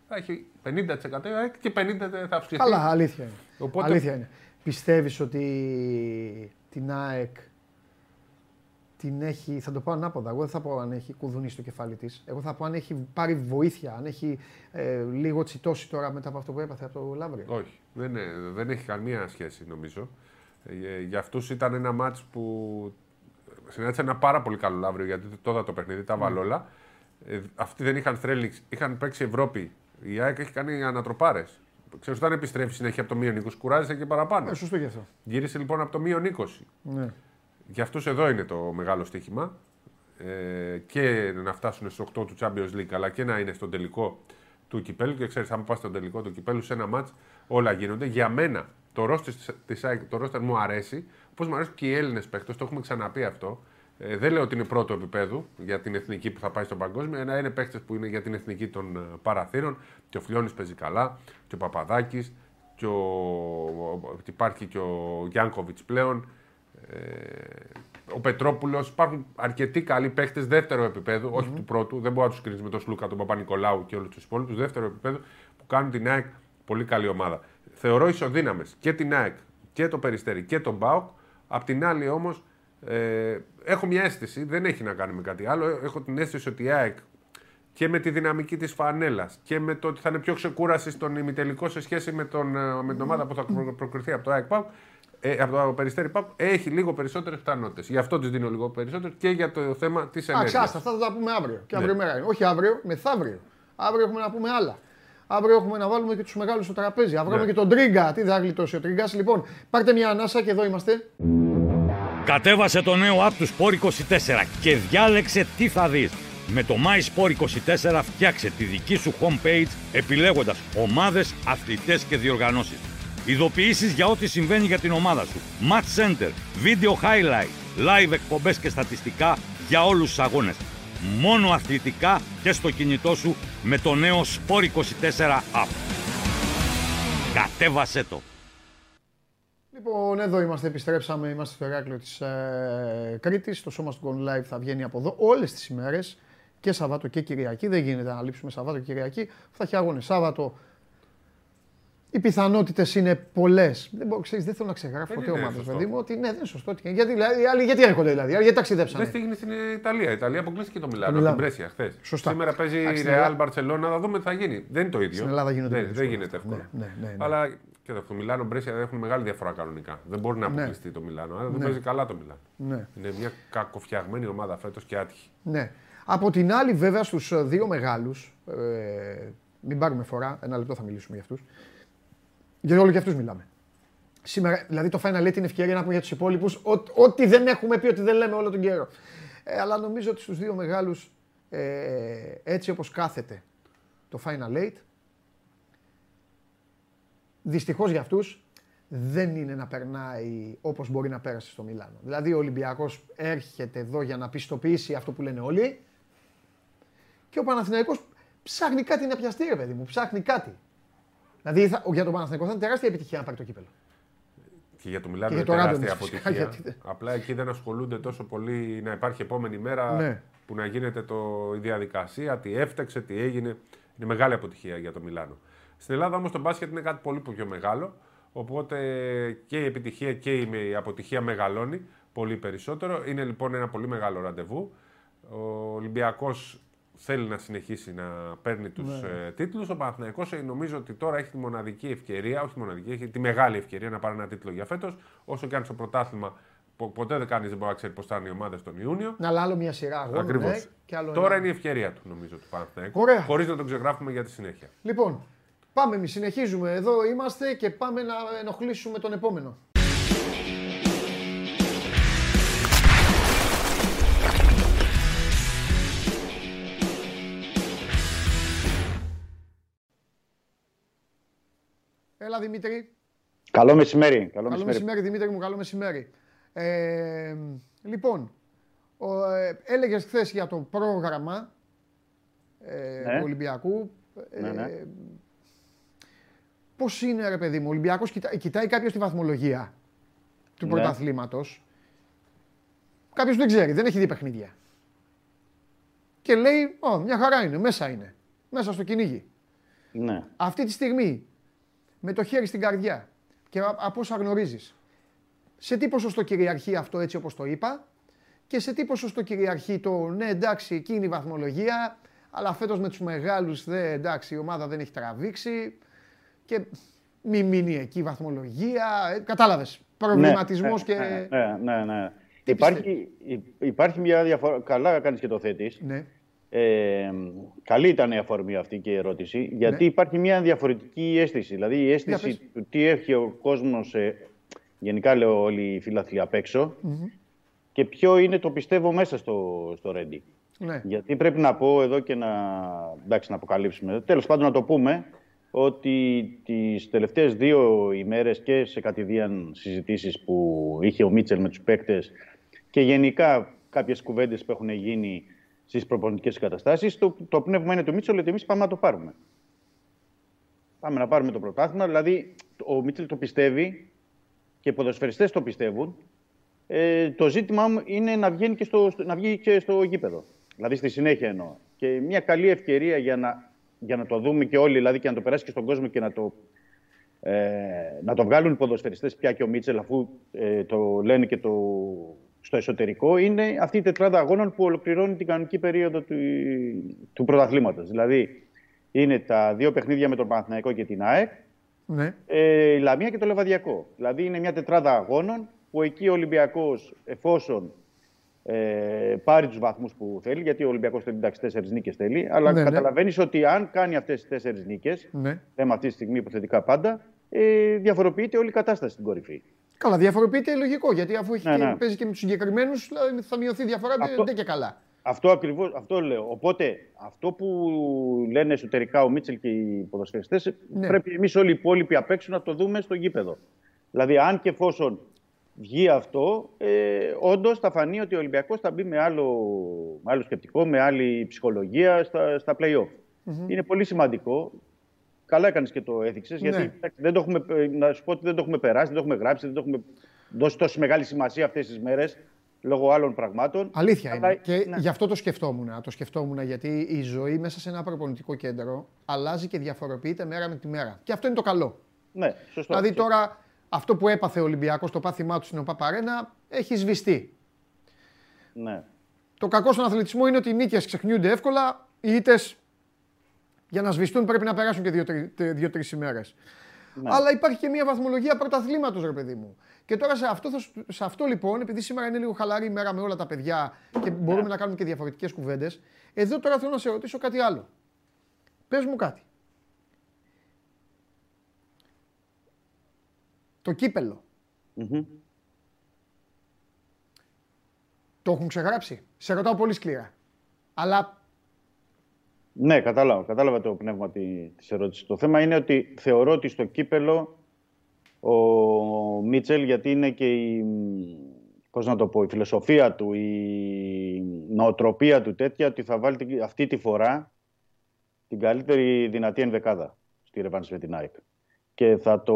θα έχει 50% η ΑΕΚ και 50% θα αυξηθεί. Καλά, αλήθεια είναι. Οπότε- Αλήθεια είναι. Πιστεύεις ότι την ΑΕΚ την έχει, θα το πω ανάποδα, εγώ δεν θα πω αν έχει κουδουνίσει το κεφάλι της. Εγώ θα πω αν έχει πάρει βοήθεια, αν έχει ε, λίγο τσιτώσει τώρα μετά από αυτό που έπαθε από το Λαύριο. Όχι, δεν, είναι- δεν έχει καμία σχέση νομίζω. Ε, για αυτούς ήταν ένα μάτς που συνέταξε ένα πάρα πολύ καλό Λαύριο γιατί τότε το παιχνίδι τα βάλε όλα. Ε, αυτοί δεν είχαν θρέλιξ, είχαν παίξει Ευρώπη. Η ΑΕΚ έχει κάνει ανατροπάρες. Ξέρω όταν επιστρέφει συνέχεια από το μείον 20, κουράζεσαι και παραπάνω. Ε, σωστό γι' αυτό. Γύρισε λοιπόν από το μείον 20. Ναι. Για αυτούς εδώ είναι το μεγάλο στοίχημα. Ε, και να φτάσουν στο 8 του Champions League, αλλά και να είναι στον τελικό του κυπέλου. Και ξέρεις, αν πας στον τελικό του κυπέλου, σε ένα μάτς όλα γίνονται. Για μένα, το ρόστερ της ΑΕΚ, το ρόστερ μου αρέσει. Όπω μου αρέσουν και οι Έλληνες παίχτε, το έχουμε ξαναπεί αυτό. Ε, δεν λέω ότι είναι πρώτο επίπεδο για την εθνική που θα πάει στον παγκόσμιο. Ένα είναι παίχτε που είναι για την εθνική των ε, παραθύρων. Και ο Φλιώνης παίζει καλά, και ο Παπαδάκης, και ο, ο- υπάρχει και ο Γιάνκοβιτς πλέον. Ε, ο Πετρόπουλος. Υπάρχουν αρκετοί καλοί παίχτες δεύτερο επίπεδο, όχι του πρώτου. Δεν μπορεί να τους κρίνεις με τον Σλούκα, τον Παπα-Νικολάου και όλους τους υπόλοιπους. Δεύτερο επίπεδο που κάνουν την ΑΕΚ πολύ καλή ομάδα. Θεωρώ ισοδύναμες και την ΑΕΚ και το Περιστέρι και τον Μπάουκ. Απ' την άλλη όμως ε, έχω μια αίσθηση, δεν έχει να κάνει με κάτι άλλο. Έχω την αίσθηση ότι η ΑΕΚ και με τη δυναμική της φανέλας και με το ότι θα είναι πιο ξεκούρασης στον ημιτελικό σε σχέση με, τον, ε, με την ομάδα που θα προ- προκριθεί από το ΑΕΚ ΠΑΟΚ, ε, από το Περιστέρι ΠΑΟΚ, έχει λίγο περισσότερες πιθανότητες. Γι' αυτό της δίνω λίγο περισσότερο και για το θέμα της Εντάξει, ενέργειας. άστα, αυτά θα τα πούμε αύριο. Και Ναι. αύριο μέρα είναι. Όχι αύριο, μεθαύριο. Αύριο έχουμε να πούμε άλλα. Αύριο έχουμε να βάλουμε και τους μεγάλους στο τραπέζι. Αύριο Ναι. έχουμε και τον Τρίγκα. Τι θα γλιτώσει ο Τρίγκας. Λοιπόν, πάρτε μια ανάσα και εδώ είμαστε. Κατέβασε το νέο app του Sport 24 και διάλεξε τι θα δεις. Με το My Sport 24 φτιάξε τη δική σου homepage επιλέγοντας ομάδες, αθλητές και διοργανώσεις. Ειδοποιήσεις για ό,τι συμβαίνει για την ομάδα σου. Match Center, Video Highlight, Live εκπομπές και στατιστικά για όλους τους αγώνες. Μόνο αθλητικά και στο κινητό σου με το νέο Sport 24 app. Κατέβασέ το! Λοιπόν, εδώ είμαστε, επιστρέψαμε. Είμαστε στο Εράκλειο της ε, Κρήτης. Το σώμα του Gone Live θα βγαίνει από εδώ όλες τις ημέρες. Και Σαββάτο και Κυριακή. Δεν γίνεται να λείψουμε Σαββάτο και Κυριακή. Θα έχει αγώνες. Σάββατο οι πιθανότητες είναι πολλές. Δεν, μπορώ, ξέρεις, δεν θέλω να ξεγράφω Δεν ποτέ είναι ομάδες, σωστό. παιδί μου. Ότι ναι, δεν είναι σωστό. ότι- Γιατί, δηλαδή, οι άλλοι γιατί έρχονται, δηλαδή, οι άλλοι γιατί ταξιδέψανε. Δεν τι έγινε στην Ιταλία. Η Ιταλία αποκλείστηκε το Μιλάνο, Μιλάνο. από την Πρέσια χθες. Σωστά. Σήμερα παίζει η Εντάξει, στην Real Ελλάδα- Barcelona, θα δούμε τι θα γίνει. Δεν είναι το ίδιο. Στην Ελλάδα γίνονται δεν, δύσκολα δεν γίνεται αυτά. εύκολα. Ναι, ναι, ναι, ναι. Αλλά και το Μιλάνο Μπρέσια έχουν μεγάλη διαφορά κανονικά. Δεν μπορεί να Ναι. αποκλειστεί το Μιλάνο. Άρα δεν Ναι. παίζει καλά το Μιλάνο. Ναι. Είναι μια κακοφτιαγμένη ομάδα φέτος και άτυχη. Ναι. Από την άλλη, βέβαια, στους δύο μεγάλους. Ε, μην πάρουμε φορά, ένα λεπτό θα μιλήσουμε για αυτούς. Γιατί όλο για αυτούς μιλάμε. Σήμερα, δηλαδή το Final Eight είναι ευκαιρία να πούμε για τους υπόλοιπους ό,τι δεν έχουμε πει, ότι δεν λέμε όλο τον καιρό. Ε, αλλά νομίζω ότι στους δύο μεγάλους, ε, έτσι όπως κάθεται το Final Eight, δυστυχώς για αυτούς δεν είναι να περνάει όπως μπορεί να πέρασε στο Μιλάνο. Δηλαδή ο Ολυμπιακός έρχεται εδώ για να πιστοποιήσει αυτό που λένε όλοι και ο Παναθηναϊκός ψάχνει κάτι να πιαστεί ρε παιδί μου, ψάχνει κάτι. Δηλαδή θα, για τον Παναθηναϊκό θα είναι τεράστια επιτυχία να πάρει το κύπελο. Και για το Μιλάνο Και είναι για το τεράστια Ράντονιτ φυσικά, αποτυχία. γιατί δεν- Απλά εκεί δεν ασχολούνται τόσο πολύ να υπάρχει επόμενη μέρα Ναι. που να γίνεται το, η διαδικασία, τι έφταξε, τι έγινε. Είναι μεγάλη αποτυχία για το Μιλάνο. Στην Ελλάδα όμως το μπάσκετ είναι κάτι πολύ πιο μεγάλο. Οπότε και η επιτυχία και η αποτυχία μεγαλώνει πολύ περισσότερο. Είναι λοιπόν ένα πολύ μεγάλο ραντεβού. Ο Ολυμπιακός θέλει να συνεχίσει να παίρνει τους Ναι. ε, τίτλους. Ο Παναθηναϊκός ε, νομίζω ότι τώρα έχει τη μοναδική ευκαιρία, όχι τη μοναδική, έχει τη μεγάλη ευκαιρία να πάρει ένα τίτλο για φέτος. Όσο και αν στο πρωτάθλημα πο- ποτέ δεν κανείς δεν μπορεί να ξέρει πώς θα είναι οι ομάδες τον Ιούνιο. Να αλλά άλλο μια σειρά αγώνων, Ακριβώς. ναι, και άλλο Τώρα ένα. είναι η ευκαιρία του νομίζω του Παναθηναϊκού. Ωραία. Χωρίς να τον ξεγράφουμε για τη συνέχεια. Λοιπόν, πάμε εμείς, συνεχίζουμε. Εδώ είμαστε και πάμε να ενοχλήσουμε τον επόμενο. Έλα Δημήτρη. Καλό μεσημέρι. Καλό, Καλό μεσημέρι. μεσημέρι Δημήτρη μου, καλό μεσημέρι. Ε, λοιπόν, ο, ε, έλεγες χθες για το πρόγραμμα ε, Ναι. του Ολυμπιακού. Ε, Ναι, ναι. πώς είναι ρε παιδί μου, ο Ολυμπιακός κοιτά, κοιτάει κάποιος τη βαθμολογία του Ναι. πρωταθλήματος; Κάποιος δεν ξέρει, δεν έχει δει παιχνίδια. Και λέει, Ω, μια χαρά είναι, μέσα είναι. Μέσα στο κυνήγι. Ναι. Αυτή τη στιγμή, με το χέρι στην καρδιά και α- από όσα γνωρίζεις, σε τι ποσοστό κυριαρχεί αυτό έτσι όπως το είπα και σε τι ποσοστό κυριαρχεί το ναι εντάξει εκείνη η βαθμολογία αλλά φέτος με τους μεγάλους δε, εντάξει η ομάδα δεν έχει τραβήξει και μη μείνει εκεί η βαθμολογία. Ε, κατάλαβες. Προβληματισμός ναι, και... Ναι, ναι, ναι. ναι. Τι Υπάρχει, υ- υπάρχει μια διαφορά. Καλά κάνεις και το θέτεις. Ναι. Ε, καλή ήταν η αφορμή αυτή και η ερώτηση, γιατί Ναι. υπάρχει μια διαφορετική αίσθηση. Δηλαδή η Για αίσθηση πες. του τι έχει ο κόσμος, ε, γενικά λέω όλοι οι φίλαθλοι απ' εξω και ποιο είναι το πιστεύω μέσα στο, στο Ρέντι. ναι. Γιατί πρέπει να πω εδώ και να, εντάξει, να αποκαλύψουμε, τέλος πάντων να το πούμε, ότι τις τελευταίες δύο ημέρες και σε κατηδίαν συζητήσεις που είχε ο Μίτσελ με τους παίκτες και γενικά κάποιες κουβέντες που έχουν γίνει στις προπονητικές καταστάσεις, το, το πνεύμα είναι του Μίτσελ ότι εμείς πάμε να το πάρουμε. Πάμε να πάρουμε το πρωτάθλημα, δηλαδή ο Μίτσελ το πιστεύει και οι ποδοσφαιριστές το πιστεύουν. Ε, το ζήτημά μου είναι να βγαίνει, και στο, στο- να βγει και στο γήπεδο. Δηλαδή στη συνέχεια εννοώ. Και μια καλή ευκαιρία για να, για να το δούμε και όλοι, δηλαδή και να το περάσει και στον κόσμο και να το, ε, να το βγάλουν οι ποδοσφαιριστές πια και ο Μίτσελ, αφού ε, το λένε και το, στο εσωτερικό, είναι αυτή η τετράδα αγώνων που ολοκληρώνει την κανονική περίοδο του, του πρωταθλήματος. Δηλαδή είναι τα δύο παιχνίδια με τον Παναθηναϊκό και την ΑΕΚ, ναι. ε, η Λαμία και το Λεβαδιακό. Δηλαδή είναι μια τετράδα αγώνων που εκεί ο Ολυμπιακός εφόσον ε, πάρει τους βαθμούς που θέλει, γιατί ο Ολυμπιακός θέλει εντάξει τέσσερις νίκες θέλει, αλλά Ναι, ναι. καταλαβαίνεις ότι αν κάνει αυτές τις τέσσερις νίκες, ναι. θέμα αυτή τη στιγμή υποθετικά πάντα, ε, διαφοροποιείται όλη η κατάσταση στην κορυφή. Καλά, διαφοροποιείται λογικό γιατί αφού έχει Ναι, και, ναι. παίζει και με τους συγκεκριμένους, θα μειωθεί η διαφορά Αυτό- δεν και καλά. Αυτό ακριβώς, αυτό λέω. Οπότε, αυτό που λένε εσωτερικά ο Μίτσελ και οι ποδοσφαιριστές, Ναι. πρέπει εμείς όλοι οι υπόλοιποι απ' έξω να το δούμε στο γήπεδο. Δηλαδή, αν και εφόσον βγει αυτό, ε, όντως θα φανεί ότι ο Ολυμπιακός θα μπει με άλλο, με άλλο σκεπτικό, με άλλη ψυχολογία στα, στα play-off. Είναι πολύ σημαντικό. Καλά έκανες και το έδειξες, γιατί Ναι. εντάξει, δεν το έχουμε, ε, να σου πω ότι δεν το έχουμε περάσει, δεν το έχουμε γράψει, δεν το έχουμε δώσει τόση μεγάλη σημασία αυτές τις μέρες λόγω άλλων πραγμάτων. Αλήθεια Αλλά- είναι. Και ναι. γι' αυτό το σκεφτόμουν. Το σκεφτόμουν γιατί η ζωή μέσα σε ένα προπονητικό κέντρο αλλάζει και διαφοροποιείται μέρα με τη μέρα. Και αυτό είναι το καλό. Ναι, σωστό. Δηλαδή τώρα αυτό που έπαθε ο Ολυμπιακός στο πάθημά του στην ΟΠΑΠΑΡΕΝΑ έχει σβηστεί. Ναι. Το κακό στον αθλητισμό είναι ότι οι νίκες ξεχνιούνται εύκολα. Οι ήττες για να σβηστούν πρέπει να περάσουν και δύο-τρει ημέρες. Ναι. Αλλά υπάρχει και μια βαθμολογία πρωταθλήματος, ρε παιδί μου. Και τώρα σε αυτό, θα σου- σε αυτό λοιπόν, επειδή σήμερα είναι λίγο χαλαρή ημέρα με όλα τα παιδιά και μπορούμε να κάνουμε και διαφορετικές κουβέντες, εδώ τώρα θέλω να σε ρωτήσω κάτι άλλο. Πες μου κάτι. Το κύπελο. Μμμ. Το έχουν ξεγράψει. Σε ρωτάω πολύ σκληρά. Αλλά Ναι, κατάλαβα, κατάλαβα το πνεύμα τη της ερώτησης. Το θέμα είναι ότι θεωρώ ότι στο κύπελο ο Μίτσελ, γιατί είναι και η, πώς να το πω, η φιλοσοφία του, η νοοτροπία του τέτοια, ότι θα βάλει την- αυτή τη φορά την καλύτερη δυνατή ενδεκάδα στη ρεβάνση με την ΑΕΚ. Και θα το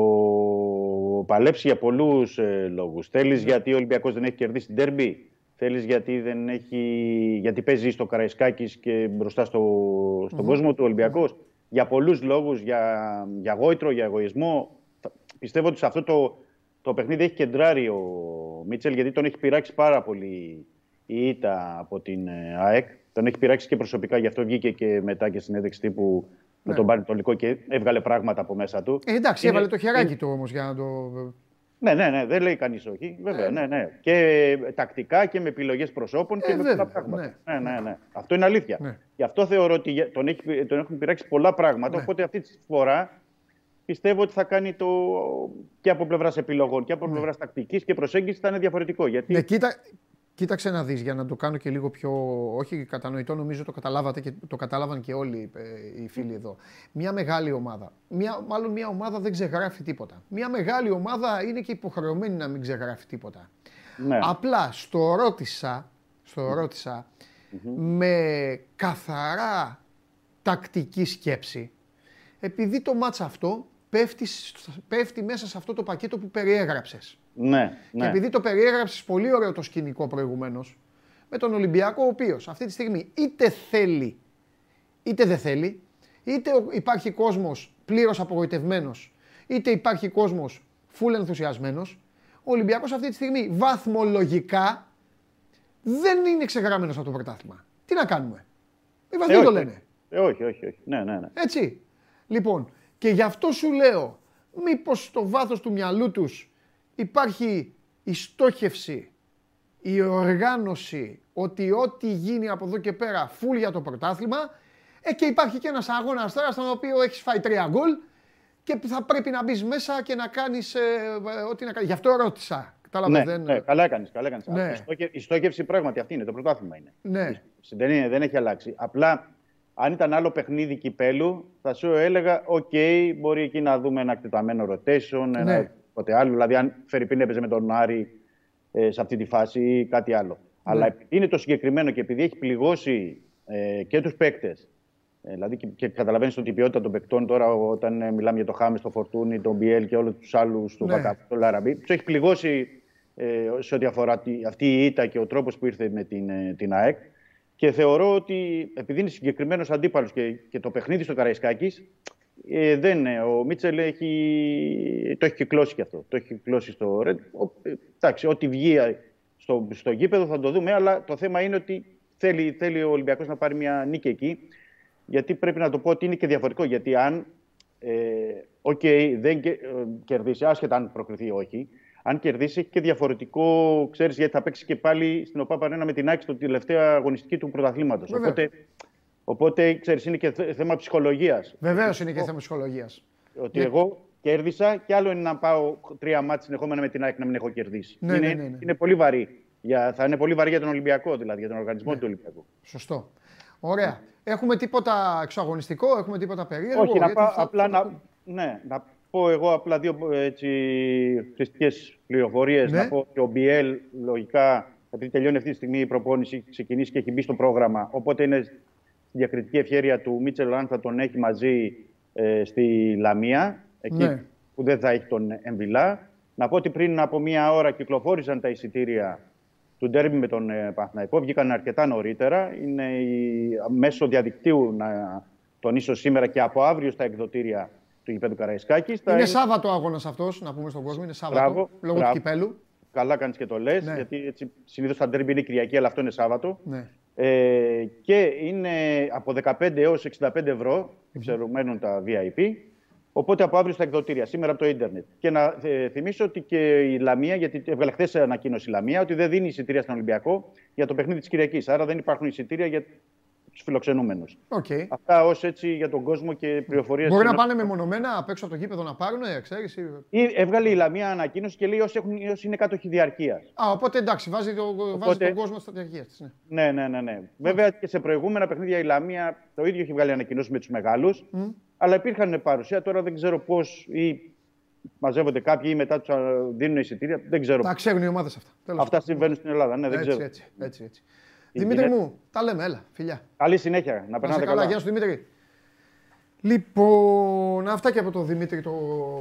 παλέψει για πολλούς ε, λόγους. Θέλεις γιατί ο Ολυμπιακός δεν έχει κερδίσει την τέρμπι; Θέλεις γιατί, δεν έχει... γιατί παίζει στο Καραϊσκάκης και μπροστά στο... στον κόσμο του Ολυμπιακός. Για πολλούς λόγους, για, για γόητρο, για εγωισμό. Θα- Πιστεύω ότι σε αυτό το, το παιχνίδι έχει κεντράρει ο Μίτσελ γιατί τον έχει πειράξει πάρα πολύ η ήττα από την ε, ΑΕΚ. Τον έχει πειράξει και προσωπικά, γι' αυτό βγήκε και μετά και συνέντευξη τύπου με Ναι. τον Πανετολικό και έβγαλε πράγματα από μέσα του. ε, εντάξει, Είναι- έβαλε το χεράκι του όμως για να το. Ναι, ναι, ναι, δεν λέει κανείς όχι. Βέβαια, ναι, ναι. Και τακτικά και με επιλογές προσώπων και Ε, με βέβαια, πολλά πράγματα. ναι. Ναι, ναι, ναι. Αυτό είναι αλήθεια. Ναι. Γι' αυτό θεωρώ ότι για- τον, έχει, τον έχουν πειράξει πολλά πράγματα. Ναι. Οπότε αυτή τη φορά πιστεύω ότι θα κάνει το και από πλευράς επιλογών και από πλευράς τακτικής και προσέγγισης θα είναι διαφορετικό. Γιατί Ναι, κοίτα, κοίταξε να δεις για να το κάνω και λίγο πιο, όχι κατανοητό, νομίζω το καταλάβατε και το κατάλαβαν και όλοι ε, οι φίλοι εδώ. Μια μεγάλη ομάδα, μια, μάλλον μια ομάδα δεν ξεγράφει τίποτα. Μια μεγάλη ομάδα είναι και υποχρεωμένη να μην ξεγράφει τίποτα. ναι. Απλά στο ρώτησα, στο ρώτησα με καθαρά τακτική σκέψη, επειδή το μάτς αυτό πέφτει, στο- πέφτει μέσα σε αυτό το πακέτο που περιέγραψες. Ναι, Και ναι. επειδή το περιέγραψες πολύ ωραίο το σκηνικό προηγουμένως, με τον Ολυμπιακό, ο οποίος αυτή τη στιγμή είτε θέλει είτε δεν θέλει, είτε ο- υπάρχει κόσμος πλήρως απογοητευμένος, είτε υπάρχει κόσμος full ενθουσιασμένος, ο Ολυμπιακός αυτή τη στιγμή βαθμολογικά δεν είναι ξεγραμμένος από το πρωτάθλημα. Τι να κάνουμε; Οι βαθμοί Ε, το όχι, λένε. Ε, όχι, όχι, όχι. Ναι, ναι, ναι. Έτσι. Λοιπόν, και γι' αυτό σου λέω, μήπως στο βάθος του μυαλού τους υπάρχει η στόχευση, η οργάνωση, ότι ό,τι γίνει από εδώ και πέρα φουλ για το πρωτάθλημα, ε, και υπάρχει και ένας αγώνας τώρα στον οποίο έχεις φάει τρία γκολ και που θα πρέπει να μπεις μέσα και να κάνεις ε, ε, ό,τι να κάνεις. Γι' αυτό ρώτησα. Κατάλαβες, Ναι, δεν... ναι, καλά έκανες. Καλά έκανες. Ναι. Η, στόχε- η στόχευση πράγματι αυτή είναι, το πρωτάθλημα είναι. ναι. Δεν, είναι, δεν έχει αλλάξει. Απλά, αν ήταν άλλο παιχνίδι κυπέλου, θα σου έλεγα: Οκ, μπορεί εκεί να δούμε ένα εκτεταμένο rotation, Ναι. Ένα ποτέ άλλο. Δηλαδή, αν φερ' ειπείν έπαιζε με τον Άρη ε, σε αυτή τη φάση ή κάτι άλλο. Ναι. Αλλά επειδή είναι το συγκεκριμένο και επειδή έχει πληγώσει ε, και τους παίκτες. Ε, δηλαδή, και, και καταλαβαίνεις ότι η ποιότητα των παικτών τώρα, όταν ε, μιλάμε για το Χάμες, το Φορτούνη, τον Μπιέλ και όλους τους άλλους, του Ναι. Βακαμπού, τον Ελ Αραμπί, τους έχει πληγώσει ε, σε ό,τι αφορά τη, αυτή η ήττα και ο τρόπος που ήρθε με την, ε, την ΑΕΚ. Και θεωρώ ότι επειδή είναι συγκεκριμένος αντίπαλος και, και το παιχνίδι στο Καραϊσκάκη, ε, δεν, ε, ο Μίτσελ έχει, το έχει κυκλώσει και αυτό. Το έχει κυκλώσει στο Ρέντη. Ο- ε, Εντάξει, ό,τι βγει ε, στο, στο γήπεδο θα το δούμε, αλλά το θέμα είναι ότι θέλει, θέλει ο Ολυμπιακός να πάρει μια νίκη εκεί. Γιατί πρέπει να το πω ότι είναι και διαφορετικό. Γιατί αν ε, οκ, δεν κε- ε, κερδίσει, άσχετα αν προκριθεί ή όχι, αν κερδίσει έχει και διαφορετικό, ξέρεις, γιατί θα παίξει και πάλι στην ΟΠΑΠ Arena με την ΑΕΚ στο τελευταία αγωνιστική του πρωταθλήματος. Βέβαια. Οπότε, οπότε ξέρεις, είναι και θε- θέμα ψυχολογίας. Βεβαίως είναι και θέμα ψυχολογίας. Ότι Ναι. εγώ κέρδισα και άλλο είναι να πάω τρία μάτια συνεχόμενα με την ΑΕΚ να μην έχω κερδίσει. Ναι, είναι, ναι, ναι, ναι. είναι πολύ βαρύ. Για, θα είναι πολύ βαρύ για τον Ολυμπιακό, δηλαδή για τον οργανισμό Ναι. του Ολυμπιακού. Σωστό. Ωραία. Έχουμε τίποτα εξωαγωνιστικό, έχουμε τίποτα περίεργο. Όχι, να γιατί πάω θα- απλά θα το να, πούμε. ναι, να πω εγώ απλά δύο έτσι, χρηστικές πληροφορίες. Ναι. Να πω ότι ο Μπιέλ λογικά, επειδή τελειώνει αυτή τη στιγμή η προπόνηση, έχει ξεκινήσει και έχει μπει στο πρόγραμμα, οπότε είναι στη διακριτική ευχέρεια του Μίτσελ αν θα τον έχει μαζί ε, στη Λαμία, εκεί Ναι. που δεν θα έχει τον Εμβιλά. Να πω ότι πριν από μία ώρα κυκλοφόρησαν τα εισιτήρια του ντέρμπι με τον ε, Παναθηναϊκό. Βγήκαν αρκετά νωρίτερα. Είναι η, μέσω διαδικτύου να τονίσω σήμερα και από αύριο στα εκδοτήρια του γηπέδου Καραϊσκάκης. Είναι Σάββατο αγώνας αυτός, να πούμε στον κόσμο. Είναι Σάββατο. Μπράβο, λόγω μπράβο. του κυπέλου. Καλά κάνεις και το λες, Ναι. γιατί έτσι, συνήθως τα ντέρμπι είναι Κυριακή, αλλά αυτό είναι Σάββατο. Ναι. Ε, και είναι από 15 έως 65 ευρώ, εξαιρουμένων τα VIP. Οπότε από αύριο στα εκδοτήρια, σήμερα από το ίντερνετ. Και να ε, θυμίσω ότι και η Λαμία, γιατί έβγαλε χθες ανακοίνωση η Λαμία, ότι δεν δίνει εισιτήρια στον Ολυμπιακό για το παιχνίδι της Κυριακής. Άρα δεν υπάρχουν εισιτήρια για τους φιλοξενούμενους. Οκ. Αυτά ως έτσι για τον κόσμο και πληροφορίες. Μπορεί να πάνε μεμονωμένα απ' έξω από το γήπεδο να πάρουν, ξέρεις. Ή έβγαλε η Λαμία ανακοίνωση και λέει όσοι, έχουν, όσοι είναι κάτοχοι διαρκείας. Α, οπότε εντάξει, βάζει, το, βάζει Οπότε- τον κόσμο στα διαρκεία της. Ναι. Ναι, ναι, ναι, ναι. Βέβαια και σε προηγούμενα παιχνίδια η Λαμία το ίδιο έχει βγάλει ανακοινώσει με τους μεγάλους. Αλλά υπήρχαν παρουσία. Τώρα δεν ξέρω πώς ή μαζεύονται κάποιοι ή μετά τους δίνουν εισιτήρια. Δεν ξέρω. Τα ξέρουν οι ομάδες αυτά. Τέλος Αυτά πάντων. συμβαίνουν στην Ελλάδα. Ναι, δεν έτσι, ξέρω. έτσι, έτσι, έτσι. Η Δημήτρη γυναίκα- μου, τα λέμε, έλα, φιλιά. Καλή συνέχεια. Να Να περνάτε είσαι καλά, καλά. γεια σου Δημήτρη. Λοιπόν, αυτά και από τον Δημήτρη το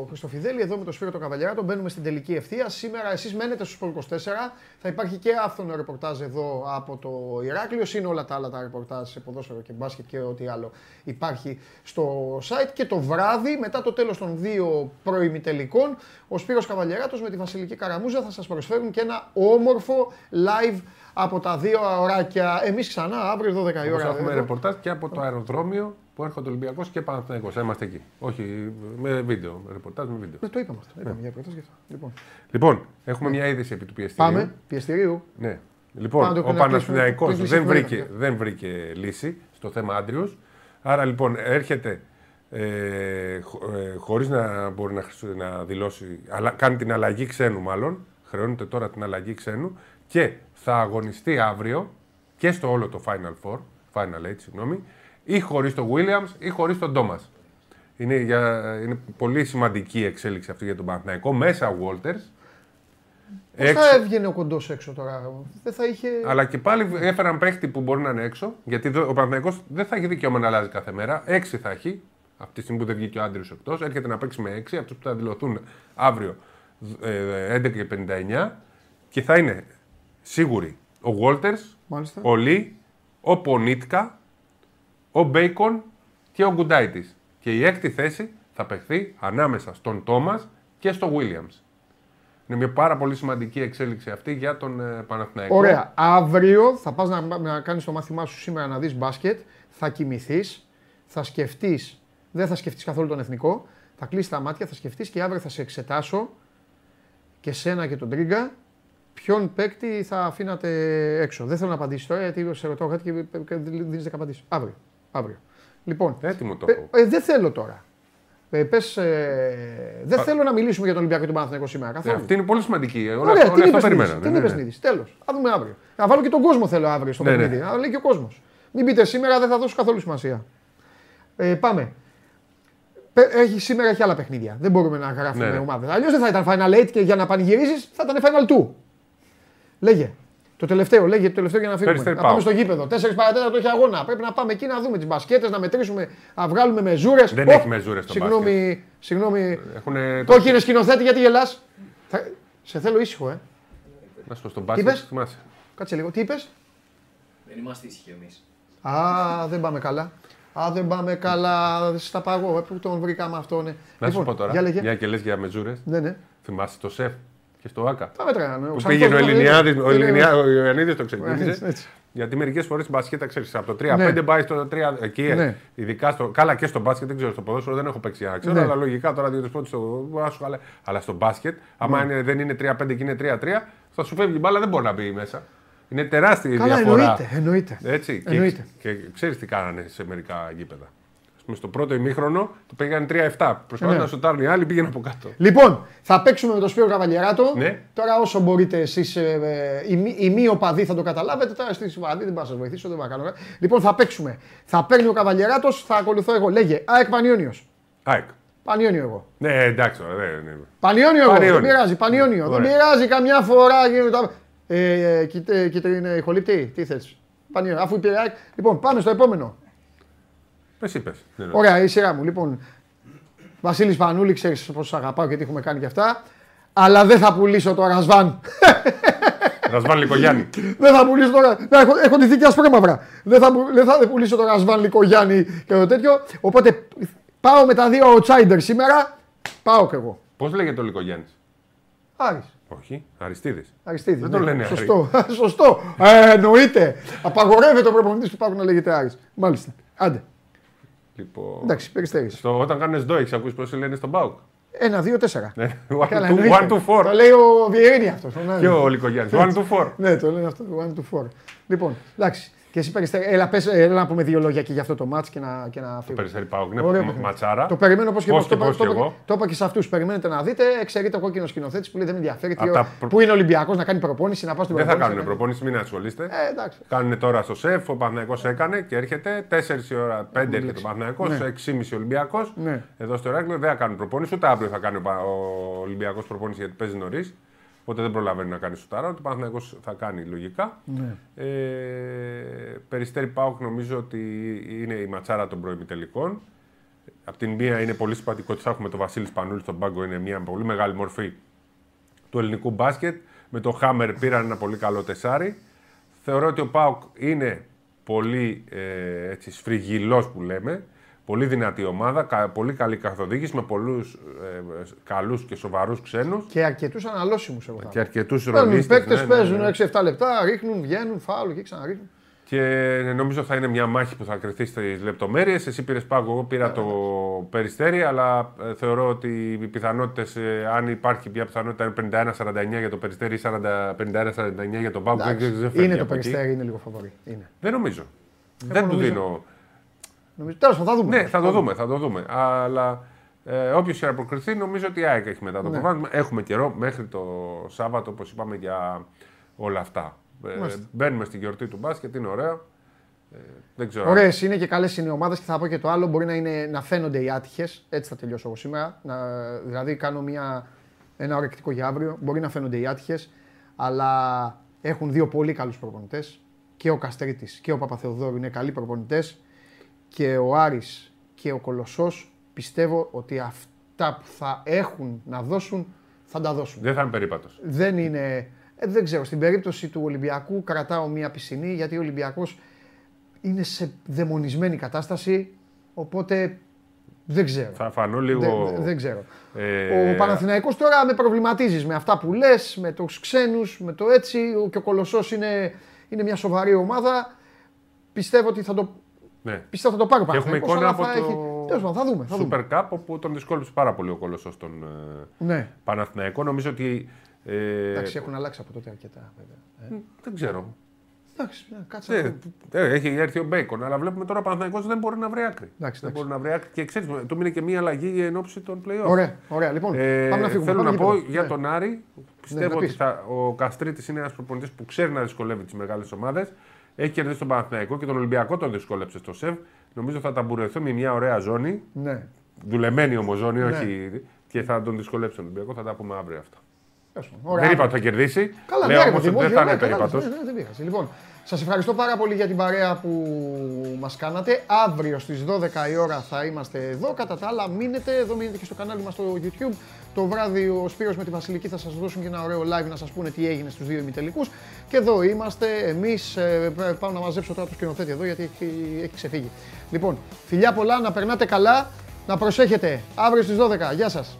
Χριστοφιδέλη, εδώ με τον Σπύρο το Καβαλιαράτο. Μπαίνουμε στην τελική ευθεία. Σήμερα εσείς μένετε στους Sport 24. Θα υπάρχει και άφθονο ρεπορτάζ εδώ από το Ηράκλειο. Είναι όλα τα άλλα τα ρεπορτάζ σε ποδόσφαιρο και μπάσκετ και ό,τι άλλο υπάρχει στο site. Και το βράδυ, μετά το τέλος των δύο προημιτελικών, ο Σπύρος Καβαλιαράτος με τη Βασιλική Καραμούζα θα σας προσφέρουν και ένα όμορφο live από τα δύο ωράκια. Εμείς ξανά αύριο 12 η Όπως ώρα. έχουμε εδώ. ρεπορτάζ και από το αεροδρόμιο που έρχονται Ολυμπιακός και Παναθηναϊκός. Είμαστε εκεί. Όχι με βίντεο. Ρεπορτάζ με βίντεο. Ναι, το είπαμε αυτό. Είπαμε για πρόταση γι' αυτό. Λοιπόν. Λοιπόν, έχουμε μια είδηση επί του πιεστηρίου. Πάμε. Πιεστηρίου. Ναι. Πάμε Λοιπόν, το ο κλείσουμε, Παναθηναϊκός το κλείσουμε δεν πριν, βρήκε, ναι. δεν βρήκε λύση στο θέμα Άντριους. Άρα λοιπόν έρχεται ε, χω- ε, χωρίς να μπορεί να, χρησι- να δηλώσει, αλλά, κάνει την αλλαγή ξένου μάλλον, χρεώνεται τώρα την αλλαγή ξένου και θα αγωνιστεί αύριο και στο όλο το Final Four, Final Eight, συγγνώμη, ή χωρίς τον Williams ή χωρίς τον Thomas. Είναι, για, είναι πολύ σημαντική η εξέλιξη αυτή για τον Παναθηναϊκό. Μέσα ο Walters. Πώς θα έβγαινε ο κοντός έξω τώρα, δεν θα είχε. Αλλά και πάλι έφεραν παίχτη που μπορεί να είναι έξω. Γιατί εδώ ο Παναθηναϊκός δεν θα έχει δικαίωμα να αλλάζει κάθε μέρα. Έξι θα έχει. αυτή τη στιγμή που δεν βγήκε ο Άντριος εκτός, έρχεται να παίξει με 6. Αυτούς που θα δηλωθούν αύριο ε, 11 και 59 και θα είναι σίγουροι ο Walters, Μάλιστα. ο Λί, ο Πονίτκα, ο Μπέικον και ο Γκουντάιτης. Και η έκτη θέση θα παιχθεί ανάμεσα στον Τόμας και στο Williams. Είναι μια πάρα πολύ σημαντική εξέλιξη αυτή για τον ε, Παναθηναϊκό. Ωραία. Αύριο θα πας να, να κάνεις το μάθημά σου σήμερα να δεις μπάσκετ, θα κοιμηθείς, θα σκεφτείς, δεν θα σκεφτείς καθόλου τον εθνικό, θα κλείσεις τα μάτια, θα σκεφτείς και αύριο θα σε εξετάσω και σένα και τον Τρίγκα ποιον παίκτη θα αφήνατε έξω. Δεν θέλω να απαντήσεις τώρα γιατί σε ρωτάω κάτι και και δεν δίνεις 10 απαντήσεις. Αύριο. Αύριο. Λοιπόν, Έτοιμο το ε, έχω. ε, δεν θέλω τώρα. Ε, πες, ε, δεν θέλω να μιλήσουμε για τον Ολυμπιακό και τον Παναθηναϊκό σήμερα. Ε, Καθόλου. αυτή είναι πολύ σημαντική. Όλα, Ωραία, όλα τι αυτά είπες περιμένω. Νίδης, Ναι, Τι ναι, είπες ναι. Νίδης, τέλος. Θα δούμε αύριο. Να βάλω και τον κόσμο θέλω αύριο στο Ναι, ναι. παιχνίδι. Να λέει και ο κόσμος. Μην πείτε σήμερα, δεν θα δώσω καθόλου σημασία. Ε, πάμε. Πε- Έχει, σήμερα έχει άλλα παιχνίδια. Δεν μπορούμε να γράφουμε Ναι, ναι. ομάδες. Αλλιώς δεν θα ήταν Final 8 και για να πανηγυρίζεις θα ήταν Final 2. Λέγε. Το τελευταίο, λέγε το τελευταίο για να φύγουμε. Περιστέρι να πάμε πάω. στο γήπεδο. 4 παρατέταρτο έχει αγώνα. Πρέπει να πάμε εκεί να δούμε τις μπασκέτες, να μετρήσουμε, να βγάλουμε μεζούρε. Δεν έχει μεζούρες στο Συγγνώμη, συγγνώμη. Έχουνε Το κύριε σκηνοθέτη, γιατί γελάς; Θα... Σε θέλω ήσυχο, ε. Να σου πω στον είπες; μπάσκετ, θυμάσαι. Κάτσε λίγο. Τι είπες; Δεν είμαστε ήσυχοι εμείς. Α, δεν πάμε καλά. Α, δεν πάμε καλά. Στα παγώ. Ε, Πού τον βρήκαμε αυτό, ναι. Να σου πω τώρα, Για λέγε. μια και λες για μεζούρες, Ναι, ναι. θυμάσαι το σεφ; Και στο ΆΚΑ. Τα μέτραγαν. Που πήγαινε ο Ελληνιάδης, ο, Ελληνιά, ο Ιωαννίδης το ξεκίνησε. Έτσι, έτσι. Γιατί μερικές φορές η μπασκέτα ξέρεις από το 3-5 Ναι. πάει στο 3. Εκεί, Ναι. ειδικά στο. Καλά και στο μπάσκετ, δεν ξέρω στο ποδόσφαιρο, δεν έχω παίξει για να ξέρω, Ναι. αλλά λογικά τώρα δύο πόντους στο. α, σου χαλάει. Αλλά στο μπάσκετ, άμα Ναι. είναι, δεν είναι 3-5 και είναι 3-3, θα σου φεύγει η μπάλα, δεν μπορεί να μπει μέσα. Είναι τεράστια η Καλά, διαφορά. εννοείται. εννοείται. Έτσι. Εννοείται. Και, και ξέρεις τι κάνανε σε μερικά γήπεδα. Ας πούμε, στο πρώτο ημίχρονο το πήγαν 3-7. Προσπαθούν Ναι. να σουτάρουν οι άλλοι, πήγαιναν από κάτω. Λοιπόν, θα παίξουμε με τον Σπύρο Καβαλιεράτο. Ναι. Τώρα όσο μπορείτε εσείς, ε, ε, οι, μη- οι μη οπαδοί θα το καταλάβετε. Τώρα στη οπαδοί δεν πάω να σας βοηθήσω, δεν πάω να κάνω. κάτι. Λοιπόν, θα παίξουμε. Θα παίρνει ο Καβαλιεράτος, θα ακολουθώ εγώ. Λέγε, ΑΕΚ Πανιόνιος. ΑΕΚ. Πανιόνιο εγώ. Ναι, εντάξει τώρα. Δεν, είναι. Πανιόνιο εγώ. Πανιόνιο. Δεν πειράζει. Πανιόνιο. Δεν Ωραία. πειράζει καμιά φορά. γίνεται τα- Ε, ε, κοίτα, κοίτα, είναι ηχολήπτη. Τι θες. Πανιόνιο. Αφού είπε ΑΕΚ. Λοιπόν, πάμε στο επόμενο. Πες είπες. Ναι, ναι. Ωραία, η σειρά μου. Λοιπόν, Βασίλης Πανούλη, ξέρεις πώ σ' αγαπάω και τι έχουμε κάνει και αυτά. Αλλά δεν θα πουλήσω το Ρασβάν. Ρασβάν Λικογιάννη. δεν θα πουλήσω τώρα. Να, έχω, έχω τη θήκη ασπρόμαυρα. Δεν θα, που- δεν θα πουλήσω το Ρασβάν Λικογιάννη και το τέτοιο. Οπότε πάω με τα δύο outsider σήμερα. Πάω κι εγώ. Πώς λέγεται ο Λικογιάννης; Άρης. Όχι, Αριστίδης. Αριστίδης. Δεν τον λένε Άρη. Σωστό. Σωστό. Ε, εννοείται. Απαγορεύεται ο προπονητής του Πάκου να λέγεται Άρης. Μάλιστα. Άντε. Λοιπόν, Εντάξει, περιστέρη. στο, όταν κάνεις ντό, έχεις ακούσει πώς λένε στον Μπάουκ; Ένα, δύο, τέσσερα. Ναι, one, Καλά, two, εννοείται. one to four. Το λέει ο Βιερίνη αυτός. Και ο Λικογιάννης. One to four. Ναι, το λένε αυτό το one to four. Λοιπόν, εντάξει. Και εσύ περιστέρη. Έλα, πες, έλα να πούμε δύο λόγια και για αυτό το match και να, και να φύγουμε. Περιστέρι Πάουκ. Ναι, Ωραίο μα- παιχνίδι. ματσάρα. Το περιμένω πώ και Πώς πώς. Το, και είπα- πώς το, και είπα- εγώ. το είπα και σε αυτούς. Περιμένετε να δείτε. Εξαιρείται ο κόκκινος σκηνοθέτης που λέει δεν με ενδιαφέρει. Τι, Απ' τα προ- Πού είναι Ολυμπιακός να κάνει προπόνηση, να πάω στην Δεν θα προπόνηση. κάνουν προπόνηση, μην ασχολείστε. Ε, εντάξει. Κάνουν τώρα στο σεφ, ο Παναθηναϊκός έκανε και έρχεται 4 η ώρα, 5 έρχεται ο Παναθηναϊκός, 6,5 ο Ολυμπιακός. Ναι. Εδώ στο Ηράκλειο δεν θα κάνουν προπόνηση, ούτε αύριο θα κάνει ο, Πα- ο Ολυμπιακός προπόνηση γιατί παίζει νωρίς. Οπότε δεν προλαβαίνει να κάνει σουτάρα. Ο Παναθηναϊκός θα κάνει λογικά. Ναι. Ε, Περιστέρι Πάουκ νομίζω ότι είναι η ματσάρα των προημιτελικών. Απ' την μία είναι πολύ σημαντικό ότι θα έχουμε τον Βασίλη Πανούλη στον πάγκο, είναι μια πολύ μεγάλη μορφή του ελληνικού μπάσκετ. Με το Χάμερ πήραν ένα πολύ καλό τεσάρι. Θεωρώ ότι ο Πάουκ είναι πολύ ε, έτσι, σφριγγυλός που λέμε. Πολύ δυνατή ομάδα, κα- πολύ καλή καθοδήγηση με πολλούς ε, καλούς και σοβαρούς ξένους Και αρκετούς αναλώσιμους εγώ. θα και αρκετούς Παίρνουν ρολίστες. παίκτες, ναι, ναι, παίζουν ναι. 6-7 λεπτά, ρίχνουν, βγαίνουν, φάουλ και ξαναρίχνουν. Και νομίζω θα είναι μια μάχη που θα κρυθεί στις λεπτομέρειες. Εσύ πήρες πάγκο, εγώ πήρα το περιστέρι, αλλά ε, θεωρώ ότι οι πιθανότητες, αν υπάρχει μια πιθανότητα, είναι 51-49 για το περιστέρι ή 40 51-49 για τον πάγκο. Δεν, Εντάξει, δεν φεύγει είναι το από εκεί. περιστέρι, είναι λίγο φαβορή. Είναι. Δεν νομίζω. δεν του νομίζω. δίνω. Νομίζω, τέλος πάντων, θα δούμε. Ναι, θα το δούμε, θα το δούμε. Αλλά ε, όποιος και να προκριθεί, νομίζω ότι η ΑΕΚ έχει μετά το Ναι. προβάδισμα. Έχουμε καιρό μέχρι το Σάββατο, όπως είπαμε, για όλα αυτά. Ε, Μάλιστα. μπαίνουμε στη γιορτή του μπάσκετ, είναι ωραίο. Ε, δεν ξέρω. Ωραίες είναι και καλές είναι οι ομάδες και θα πω και το άλλο. Μπορεί να, είναι, να φαίνονται οι άτυχες. Έτσι θα τελειώσω εγώ σήμερα. Να, δηλαδή, κάνω μια, ένα ορεκτικό για αύριο. Μπορεί να φαίνονται οι άτυχες, αλλά έχουν δύο πολύ καλούς προπονητές. Και ο Καστρίτης και ο Παπαθεοδόρου είναι καλοί προπονητές. Και ο Άρης και και ο Κολοσσός πιστεύω ότι αυτά που θα έχουν να δώσουν θα τα δώσουν. Δεν θα είναι περίπατος. Δεν είναι. ε, δεν ξέρω. Στην περίπτωση του Ολυμπιακού κρατάω μία πισινή γιατί ο Ολυμπιακός είναι σε δαιμονισμένη κατάσταση. Οπότε δεν ξέρω. Θα φανώ λίγο. Δεν, δεν ξέρω. ε, Ο Παναθηναϊκός τώρα με προβληματίζεις με αυτά που λες, με τους ξένους, με το έτσι. Ο- Και ο Κολοσσός είναι, είναι μια σοβαρή ομάδα. Πιστεύω ότι θα το, Ναι. πιστεύω θα το πάρει ο Και έχουμε Παναθηναϊκός, εικόνα αλλά από θα το έχει- Τέλος πάντων, θα δούμε. Θα δούμε. Super Cup όπου τον δυσκόλεψε πάρα πολύ ο Κολοσσό στον ε, Ναι. Παναθηναϊκό. Νομίζω ότι. Ε, Εντάξει, έχουν αλλάξει από τότε αρκετά. Βέβαια. Ε, Δεν ξέρω. εντάξει, ναι, κάτσε. να Ε, δούμε. ε, έχει έρθει ο Μπέικον, αλλά βλέπουμε τώρα ο Παναθηναϊκός δεν μπορεί να βρει άκρη. Εντάξει, δεν εντάξει. μπορεί να βρει άκρη. Και ξέρεις, του μείνει και μία αλλαγή εν ώψη των playoff. Ωραία, ωραία. Λοιπόν, Ε, πάμε να φύγουμε. Θέλω πάμε να πω γήπεδο. για Ναι. τον Άρη. Πιστεύω να ότι πεις. θα, ο Καστρίτης είναι ένας προπονητής που ξέρει να δυσκολεύει τις μεγάλες ομάδες. Έχει κερδίσει τον Παναθηναϊκό και τον Ολυμπιακό τον δυσκόλεψε στο ΣΕΒ. Νομίζω θα ταμπουρεθούν με μια ωραία ζώνη. Ναι. Δουλεμένη όμως ζώνη, Ναι. όχι. Και θα τον δυσκολέψει τον Ολυμπιακό. Θα τα πούμε αύριο αυτά. Τέλος πάντων. Ωραία. Δεν είπα ότι θα κερδίσει. Καλά, Λέω ναι, ρε όμως παιδί ότι μου, δεν όχι, θα είναι ωραία, καλά, περίπατος. ναι, ναι, Δεν πειράζει. Λοιπόν, σας ευχαριστώ πάρα πολύ για την παρέα που μας κάνατε. Αύριο στις 12 η ώρα θα είμαστε εδώ. Κατά τα άλλα, μείνετε εδώ, μείνετε και στο κανάλι μας στο YouTube. Το βράδυ ο Σπύρος με τη Βασιλική θα σας δώσουν και ένα ωραίο live να σας πούνε τι έγινε στους δύο ημιτελικούς. Και εδώ είμαστε εμείς. πάω να μαζέψω τώρα το σκηνοθέτη εδώ γιατί έχει, έχει ξεφύγει. Λοιπόν, φιλιά πολλά, να περνάτε καλά, να προσέχετε. Αύριο στις 12. Γεια σας.